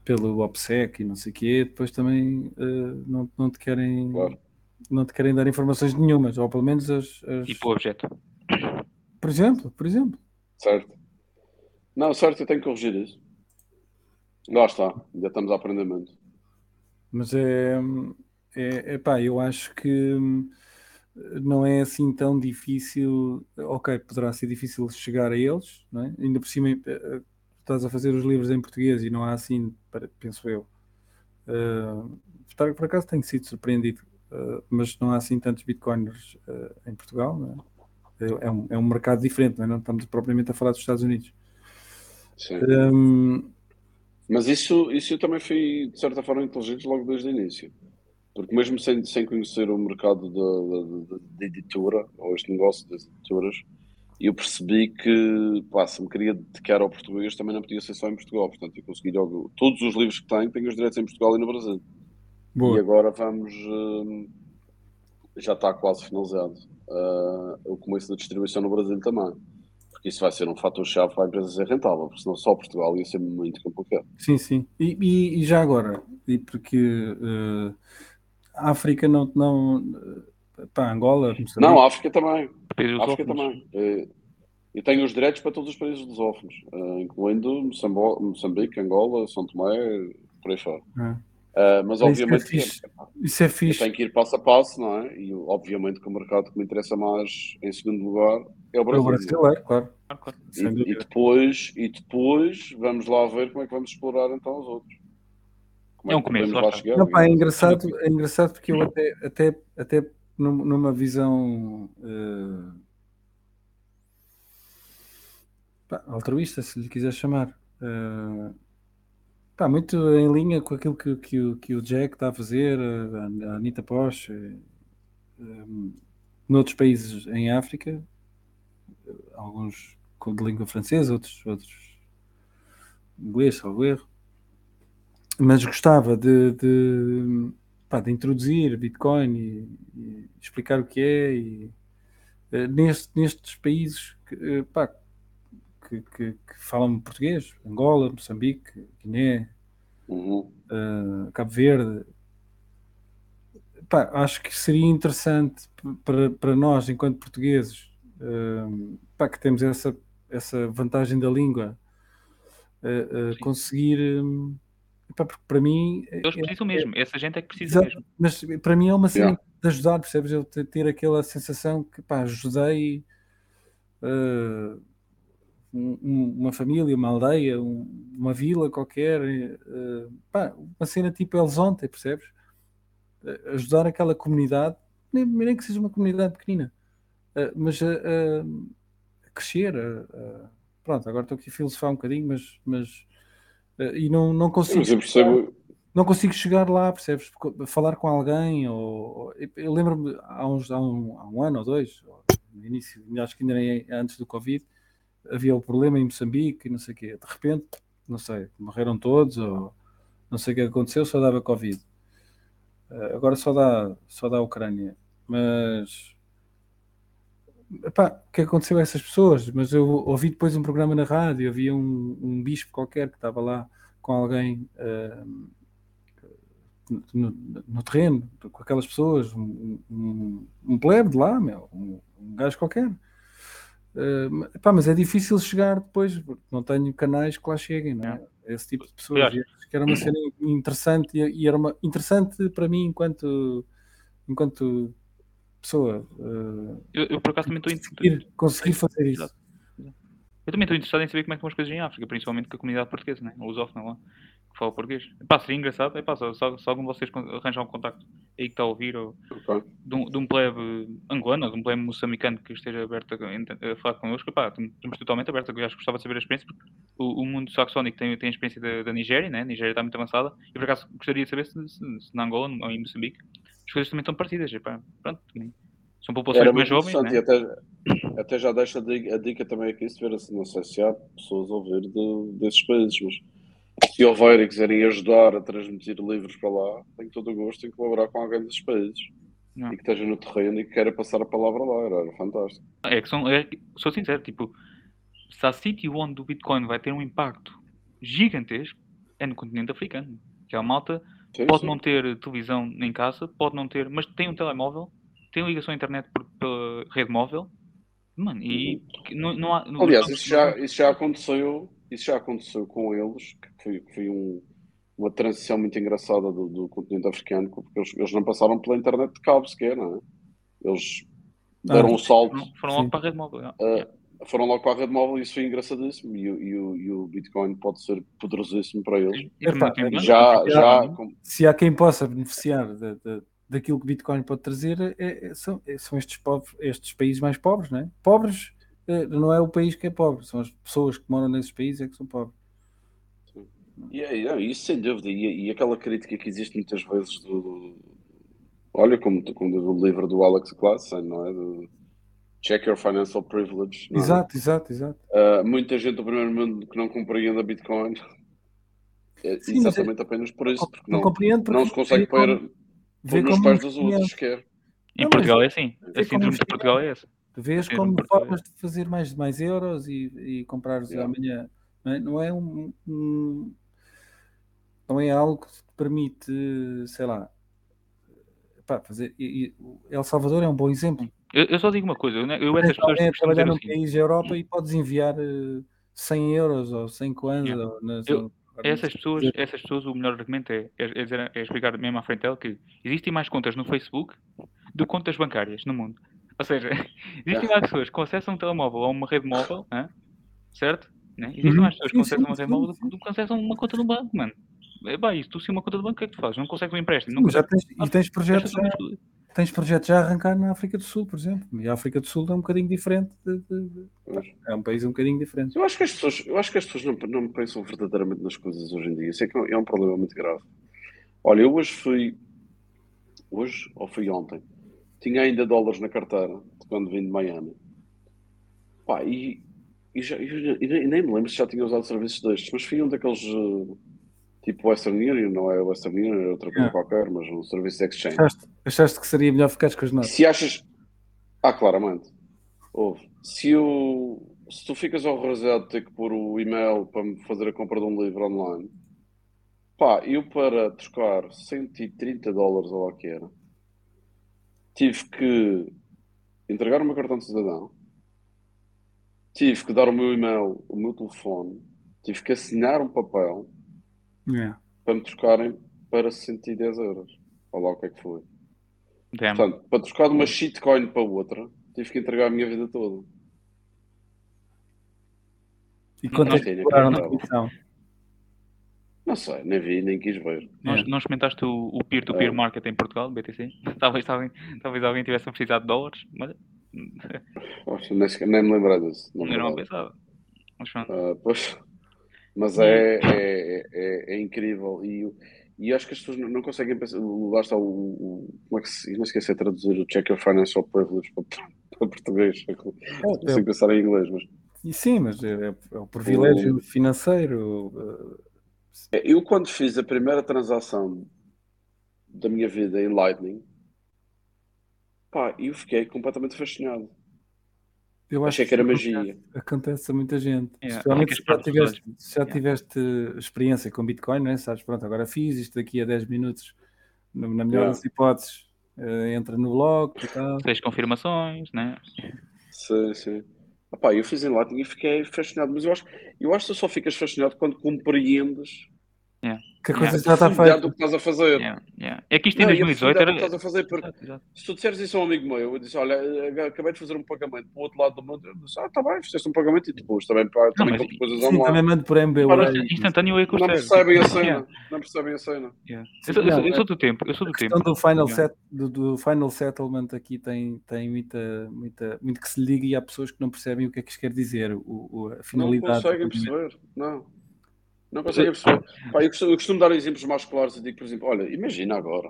pelo OPSEC e não sei o quê, depois também eh, não, não te querem Claro. não te querem dar informações nenhumas, ou pelo menos as, as- Tipo o objeto. por exemplo, por exemplo. Certo? Não, certo, eu tenho que corrigir isso. Lá está, ainda estamos a aprender muito. Mas é, é, é pá, eu acho que hum, não é assim tão difícil. Ok, poderá ser difícil chegar a eles, não é? Ainda por cima, eh, eh, estás a fazer os livros em português e não há assim, penso eu. Uh, por- acaso tenho sido surpreendido, uh, mas não há assim tantos bitcoiners uh, em Portugal, é? É, é um, é um mercado diferente, não, é? não estamos propriamente a falar dos Estados Unidos. Sim. Um, Mas isso, isso eu também fui, de certa forma, inteligente logo desde o início. Porque mesmo sem, sem conhecer o mercado da, da, editora, ou este negócio das editoras, eu percebi que, pá, se me queria dedicar ao português, também não podia ser só em Portugal. Portanto, eu consegui logo... Todos os livros que tenho, tenho os direitos em Portugal e no Brasil. E boa. agora vamos... hum, já está quase finalizado. ah, o começo da distribuição no Brasil também. Porque isso vai ser um fator-chave para a empresa ser rentável, porque senão só Portugal ia ser muito complicado. Sim, sim. E, e- e já agora, e porque a África não, não pá, Angola, Moçambique, Não, a África também. África também. Eh, Eu tenho os direitos para todos os países lusófonos, eh, incluindo Moçambique, Angola, São Tomé, por aí fora. Ah. Eh, mas Isso é obviamente que fixe. isso é fixe. tenho que ir passo a passo, não é? E obviamente que o mercado que me interessa mais em segundo lugar é o É o Brasil. brasileiro, claro. Claro, claro. E, e depois, e depois vamos lá ver como é que vamos explorar então os outros. Como É um que começo, lá chegar? Não, pá, é digamos. engraçado, é engraçado porque eu até, até, até num- numa visão eh, pá, altruísta, se lhe quiser chamar, eh, pá, muito em linha com aquilo que, que, o- que o Jack está a fazer, eh, a Anitta Posh, eh, eh, noutros países em África, alguns com de língua francesa, outros, outros inglês, salvo erro mas gostava de, de, pá, de introduzir Bitcoin e, e explicar o que é e, eh, neste- nestes países que, eh, pá, que, que- que falam português, Angola, Moçambique, Guiné, Uhum. eh, Cabo Verde, pá, acho que seria interessante para, para nós, enquanto portugueses, uh, pá, que temos essa, essa vantagem da língua, uh, uh, conseguir. Um, porque para mim. Eles é, precisam é, mesmo, essa gente é que precisa mesmo. Mas para mim é uma cena yeah. de ajudar, percebes? Eu ter aquela sensação que pá, ajudei. Uh, uma família, uma aldeia, uma vila qualquer, uh, pá, uma cena tipo Elzonte, percebes? Uh, ajudar aquela comunidade, nem, nem, que seja uma comunidade pequenina, uh, mas a, a crescer. pronto, agora estou aqui a filosofar um bocadinho, mas, mas e não, não consigo. Chegar, não consigo chegar lá, percebes? Falar com alguém, ou, eu lembro-me há, uns, há, um, há um ano ou dois, no início, acho que ainda nem antes do Covid, havia o problema em Moçambique e não sei o quê. De repente, não sei, morreram todos ou não sei o que aconteceu, só dava Covid. Uh, agora só dá, só dá a Ucrânia. Mas epá, o que aconteceu a essas pessoas? Mas eu ouvi depois um programa na rádio, havia um, um bispo qualquer que estava lá com alguém uh, no, no, terreno, com aquelas pessoas, um, um, um plebe de lá, meu, um, um gajo qualquer. Uh, pá, mas é difícil chegar depois, porque não tenho canais que lá cheguem, não é? é. Esse tipo de pessoas. Acho que era uma cena interessante e, era uma interessante para mim enquanto, enquanto pessoa. Uh, eu, eu, por acaso também estou conseguir, conseguir fazer isso. Eu também estou interessado em saber como é que estão as coisas em África, principalmente com a comunidade portuguesa, né? a lusófona lá que fala português. Pá, seria engraçado. É, pá, só, só, só algum de vocês arranjar um contacto aí que está a ouvir, ou okay. de, um, de um plebe angolano, ou de um plebe moçambicano que esteja aberto a, a, a falar connosco, pá, estamos totalmente abertos. Eu acho que gostava de saber a experiência, porque o, o mundo saxónico tem, tem a experiência da, da Nigéria, né? A Nigéria está muito avançada, e por acaso gostaria de saber se, se, se na Angola ou em Moçambique as coisas também estão partidas. Pronto, são populações mais jovens. Né? Até, até já deixa a dica, também aqui, se ver assim, não sei se há pessoas a ouvir de, desses países, mas se houver e quiserem ajudar a transmitir livros para lá, tenho todo o gosto em colaborar com alguém desses países. Não. E que esteja no terreno e que queira passar a palavra lá, era, era fantástico. É que são, é, sou sincero, tipo, se há sítio onde o Bitcoin vai ter um impacto gigantesco, é no continente africano. Que a malta sim, pode sim. não ter televisão em casa, pode não ter, mas tem um telemóvel, tem ligação à internet por, pela rede móvel, mano, e uhum. não, não há. Não, Aliás, isso já, isso já aconteceu isso já aconteceu com eles, que foi, foi um, uma transição muito engraçada do, do continente africano, porque eles, eles, não passaram pela internet de cabo sequer, não é? Eles deram ah, um salto. Foram logo para a rede móvel. Uh, foram logo para a rede móvel e isso foi engraçadíssimo. E, e, o, e o Bitcoin pode ser poderosíssimo para eles. E, já, já, já, se há quem possa beneficiar de, de, daquilo que o Bitcoin pode trazer, é, é, são, é, são estes, povos, estes países mais pobres, não é? Pobres é, não é o país que é pobre, são as pessoas que moram nesses países é que são pobres. Yeah, isso sem dúvida, e, e, aquela crítica que existe muitas vezes do. Olha, como, como do livro do Alex Klassen, não é? Do Check Your Financial Privilege. É? Exato, exato, exato. Uh, muita gente do primeiro mundo que não compreende a Bitcoin. É Sim, exatamente é, apenas por isso, porque não, não, compreendo porque não se consegue pôr, nos pés dos outros sequer. Em Portugal é assim. A síndrome de Portugal é essa. Tu vês como formas de fazer mais, mais euros e, e comprar yeah. amanhã. Não é, não é um, um, não é algo que te permite, sei lá, pá, fazer. E, e, El Salvador é um bom exemplo. Eu, eu só digo uma coisa, eu, eu essas pessoas é trabalhar num assim. país da Europa e podes enviar 100 eh, euros ou 100 kwanzas. Yeah. Nas, eu, essas pessoas, essas pessoas, o melhor argumento é, é, é, dizer, é explicar mesmo à frente dela que existem mais contas no Facebook do que contas bancárias no mundo. Ou seja, (laughs) existem mais pessoas que acessam um telemóvel ou uma rede móvel, hein? certo? Né? Existem uhum. mais pessoas que acessam uma rede móvel do que acessam uma conta no banco, mano. É, bem, isso tu sim uma conta do banco, o que é que tu fazes? Não consegues um empréstimo. Não já tens, e tens projetos, já, tens projetos já a arrancar na África do Sul, por exemplo. E a África do Sul é um bocadinho diferente. De, de, de, é um país um bocadinho diferente. Eu acho que as pessoas, eu acho que as pessoas não, não pensam verdadeiramente nas coisas hoje em dia. Isso é, que é um problema muito grave. Olha, eu hoje fui. Hoje, ou fui ontem, tinha ainda dólares na carteira quando vim de Miami. Pá, e, e, já, e, e, nem me lembro se já tinha usado serviços destes, mas fui um daqueles uh, tipo Western Union, não é Western Union, é outra coisa é. qualquer, mas um serviço de exchange. Achaste, achaste que seria melhor ficar com as notas? Se achas. Ah, claramente. Houve. Se, o, se tu ficas horrorizado de ter que pôr o e-mail para me fazer a compra de um livro online, pá, eu para trocar 130 dólares ou lá que era tive que entregar o meu cartão de cidadão, tive que dar o meu e-mail, o meu telefone, tive que assinar um papel Yeah. para me trocarem para 110 euros. Olha lá o que é que foi. Damn. Portanto, para trocar de uma shitcoin para outra, tive que entregar a minha vida toda. E quanto é Não que tem, cobraram na não. comissão? Não sei, nem vi, nem quis ver. Não, É. não experimentaste o, peer-to-peer É. market em Portugal, BTC? (laughs) Talvez, alguém, talvez alguém tivesse a precisar de dólares, mas (laughs) Oxe, nem, nem me lembrei disso. Não me eu não pensava. Mas. Ah, pois. Mas é, é, é, é incrível e, eu- e acho que as pessoas não, não conseguem pensar. Lá está o, o- Como é que se. Não esqueci de traduzir o Check Your Financial Privilege para, para português. É que Não consigo pensar em inglês, mas. E sim, mas é, é o privilégio financeiro. eh, Eu, quando fiz a primeira transação da minha vida em Lightning, pá, eu fiquei completamente fascinado. Eu acho Achei que era magia. Acontece, a muita gente. Yeah, Especialmente ficas se já, tiveste, se já tiveste experiência com Bitcoin, não é? Sabes, pronto, agora fiz isto daqui a 10 minutos, na melhor das hipóteses, eh, entra no blog e tal. Seis confirmações, né? Sim, sim. Epá, eu fiz em Lightning e fiquei fascinado, mas eu acho, eu acho que tu só ficas fascinado quando compreendes Que a Yeah. coisa já a está feita. do que estás a fazer. Yeah, yeah. É que isto em Não, e a 2018 profundidade era. estás a fazer, porque se tu disseres isso a um amigo meu, eu disse, olha, eh, acabei de fazer um pagamento para o outro lado do mundo, eu disse, ah, tá bem, fizeste um pagamento e depois também, pá, também mas coisas Sim, também online. mando por MBWay. Para- Instantâneo é que Não percebem a cena, Yeah, não percebem a cena. yeah. Eu, sou, eu, sou, eu sou do tempo, eu sou do A questão tempo. do final, Yeah. set, do, do final settlement aqui tem, tem muita, muita, muito que se liga e há pessoas que não percebem o que é que isto quer dizer, o, o- a Não finalidade. do conseguem perceber, não. Não perceber. Pá, eu, costumo, eu costumo dar exemplos mais claros e digo, por exemplo, olha, imagina agora,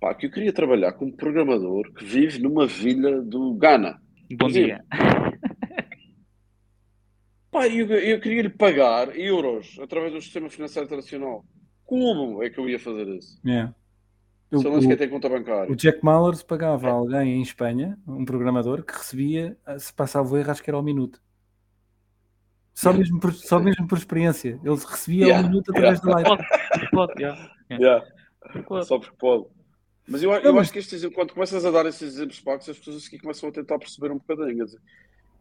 pá, que eu queria trabalhar como programador que vive numa vila do Ghana. Bom dia. Pá, eu, eu queria lhe pagar euros através do sistema financeiro internacional. Como é que eu ia fazer isso? Yeah. Eu não sequer tenho conta bancária. O Jack Mallers pagava a alguém em Espanha, um programador, que recebia, se passava o erro, acho que era ao minuto. Só mesmo por, só mesmo por experiência. Ele recebia Yeah, ao minuto através da live. Pode, pode, yeah. Yeah, Pode. só porque pode. Mas eu, eu acho que estes quando começas a dar esses exemplos pagos, as pessoas aqui começam a tentar perceber um bocadinho. dizer,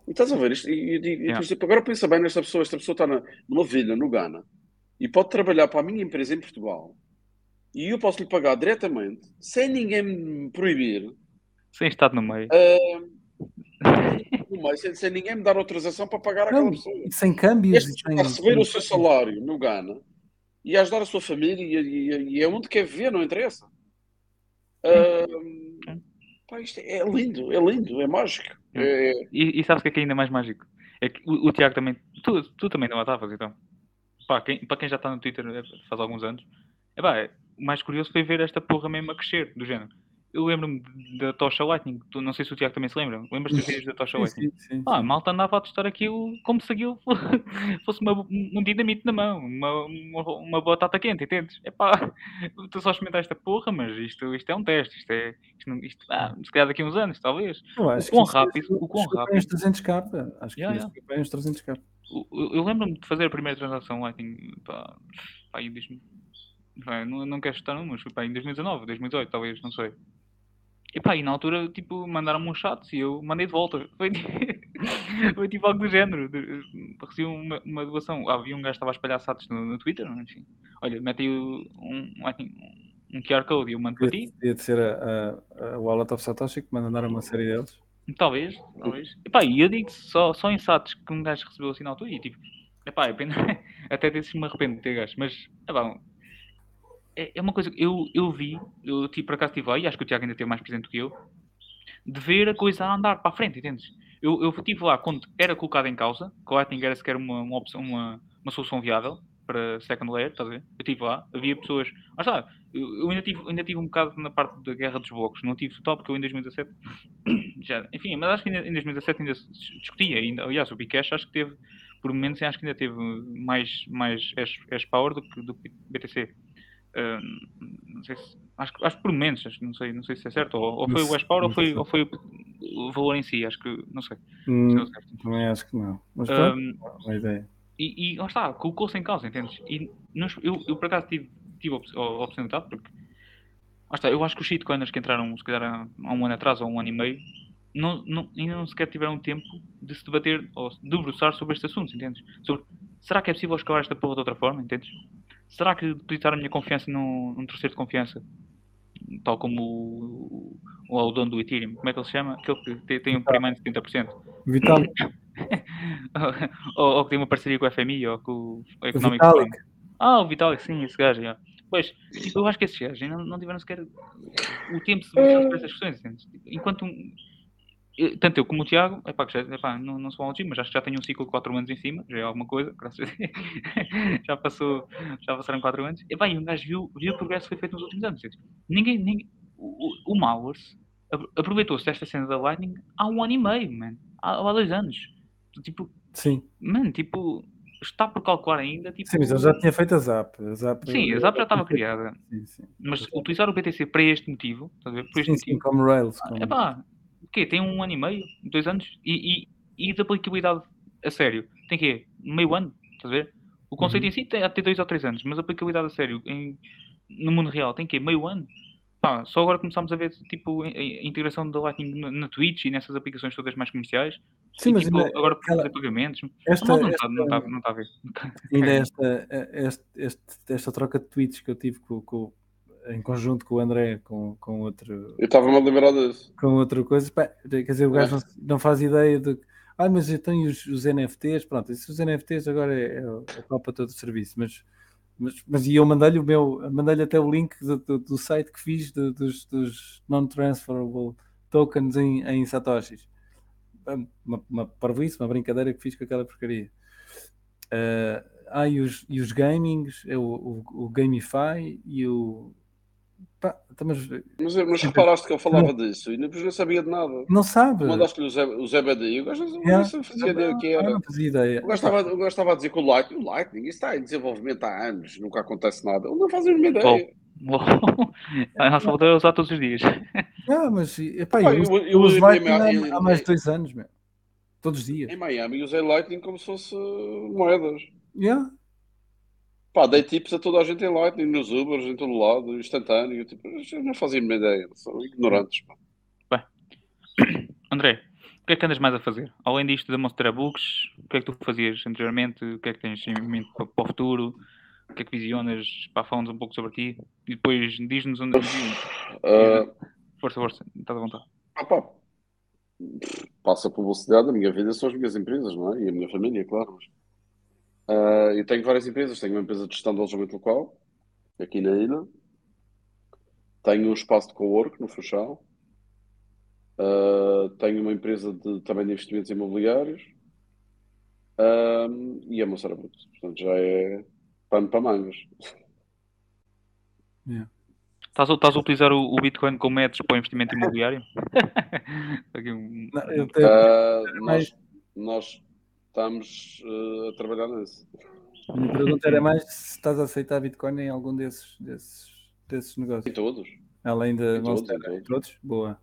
E estás a ver isto? E, eu digo- e, Yeah. por exemplo, agora pensa bem nesta pessoa. Esta pessoa está na- numa vila, no Ghana, e pode trabalhar para a minha empresa em Portugal. E eu posso lhe pagar diretamente, sem ninguém me proibir, Sem estar no meio. no meio, sem, sem ninguém me dar autorização para pagar aquela Não, pessoa. sem câmbios. Este está sem- a receber o seu salário no Ghana e a ajudar a sua família e, e, e é onde quer viver, não interessa. Ah, pá, isto é lindo, é lindo, é mágico. É, E, e sabes o que é que é ainda mais mágico? É que o, o Tiago também. Tu, tu também não a estavas, então. Pá, quem, para quem já está no Twitter eh, faz alguns anos, é pá, o mais curioso foi ver esta porra mesmo a crescer, do género. Eu lembro-me da Tocha Lightning, tu, não sei se o Tiago também se lembra. Lembras-te dos vídeos da Tocha Sim, Lightning? sim, sim, Ah, a sim. malta andava a testar aquilo como se aquilo (laughs) fosse uma, um dinamite na mão, uma, uma, batata quente, entendes? É pá, (laughs) tu só experimentar esta porra, mas isto, isto é um teste, isto é, isto, não- isto, ah, se calhar daqui a uns anos, talvez. Eu acho o quão isso rápido, o quão bem rápido. uns 300 k Acho que Yeah, bem uns 300 k O- Eu, eu lembro-me de fazer a primeira transação Lightning, pá, pá, em 2000, pá, não, não quero chutar números, foi em 2019, 2018, talvez, não sei. E pá, e na altura, tipo, mandaram-me um chat e eu mandei de volta. (laughs) Foi, foi tipo algo do género. Recebi uma, uma doação. Ah, havia um gajo que estava a espalhar sats no, no Twitter, enfim. Olha, mete aí um, Lightning, um QR Code e eu mando para ti. De ser a, a, a Wallet of Satoshi que mandaram uma série deles. Talvez, talvez. Epá, e eu digo só, só em SATs que um gajo recebeu assim na altura e tipo, epá, é pena, (laughs) até desse me arrependo de ter gajo, mas epá, é, é uma coisa que eu, eu vi, eu tipo, por acaso estive lá e acho que o Tiago ainda teve mais presente do que eu, de ver a coisa a andar para a frente, entendes? Eu, eu estive lá quando era colocado em causa, que o Lightning era sequer uma, uma, opção, uma, uma solução viável para second layer, estás a ver? Eu estive lá, havia pessoas, ah está, eu, eu ainda, tive, ainda tive um bocado na parte da guerra dos blocos, não tive top, porque eu em 2017 (coughs) já, enfim, mas acho que ainda, em 2017 ainda discutia, ainda, aliás, o Bcash acho que teve, por momentos, acho que ainda teve mais, mais hash, hash power do que, do BTC. Sei se, acho, que- acho que por momentos, acho que não sei, não sei se é certo, ou, ou foi o hash power ou foi, ou foi o valor em si, acho que, não sei. se Hum, é certo. também acho que não. Mas pronto, uma ideia. e, e lá está, colocou-se em causa, entendes? E nos- eu, eu por acaso tive, tive a a oportunidade, porque lá está, eu acho que os shitcoiners que entraram, se calhar, há um ano atrás ou um ano e meio, não, não, ainda não sequer tiveram tempo de se debater ou de debruçar sobre estes assuntos, entendes? Sobre, será que é possível escalar esta porra de outra forma, entendes? Será que depositar a minha confiança num, num terceiro de confiança, tal como o, o, o dono do Ethereum, como é que ele se chama? Aquele que tem, tem um primeiro de 70%. Vital. (laughs) ou, ou, que tem uma parceria com o FMI ou com o Economic Fund. Ah, o Vitalik, sim, esse gajo, já. Pois, tipo, eu acho que esses gajos não, não tiveram sequer o tempo de se mostrar para essas questões. Enquanto um, tanto eu como o Tiago, epá, já, epá, não, não sou autista, mas acho que já tenho um ciclo de 4 anos em cima, já é alguma coisa, graças a (laughs) já, passou, já passaram 4 anos. Epá, e um gajo viu, viu o progresso que foi feito nos últimos anos. Ninguém, ninguém o, o Mowers aproveitou-se desta cena da Lightning há um ano e meio, man. Há, há dois anos. Tipo, Sim. Man, tipo, está por calcular ainda. Tipo... Sim, mas ele já tinha feito a Zap. A Zap sim, a Zap já estava criada. Sim, sim. Mas utilizar o BTC para este motivo, estás a ver? Por este sim, motivo. Sim, como Rails. Como... Epá, quê? Tem um ano e meio? Dois anos? E, e, e de aplicabilidade a sério? Tem quê? Meio ano? Estás a ver? O conceito uhum. em si tem até dois ou três anos, mas a aplicabilidade a sério em, no mundo real tem quê? Meio ano? Pá, só agora começamos a ver tipo, a integração da Lightning na, na Twitch e nessas aplicações todas mais comerciais. Sim, e, mas tipo, ainda, agora por fazer pagamentos. Esta, não, não, esta, está, não, está, não está a ver. Ainda esta, esta, esta, esta troca de tweets que eu tive com, com, em conjunto com o André, com, com outro. Eu estava-me a lembrar disso. Com outra coisa. Pá, quer dizer, o gajo é. não, não, faz ideia de. Ah, mas eu tenho os, os NFTs. Pronto, esses NFTs agora é, é, é para todo o serviço. Mas mas, mas e eu mandei-lhe o meu, mandei-lhe até o link do, do, do site que fiz de, dos, dos non-transferable tokens em, em Satoshis. Uma, uma parvoíce, uma brincadeira que fiz com aquela porcaria. Uh, ah, e os, e os gamings, é o, o, o Gamify e o Pá, então, mas, mas, mas reparaste que ele falava não. disso e depois não sabia de nada. Não sabe. Mandaste-lhe o Zé, o Zé BDI, o gajo não fazia ideia que era. Não fazia ideia. O gajo, estava, o a dizer que o Lightning, o Lightning, isso está em desenvolvimento há anos, nunca acontece nada. Ele não faz a mesma ideia. Oh. a nossa volta a usar todos os dias. (laughs) Ah, mas epá, eu, eu, eu, eu uso Lightning há, há mais de dois anos, meu. todos os dias. Em Miami usei Lightning como se fosse moedas. Yeah. Pá, dei tips a toda a gente em Lightning, nos Ubers, em todo lado, instantâneo. Tipo, não fazia nenhuma ideia, são ignorantes. Bem, (coughs) André, o que é que andas mais a fazer? Além disto da Monster Books, o que é que tu fazias anteriormente? O que é que tens em mente para, para o futuro? O que é que visionas? Pá, fala-nos um pouco sobre ti e depois diz-nos onde. Uh... (coughs) Força, força, estás à vontade. Ah, pá. Passa a publicidade, a minha vida são as minhas empresas, não é? E a minha família, claro. Mas... Uh, eu tenho várias empresas. Tenho uma empresa de gestão de alojamento local, aqui na ilha. Tenho um espaço de co-work no Funchal. Uh, tenho uma empresa de, também de investimentos imobiliários. Uh, e a Moçara Brutos. Portanto, já é pano para mangas. (laughs) Yeah. Estás, estás a utilizar o, o, Bitcoin como métodos para o investimento imobiliário? (laughs) um... Não, tenho... nós, nós estamos uh, a trabalhar nisso. A minha pergunta era mais se estás a aceitar Bitcoin em algum desses, desses, desses negócios. Em todos. Além de em todos, em todos. todos? Boa.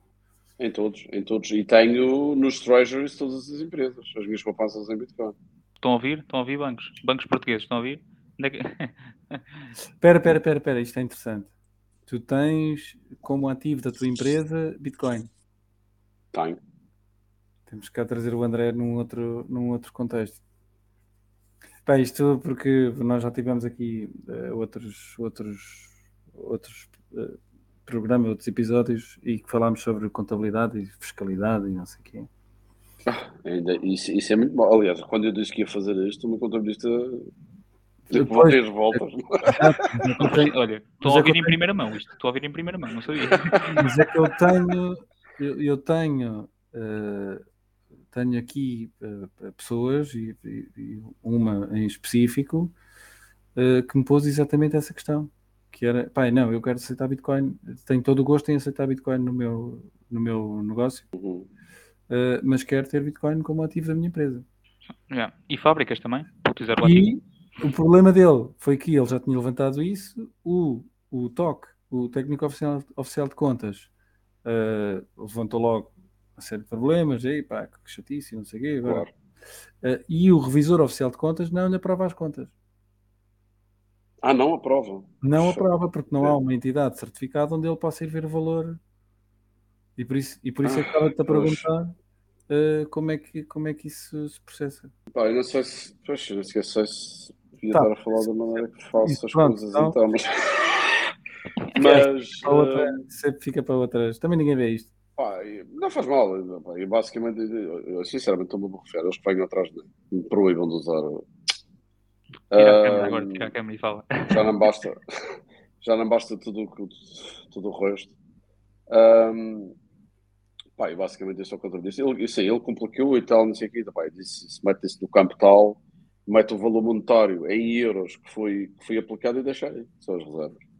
Em todos, em todos. E tenho nos treasuries todas as empresas, as minhas poupanças em Bitcoin. Estão a ouvir? Estão a ouvir bancos? Bancos portugueses, estão a ouvir? Espera, (laughs) espera, espera, espera, isto é interessante. Tu tens como ativo da tua empresa Bitcoin? Tenho. Temos que cá trazer o André num outro, num outro contexto. Pá, isto porque nós já tivemos aqui uh, outros, outros, outros uh, programas, outros episódios e que falámos sobre contabilidade e fiscalidade e não sei o quê. Ah, ainda, isso, isso é muito bom. Aliás, quando eu disse que ia fazer isto, uma contabilista depois as voltas. (laughs) Olha, estou a é ouvir em primeira mão isto. Estou a ouvir em primeira mão, não sabia. Mas é que eu tenho, eu, eu tenho uh, tenho aqui uh, pessoas, e, e, uma em específico, uh, que me pôs exatamente essa questão. Que era, pai, não, eu quero aceitar Bitcoin, tenho todo o gosto em aceitar Bitcoin no meu, no meu negócio, uh, mas quero ter Bitcoin como ativo da minha empresa. Yeah. E fábricas também, utilizar o E o problema dele foi que ele já tinha levantado isso, o, o TOC, o técnico oficial, oficial de contas, levantou logo uma série de problemas, aí pá, que chatice, não sei o quê. Claro. Uh, e o revisor oficial de contas não lhe aprova as contas. Ah, não aprova. Não aprova, porque não há uma entidade certificada onde ele possa ir ver o valor. E por isso, e por isso é que estava-te a perguntar uh, como, é que, como é que isso se processa. Pá, eu não sei se. Eu não sei se devia tá. estar a falar da maneira que faço as pronto, coisas então, então mas. (laughs) mas outra, uh... sempre fica para outras. Também ninguém vê isto. Pá, não faz mal. E basicamente, eu, sinceramente, estou-me a borrifar. Eles que venham atrás de mim, me proíbam de usar. Tira a câmera agora, tira a câmera e fala. Já não basta, (laughs) já não basta tudo, tudo o resto. Um, pá, e basicamente isso é o que eu disse. Ele, aí, ele complicou e tal, não sei o que. Pá, disse, se mete isso no campo tal, mete o valor monetário em euros que foi, que foi aplicado e deixa aí, são as reservas.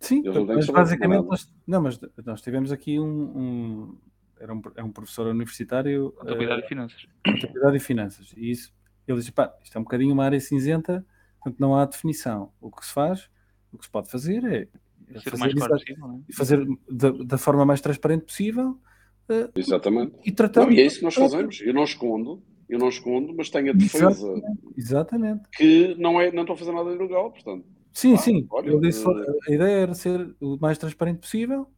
Sim, mas basicamente nós, não, mas nós tivemos aqui um, um era um, é um professor universitário Contabilidade uh, e Finanças. Contabilidade e Finanças. E isso, ele disse, pá, isto é um bocadinho uma área cinzenta, portanto não há definição. O que se faz, o que se pode fazer é, é fazer, claro possível, é? fazer da, da, forma mais transparente possível. Uh, Exatamente. E, tratar. Não, e é isso que nós fazemos. Eu não escondo, eu não escondo, mas tenho a defesa Exatamente. Exatamente. que não, é, não estou a fazer nada ilegal, portanto. Sim, ah, sim. Olha, disse, uh, a ideia era ser o mais transparente possível.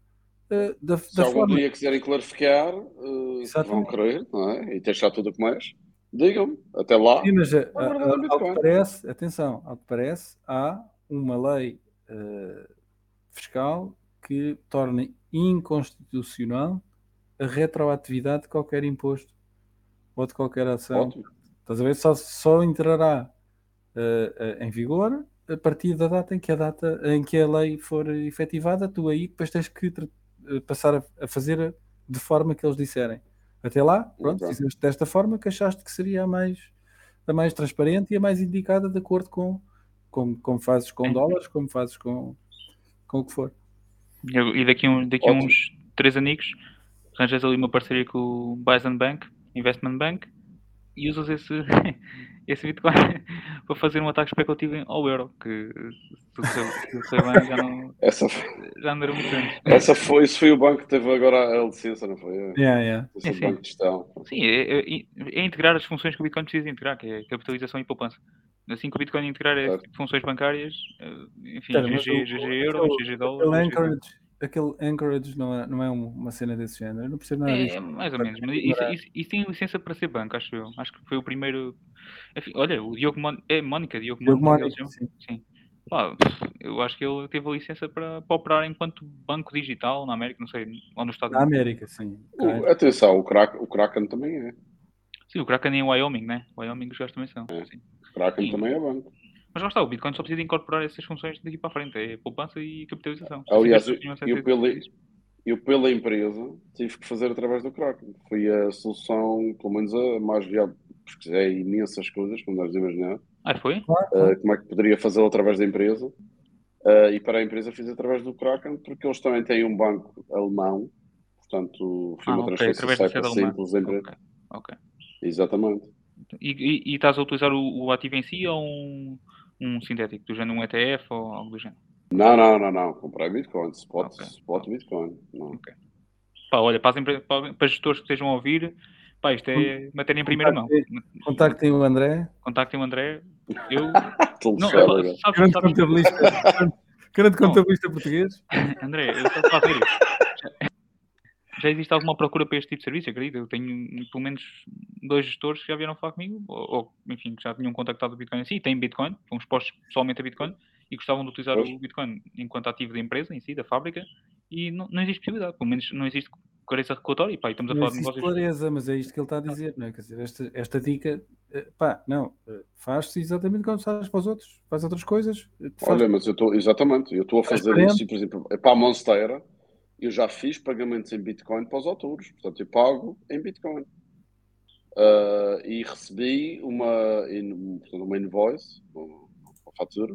Uh, da, se da algum forma... dia quiserem clarificar, uh, vão querer, não é? E deixar tudo como é, digam-me. Até lá. Sim, mas, uh, ao que parece, atenção, ao que parece, há uma lei fiscal que torna inconstitucional a retroatividade de qualquer imposto ou de qualquer ação. Ótimo. Estás a ver? Só, só entrará em vigor a partir da data em que a data em que a lei for efetivada, tu aí depois tens que eh, passar a, a, fazer de forma que eles disserem. Até lá, pronto, fizeste desta forma que achaste que seria a mais, a mais transparente e a mais indicada de acordo com como, como fazes com dólares, como fazes com, com o que for. E daqui, um, daqui uns três anos arranjas ali uma parceria com o Bison Bank, Investment Bank, e usas esse, (laughs) esse Bitcoin (laughs) para fazer um ataque especulativo ao euro, que se sei bem já não, essa, já não era muito antes. Essa foi, isso foi o banco que teve agora a licença, não foi? Yeah, yeah. Esse é, banco de gestão. Sim, é, é, é, integrar as funções que o Bitcoin precisa integrar, que é capitalização e poupança. Assim que o Bitcoin integrar claro. funções bancárias, eh, enfim, GG euro, GG dólar aquele Anchorage não é, não é uma cena desse género. Eu não percebo nada é, disso. É, mais ou menos. Mas isso, isso, isso, tem licença para ser banco, acho eu. Acho que foi o primeiro. Enfim, olha, o Diogo Mon... é Mónica, Diogo, Diogo Mónica. Sim. sim. Pá, eu acho que ele teve a licença para, para operar enquanto banco digital na América, não sei, lá no Estado Na América, sim. O, atenção, o, Kraken, o Kraken também é. Sim, o Kraken é em Wyoming, né? Wyoming os gajos também são. É. O Kraken também é banco. Mas lá está, o Bitcoin só precisa incorporar essas funções daqui para a frente, é poupança e capitalização. Aliás, eu, eu, pela, eu pela empresa tive que fazer através do Kraken. Foi a solução, pelo menos a mais viável. Pesquisei imensas coisas, como deves imaginar. Ah, foi? Uh, como é que poderia fazê-lo através da empresa? Uh, e para a empresa fiz através do Kraken, porque eles também têm um banco alemão, portanto, foi ah, uma okay. transferência simples da empresa. Okay. ok. Exatamente. E, e, e, estás a utilizar o, o ativo em si ou um, um sintético, do género um ETF ou algo do género? Não, não, não, não. Comprei Bitcoin, spot, okay. spot Bitcoin. Não. Okay. Pá, olha, para, as, para, para gestores que estejam a ouvir, pá, isto é matéria em primeira mão. Contactem o André. Contactem o André. Eu. (laughs) não, sabes, sabes, grande contabilista. (laughs) grande contabilista português. André, eu estou a fazer isto. Já existe alguma procura para este tipo de serviço? Acredito. Eu tenho pelo menos dois gestores que já vieram falar comigo, ou, ou enfim, que já tinham contactado o Bitcoin assim, e têm Bitcoin, estão expostos somente a Bitcoin, e gostavam de utilizar pois. o Bitcoin enquanto ativo da empresa em si, da fábrica, e não, não existe possibilidade, pelo menos não existe clareza regulatória, e pá, estamos a falar de negócios... clareza, mas é isto que ele está a dizer, não é? Quer dizer, esta, esta dica, eh, pá, não, eh, faz-se exatamente como faz para os outros, faz outras coisas. Eh, faz... Olha, mas eu estou, exatamente, eu estou a fazer isso, por exemplo, é para a Monstera, eu já fiz pagamentos em Bitcoin para os autores, portanto eu pago em Bitcoin. Uh, e recebi uma, uma invoice, uma fatura,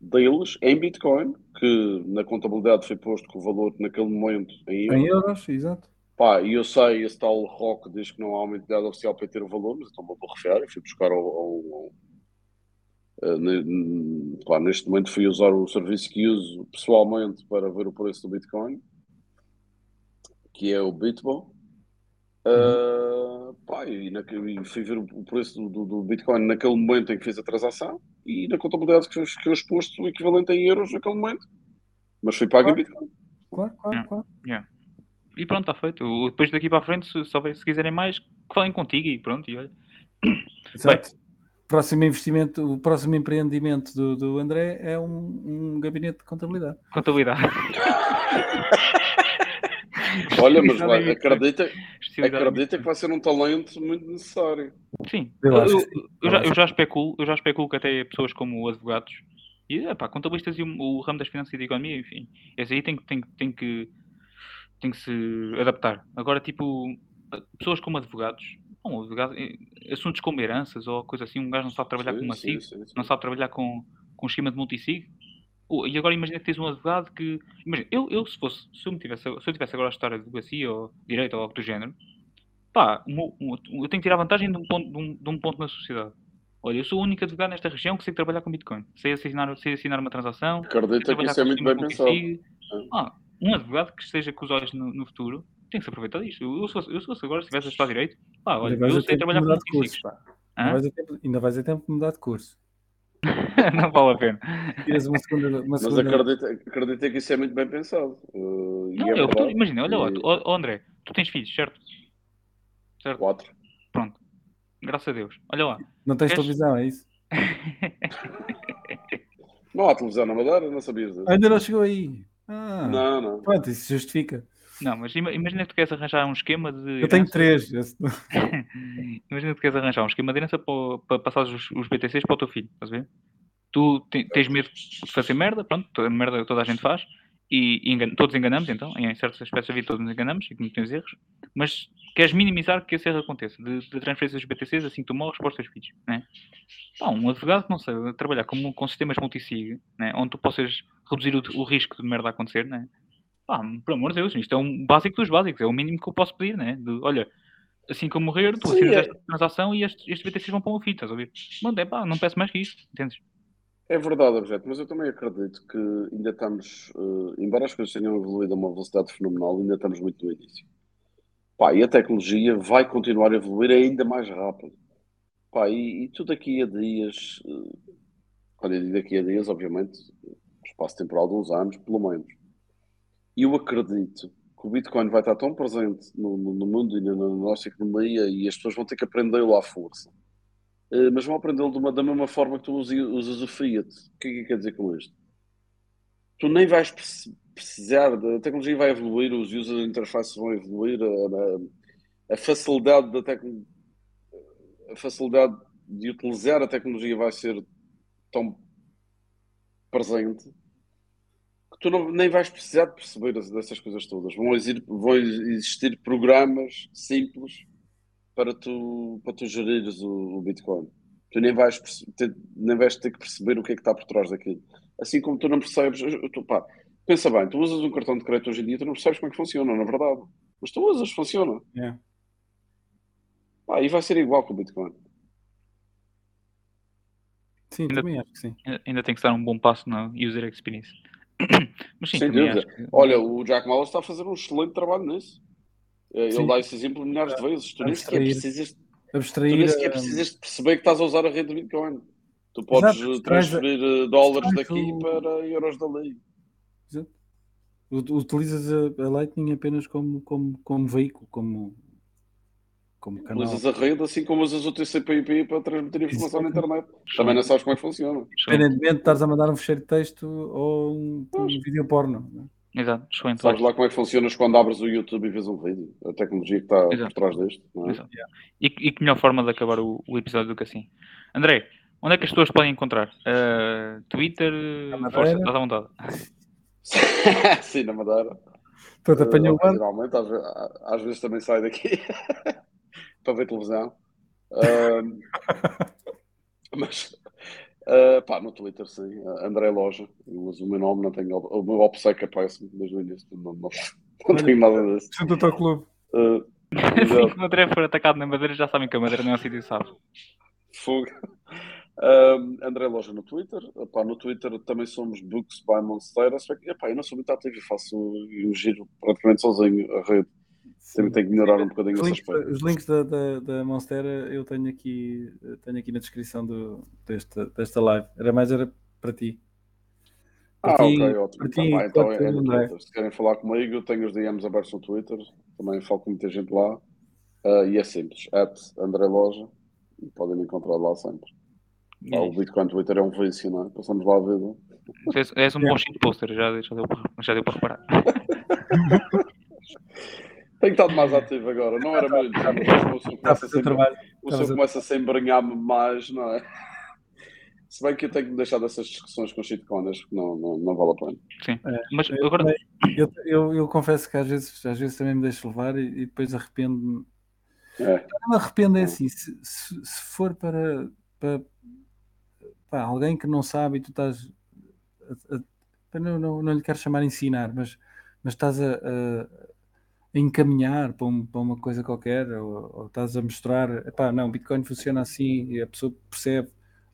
deles em Bitcoin, que na contabilidade foi posto com o valor naquele momento em euros. Em euros, exato. Pá, e eu sei, esse tal Rock diz que não há uma entidade oficial para ter o valor, mas então vou refiar e fui buscar ao, ao, ao uh, pá, neste momento fui usar o serviço que uso pessoalmente para ver o preço do Bitcoin, que é o Bitbo. Uh, Pá, e, na, e fui ver o preço do, do, Bitcoin naquele momento em que fiz a transação e na contabilidade que, que eu exposto o equivalente em euros naquele momento. Mas fui pago claro. em Bitcoin. Claro, claro, yeah. claro. Yeah. E pronto, está feito. Depois daqui para a frente, se, se quiserem mais, que falem contigo e pronto. E olha. (coughs) Exato. Bem, próximo investimento, o próximo empreendimento do, do André é um, um gabinete de contabilidade. Contabilidade. (laughs) (laughs) Olha, mas vai, acredita, acredita que vai ser um talento muito necessário. Sim, eu, eu, eu, já, eu, já, especulo, eu já especulo que até pessoas como advogados e epá, contabilistas e o, o, ramo das finanças e da economia, enfim, esse aí tem, tem, tem, que, tem que se adaptar. Agora, tipo, pessoas como advogados, bom, advogado, eh, assuntos como heranças ou coisa assim, um gajo não sabe trabalhar sim, com uma SIG, não sabe trabalhar com, com um esquema de multisig, e agora imagina que tens um advogado que. Imagina, eu, eu se fosse, se eu, me tivesse, se eu tivesse agora a estudar advocacia ou direito ou algo do género, pá, um, um, eu tenho que tirar vantagem de um, ponto, de, um, de um ponto na sociedade. Olha, eu sou o único advogado nesta região que sei trabalhar com Bitcoin. Sei assinar, sei assinar uma transação. Acredita que isso é muito bem pensado. Ah, um advogado que esteja com os olhos no, no futuro tem que se aproveitar disto. Eu, eu, se eu fosse agora, se tivesse a estudar direito, pá, olha, eu sei trabalhar com curso, Ainda vais a tempo de mudar de curso. (laughs) não vale a pena. Uma segunda. Uma segunda... Mas acredita, acredita que isso é muito bem pensado. Uh, não, é eu, tu, imagina, olha lá, tu, oh, André, tu tens filhos, certo? certo? Quatro. Pronto. Graças a Deus. Olha lá. Não tens Queres... televisão, é isso? (laughs) não há televisão na Madeira, não sabias. Ainda não chegou aí. Ah, não, não. Pronto, isso justifica. Não, mas imagina que tu queres arranjar um esquema de. Eu tenho três. (laughs) imagina que tu queres arranjar um esquema de herança para, para passar os, os BTCs para o teu filho, estás a ver? Tu tens medo de fazer merda, pronto, toda, merda toda a gente faz, e, e engan todos enganamos então, em certos aspectos da vida todos nos enganamos e cometemos erros, mas queres minimizar que esse erro aconteça, de, de transferência dos BTCs assim que tu morres para os teus filhos, né? Pá, um advogado que não sabe trabalhar com, com sistemas multisig, né? onde tu possas reduzir o, o risco de merda acontecer, né? pá, por amor de Deus, isto é um básico dos básicos, é o mínimo que eu posso pedir, né? De, olha, assim que eu morrer, tu assinas é... esta transação e estes, estes BTCs vão para uma fita, estás a ouvir? Mano, é pá, não peço mais que isto, entendes? É verdade, objeto, mas eu também acredito que ainda estamos, uh, embora as coisas tenham evoluído a uma velocidade fenomenal, ainda estamos muito no início. Pá, e a tecnologia vai continuar a evoluir ainda mais rápido. Pá, e, e tu daqui a dias, uh, quando eu digo daqui a dias, obviamente, espaço temporal de uns anos, pelo menos, e eu acredito que o Bitcoin vai estar tão presente no, no, no mundo e na, na, nossa economia e as pessoas vão ter que aprendê-lo à força. Uh, mas vão aprendê-lo da mesma forma que tu usas o Fiat. O que é que quer dizer com isto? Tu nem vais precisar, a tecnologia vai evoluir, os user interfaces vão evoluir, a, a, a facilidade da tecnologia a facilidade de utilizar a tecnologia vai ser tão presente tu não, nem vais precisar de perceber dessas coisas todas. Vão existir, vão existir programas simples para tu, para tu gerires o, o Bitcoin. Tu nem vais, ter, nem vais ter que perceber o que é que está por trás daquilo. Assim como tu não percebes. Tu, pá, pensa bem, tu usas um cartão de crédito hoje em dia, tu não percebes como é que funciona, na verdade. Mas tu usas, funciona. Yeah. Pá, e vai ser igual com o Bitcoin. Sim, ainda, também acho que sim. Ainda tem que estar um bom passo na user experience. (coughs) Mas sim, Sem dúvida. Que... Olha, o Jack Mallow está a fazer um excelente trabalho nisso. Eh, ele sim. dá esse exemplo milhares de vezes. Tu nem sequer precisas, abstrair, tu nem sequer precisas de perceber que estás a usar a rede de Bitcoin. Tu podes Exato, transferir a... Eh, dólares daqui o... para euros dali. Exato. Utilizas a Lightning apenas como, como, como veículo, como como canal. Usas a rede assim como usas o TCP/IP para transmitir informação na internet. Também não sabes como é que funciona. Independentemente de estares a mandar um fecheiro de texto ou um, um vídeo porno. É? Exato, excelente. Sabes lá como é que funcionas quando abres o YouTube e vês um vídeo? A tecnologia que está Exato. por trás deste. É? Exato. E, e, que melhor forma de acabar o, o, episódio do que assim. André, onde é que as pessoas podem encontrar? Uh, Twitter? Força, estás à vontade. (laughs) Sim, na Madeira. Portanto, apanhou uh, Geralmente, às, às vezes também sai daqui. (laughs) para ver televisão. Uh, (laughs) mas, uh, pá, no Twitter, sim. André Loja. Eu uso o meu nome, não tenho. O meu obsequio aparece-me desde o início. Não, não, não tenho nada disso. Ao teu clube. Uh, assim que o André for atacado na Madeira, já sabem que a Madeira não é um sítio sábio. Fogo. Uh, André Loja no Twitter. Epá, no Twitter também somos Books by Monstera. Epá, eu não sou muito ativo, faço um giro praticamente sozinho a rede. Tem, tem que melhorar um bocadinho Os links, os links da, da, da Monstera eu tenho aqui, tenho aqui na descrição do, desta, desta live. Era mais era para ti. Para Ah, ti- ok, ótimo. para Tá ti, então é no André. Twitter. Se querem falar comigo, eu tenho os DMs abertos no Twitter. Também falo com muita gente lá. Ah, e é simples. At André Loja. E podem me encontrar lá sempre. Ah, é o Bitcoin Twitter é um vício, não é? Passamos lá a vida. isso. És, um bom shit poster, já, já, deu, já deu para reparar. (laughs) (laughs) Tenho estado mais ativo agora. Não era muito. mas uma pessoa Está a começa o sempre- começa a se embranhar-me mais, não é? Se bem que eu tenho que me deixar dessas discussões com shitcoiners, porque não, não, não vale a pena. Sim. Mas Eu, agora, eu, eu, eu confesso que às vezes, às vezes também me deixo levar e, e depois arrependo-me. É. Não me arrependo é assim, se, se, se for para, para, pá, alguém que não sabe e tu estás a- a- não, não, não lhe quero chamar ensinar, mas, mas estás a, a- a encaminhar para, um- para uma coisa qualquer, ou, ou estás a mostrar, epá, não, Bitcoin funciona assim e a pessoa percebe,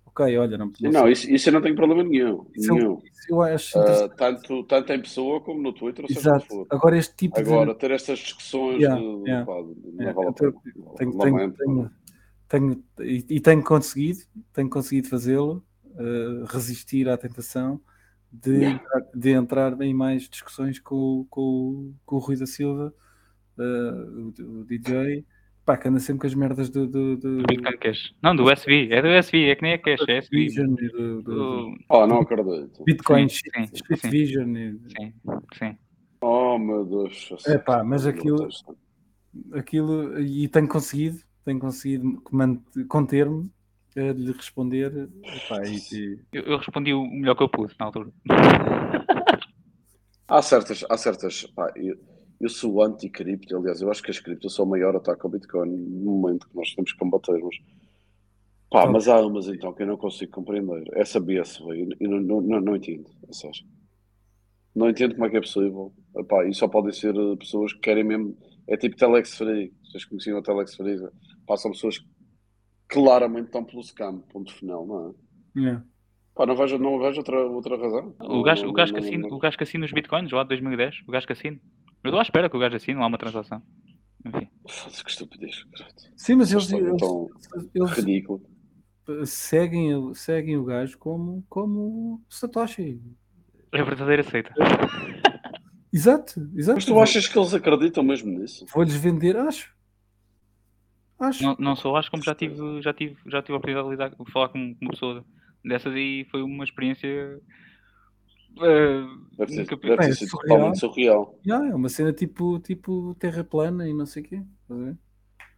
ok, olha, não, Sim, não, isso, isso eu não tenho problema nenhum. isso é um- nenhum. isso eu acho interessante. tanto, tanto em pessoa como no Twitter, ou seja for. Agora este tipo Agora, ter estas discussões Yeah, de, yeah. pá, de- vale de tenho, tenho, Lamento. tenho, tenho- e, e tenho conseguido, tenho conseguido fazê-lo, eh, resistir à tentação de, Yeah. entrar, de entrar em mais discussões com, com, com o Rui da Silva, eh, o, o DJ, pá, que anda sempre com as merdas do, do, do, Cash. Não, do SV. É do SV, é que nem é Cash, é e do, do- do Pá, não acredito. Bitcoin Sim, sim, sim. Vision. e- Sim, sim. Oh, meu Deus. É pá, mas aquilo- aquilo e tenho conseguido, tenho conseguido conter-me a lhe responder epá, e, e- Eu, eu respondi o melhor que eu pude na altura. Há certas, há certas, pá, eu, eu sou anti-cripto, aliás, eu acho que as criptos são o maior ataque ao Bitcoin no momento que nós temos que combatermos. Pá, Tá. mas há umas então que eu não consigo compreender. Essa BSV, eu não, não, não, não entendo, a sério. Não entendo como é que é possível. Epá, e só podem ser eh, pessoas que querem mesmo. É tipo Telex Free. Vocês conheciam a Telex Free? Pá, são pessoas que claramente estão pelo scam, ponto final, não é? Yeah. Pá, não vejo, não vejo outra, outra razão. O gajo, o, gajo que Não- assina, não- o gajo que assina os bitcoins lá de 2010, o gajo que assina. Eu estou à espera que o gajo assine lá uma transação. Enfim. Foda-se, que estupidez. Sim, mas eles, eles, eles ridícula. seguem, o- seguem o gajo como, como Satoshi. É a verdadeira seita. Exato, exato. Mas tu achas que eles acreditam mesmo nisso? Vou-lhes vender, acho. Acho. Não, não só acho como já tive, já tive, já tive a oportunidade de lidar, de falar com com uma pessoa dessas e foi uma experiência. Eh, Deve ter, nunca- deve ter É totalmente surreal. Yeah, é uma cena tipo, tipo terra plana e não sei o quê.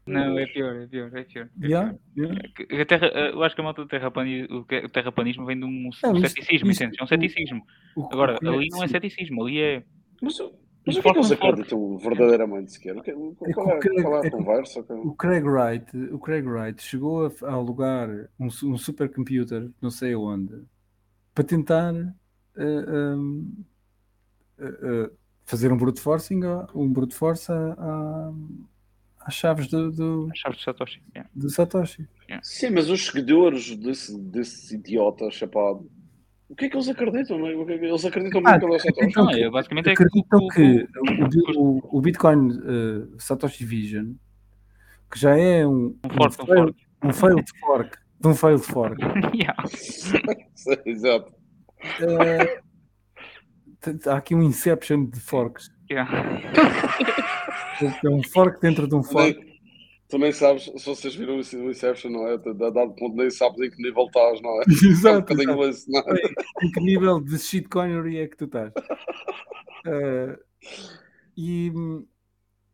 Não, é pior, é pior, é pior. é Yeah, pior. yeah. Que- a terra, eh, eu acho que a malta do terrapani- o o terraplanismo vem de um, Não, um isto- ceticismo, isto-? É um ceticismo. O- o Agora, é- ali não é ceticismo, ali é. Mas, mas o que é que eles acreditam verdadeiramente sequer? O que- É Qual é, o Craig- qual é é a conversa? O Craig Wright, o Craig Wright chegou a, a alugar um, um supercomputer, não sei onde, para tentar fazer um brute forcing, um brute force às chaves do, do, As chaves de Satoshi. yeah. do Satoshi. Sim, mas os seguidores desse, desse idiota chapado, o que é que eles acreditam? não é? Que é que- Eles acreditam Ah, que é Satoshi? Então, Não, é, basicamente é Acreditam o- que o- o, o- o Bitcoin eh, Satoshi Vision, que já é um, um forte, um fail- forte. um failed fork, de um failed fork, (laughs) Yeah. (laughs) Exato. T- há aqui um inception de forks. (laughs) Yeah. É um fork dentro de um Tu fork. nem, tu nem sabes, se vocês viram o Inception, não é? A dado ponto nem sabes em que nível estás, não é? (laughs) É um Exato, exato. é? Em que nível de shitcoinery é que tu estás? Eh, e,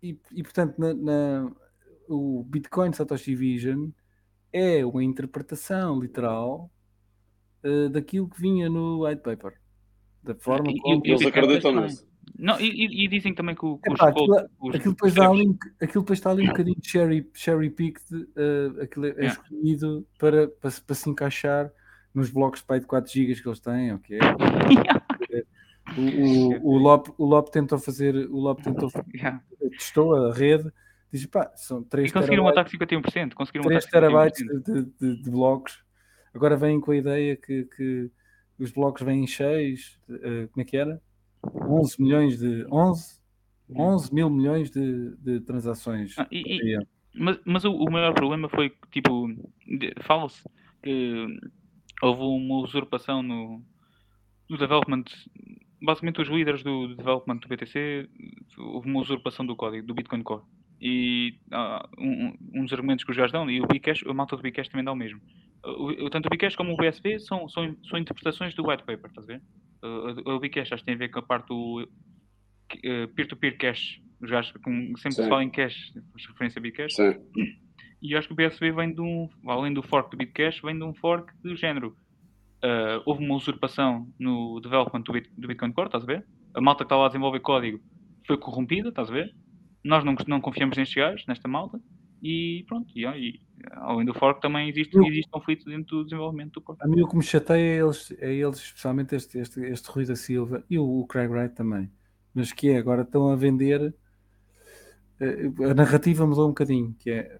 e, e, portanto, na, na- o Bitcoin Satoshi Vision é uma interpretação literal eh, daquilo que vinha no white paper. Da forma E- como. e- Eles acreditam nisso. Não, e, e- dizem também que, o- que os Epá, aquilo- os- Aquilo depois, os ali, um- aquilo depois está ali um bocadinho cherry, cherry picked, eh, aquilo é é Yeah. escolhido para, para, se- para se encaixar nos blocos pai de 4 GB que eles têm, ok? (laughs) O, o, o, Lop, o Lop tentou fazer, o Lop tentou, (laughs) Yeah. testou a rede, diz pá, são 3 E conseguiram um ataque de 51%. Conseguiram um 3 ataque de terabytes 51%. de, de- de- de blocos. Agora vêm com a ideia que, que os blocos vêm cheios, eh, como é que era? 11 milhões de 11? 11 mil milhões de, de transações. Ah, e, e, mas mas o, o, maior problema foi que, tipo, fala-se que houve uma usurpação no, no development. Basicamente, os líderes do development do BTC, houve uma usurpação do código, do Bitcoin Core. E uh, um, um, dos argumentos que os gajos dão, e o Bcash, a malta do Bcash também dá o mesmo. O, tanto o Bcash como o BSV são, são, são interpretações do white paper, estás a ver? Uh, o Bcash acho que tem a ver com a parte do uh, peer-to-peer cash. Os gajos com, sempre se fala em cash, faz referência a Bcash. Sim. E eu acho que o BSV vem de um, além do fork do Bitcash, vem de um fork do género uh, houve uma usurpação no development do, Bit, do, Bitcoin Core, estás a ver? A malta que estava a desenvolver código foi corrompida, estás a ver? Nós não, não confiamos nestes gajos, nesta malta, e pronto, e, e além do fork também existe, existe conflito dentro do desenvolvimento do core. A mim o que me chateia é eles, é eles especialmente este, este, este Rui da Silva e o, o Craig Wright também, mas que é, agora estão a vender eh, a narrativa mudou um bocadinho, que é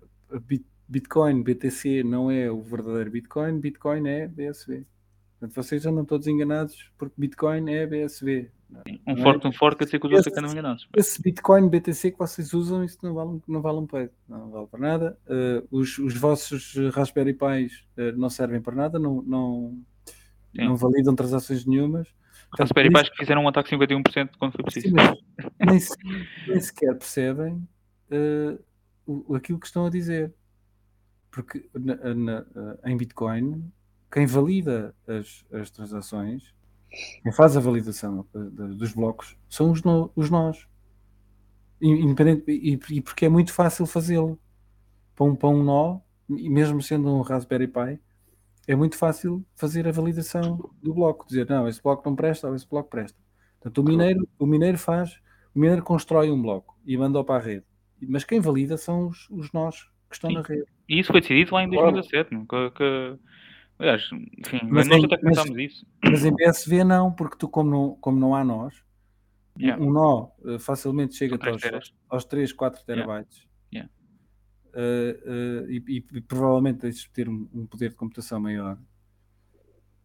Bitcoin, BTC não é o verdadeiro Bitcoin, Bitcoin é BSV. Portanto, vocês andam todos enganados porque Bitcoin é BSV. Um forte, é? um forte quer dizer que os outros andam enganados. Esse Bitcoin BTC que vocês usam, isso não vale, não vale um peito, não vale para nada. Uh, os, os vossos Raspberry Pis uh, não servem para nada, não, não, não validam transações nenhumas. Raspberry Pis que fizeram um ataque 51% quando foi preciso. Nem, nem, sequer percebem uh, aquilo que estão a dizer. Porque na, na, em Bitcoin quem valida as, as transações, quem faz a validação dos blocos, são os, no, os nós. Independente, e, e, porque é muito fácil fazê-lo. Para um, para um nó, mesmo sendo um Raspberry Pi, é muito fácil fazer a validação do bloco, dizer não, esse bloco não presta ou esse bloco presta. Portanto, o mineiro, o mineiro faz, o mineiro constrói um bloco e manda-o para a rede. Mas quem valida são os, os nós que estão Sim. na rede. E isso foi decidido lá em 2017, que, que Aliás, enfim, mas nós em, até comentámos isso. Mas em BSV não, porque tu, como não, como não há nós, yeah. um nó uh, facilmente chega aos, aos 3, 4 terabytes. Yeah. Uh, uh, e, e, provavelmente tens de ter um, um, poder de computação maior.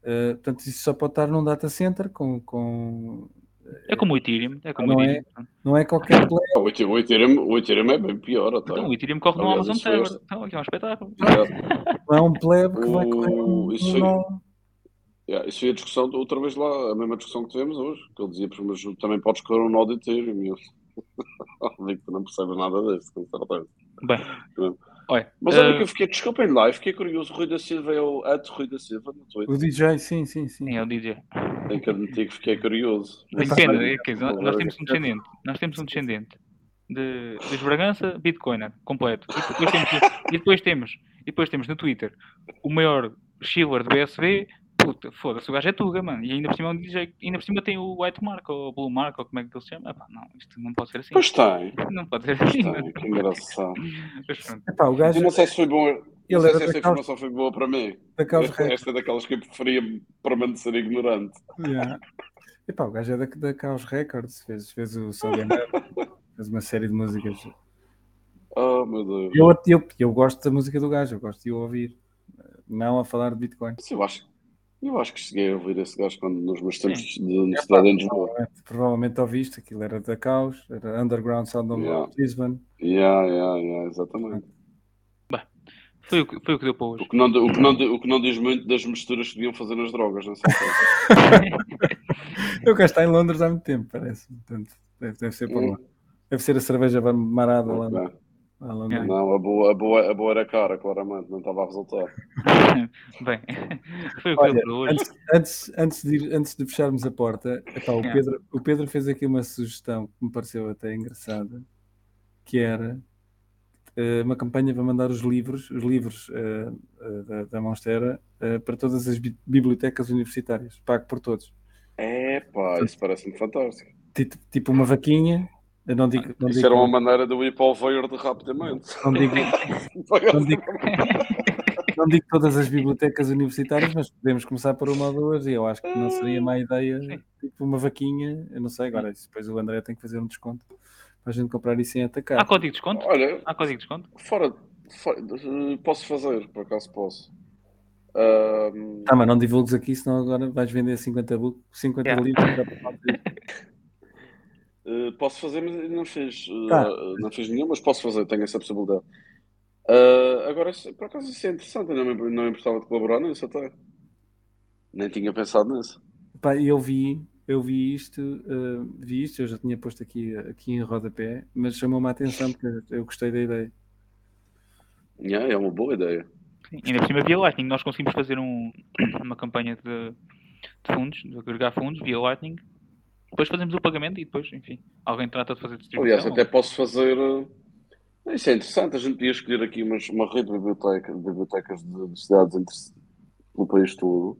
portanto, isso só pode estar num data center com, com é como o Ethereum. É como não, o Ethereum. É, não é qualquer. (laughs) O Ethereum, o Ethereum, o Ethereum é bem pior. Até. Então, o Ethereum corre no Amazon Server. Então, aqui é um espetáculo. (laughs) Não é um plebe que vai correr um, isso, foi, yeah, isso foi a discussão outra vez lá, a mesma discussão que tivemos hoje. Que ele dizia, mas também podes correr um nó de Ethereum. E eu (laughs) digo que não percebes nada disso, com certeza. Bem. Olha, Mas olha uh... que eu fiquei, desculpem lá, eu fiquei curioso. O Rui da Silva é o at Rui da Silva no Twitter. O DJ, sim, sim, sim. É o DJ. Tem que admitir que fiquei curioso. Depende, é, nós temos um descendente, nós temos um descendente de, de Bragança, Bitcoiner, completo. E depois, temos, e depois temos, e depois temos no Twitter o maior Schiller do BSV, puta, foda-se, o gajo é Tuga, mano. E ainda por cima, DJ, ainda por cima tem o White Mark, ou o Blue Mark, ou como é que ele se chama. Epá, não, isto não pode ser assim. Pois tem. Não pode ser assim. Tem, que engraçado. Epá, o gajo... Eu não sei se foi bom. Ele não sei se essa informação foi boa para mim. Esta, esta é daquelas que eu preferia permanecer ignorante. Yeah. Epá, o gajo é da, da Caos Records, fez, fez o Southern fez uma série de músicas. Oh meu Deus. Eu, eu, eu gosto da música do gajo, eu gosto de ouvir. Não a falar de Bitcoin. Sim, eu acho eu acho que cheguei a ouvir esse gajo quando, nos meus tempos de universidade em Lisboa. Provavelmente, provavelmente ouviste, aquilo era da Caos, era Underground Sound of yeah. Lisbon. Yeah, yeah, yeah, exatamente. Bem, foi, o que, foi o que deu para hoje. O que, não, o, que não, o que não diz muito das misturas que deviam fazer nas drogas, não sei (laughs) Eu cá está em Londres há muito tempo, parece. Portanto, deve, deve ser por hum. lá. Deve ser a cerveja marada okay. lá. Ah, não, a boa, a, boa, a boa era cara, claramente, não estava a resultar. (laughs) Bem, (laughs) foi o Olha, hoje. Antes, antes, antes, de, antes de fecharmos a porta, epá, o, Pedro, o Pedro fez aqui uma sugestão que me pareceu até engraçada, que era uh, uma campanha para mandar os livros, os livros uh, uh, da, da Monstera, para todas as bi bibliotecas universitárias, pago por todos. É pá, isso parece-me fantástico. Tipo, tipo uma vaquinha eu não digo, não Isso digo, era uma maneira de eu ir para o verde rapidamente. Não digo, (laughs) não, digo, não digo todas as bibliotecas universitárias, mas podemos começar por uma ou duas e eu acho que não seria má ideia, tipo uma vaquinha, eu não sei, agora depois o André tem que fazer um desconto para a gente comprar isso em atacar. Há código de desconto? Olha, Há código de desconto? Fora, fora posso fazer, por acaso posso. Um... Ah, mas não divulgues aqui, senão agora vais vender 50, 50 yeah. livros. Uh, posso fazer, mas não fiz, uh, Tá. não fiz nenhum, mas posso fazer, tenho essa possibilidade. Uh, agora, por acaso, isso é interessante, eu não me, não me importava de colaborar nisso até. Nem tinha pensado nisso. Pá, eu vi, eu vi isto, eh, vi isto, eu já tinha posto aqui, aqui em rodapé, mas chamou-me a atenção porque eu gostei da ideia. Yeah, é uma boa ideia. Sim, ainda por cima via Lightning, nós conseguimos fazer um- uma campanha de, de fundos, de agregar fundos via Lightning. Depois fazemos o pagamento e depois, enfim, alguém trata de fazer distribuição. Aliás, até posso fazer. uh, Isso é interessante, a gente podia escolher aqui umas, uma rede de biblioteca, de bibliotecas de, de cidades entre, pelo país todo.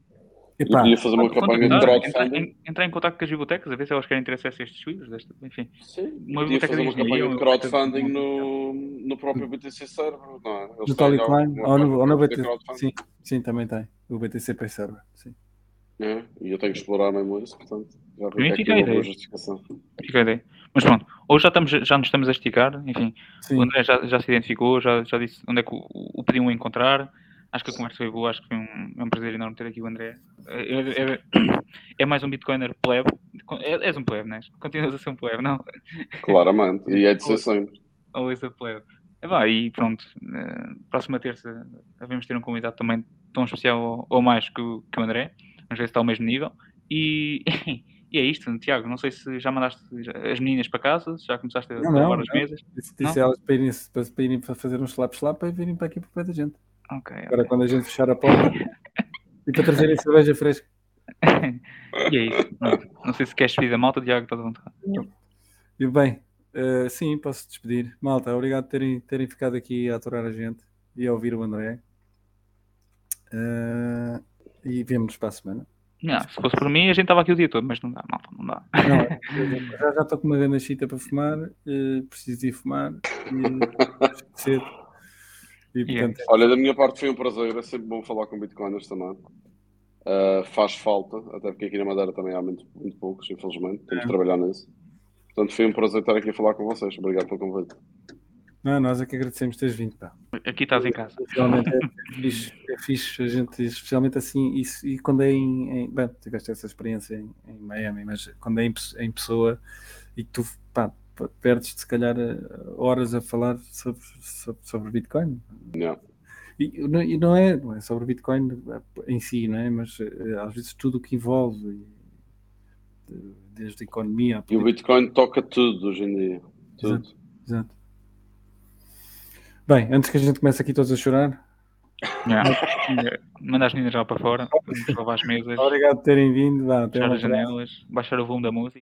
E Epá, podia fazer uma campanha de crowdfunding. Entrar, entrar em contato com as bibliotecas, a ver se elas querem ter acesso a estes livros. Desta, enfim, Sim, Uma podia biblioteca fazer de uma campanha de crowdfunding no, no próprio BTC Server, não é? Eles no alguma ou no, ou no BTC. Sim, sim, também tem. O BTC Pay Server. Sim. É, e eu tenho que explorar mesmo isso, portanto, já mim vi que fica é uma justificação. fica a ideia. Mas pronto, hoje já, estamos, já nos estamos a esticar, enfim, Sim. o André já, já se identificou, já, já disse onde é que o, o encontrar. Acho que a conversa foi boa, acho que foi um, é um prazer enorme ter aqui o André. É, é- é mais um Bitcoiner plebe. É, és um plebe, não é? Continuas a ser um plebe, não? Claramente, e é de ser sempre. Always a plebe. É vá, e pronto. eh, próxima terça devemos ter um convidado também tão especial ou, ou mais que o, que o André. Vamos ver se está ao mesmo nível. E, (laughs) e é isto, Tiago. Não sei se já mandaste as meninas para casa, se já começaste a Não, não, lavar as não. mesas. Disse, disse elas para irem, para, para irem para fazer um slap-slap para virem para aqui para o pé da gente. Ok. Agora, quando a gente fechar a porta (laughs) e para trazerem cerveja fresca. (laughs) e é isso. Pronto. Não sei se queres despedir da malta, Tiago, estás à vontade. E bem, eh, sim, posso despedir. Malta, obrigado por terem, terem ficado aqui a aturar a gente e a ouvir o André. Eh, e vemo-nos para a semana. Não, se fosse por mim, a gente estava aqui o dia todo, mas não dá, malta, não dá. Não, (laughs) já já estou com uma grande chita para fumar, eh, preciso ir fumar e (laughs) cedo. E Yeah. portanto, Olha, da minha parte foi um prazer, é sempre bom falar com bitcoiners também. Uh, faz falta, até porque aqui na Madeira também há muito, muito poucos, infelizmente. Temos de trabalhar nisso. Portanto, foi um prazer estar aqui a falar com vocês. Obrigado pelo convite. Não, nós é que agradecemos teres vindo. Pá. Aqui estás em casa. Realmente é, (laughs) fixe, é fixe a gente, especialmente assim, isso, e quando é em, em bem, tiveste essa experiência em, em Miami, mas quando é em, em pessoa e tu pá, perdes se calhar horas a falar sobre, sobre, sobre Bitcoin. E, não- e não, é, não é sobre Bitcoin em si, não é? mas eh, às vezes tudo o que envolve, de- desde a economia, a E o Bitcoin toca tudo hoje em dia. Tudo. exato. Bem, antes que a gente comece aqui todos a chorar, Yeah. (laughs) Manda as meninas lá para fora, vamos as mesas, obrigado por terem vindo. Fechar as janelas, baixar o volume da música.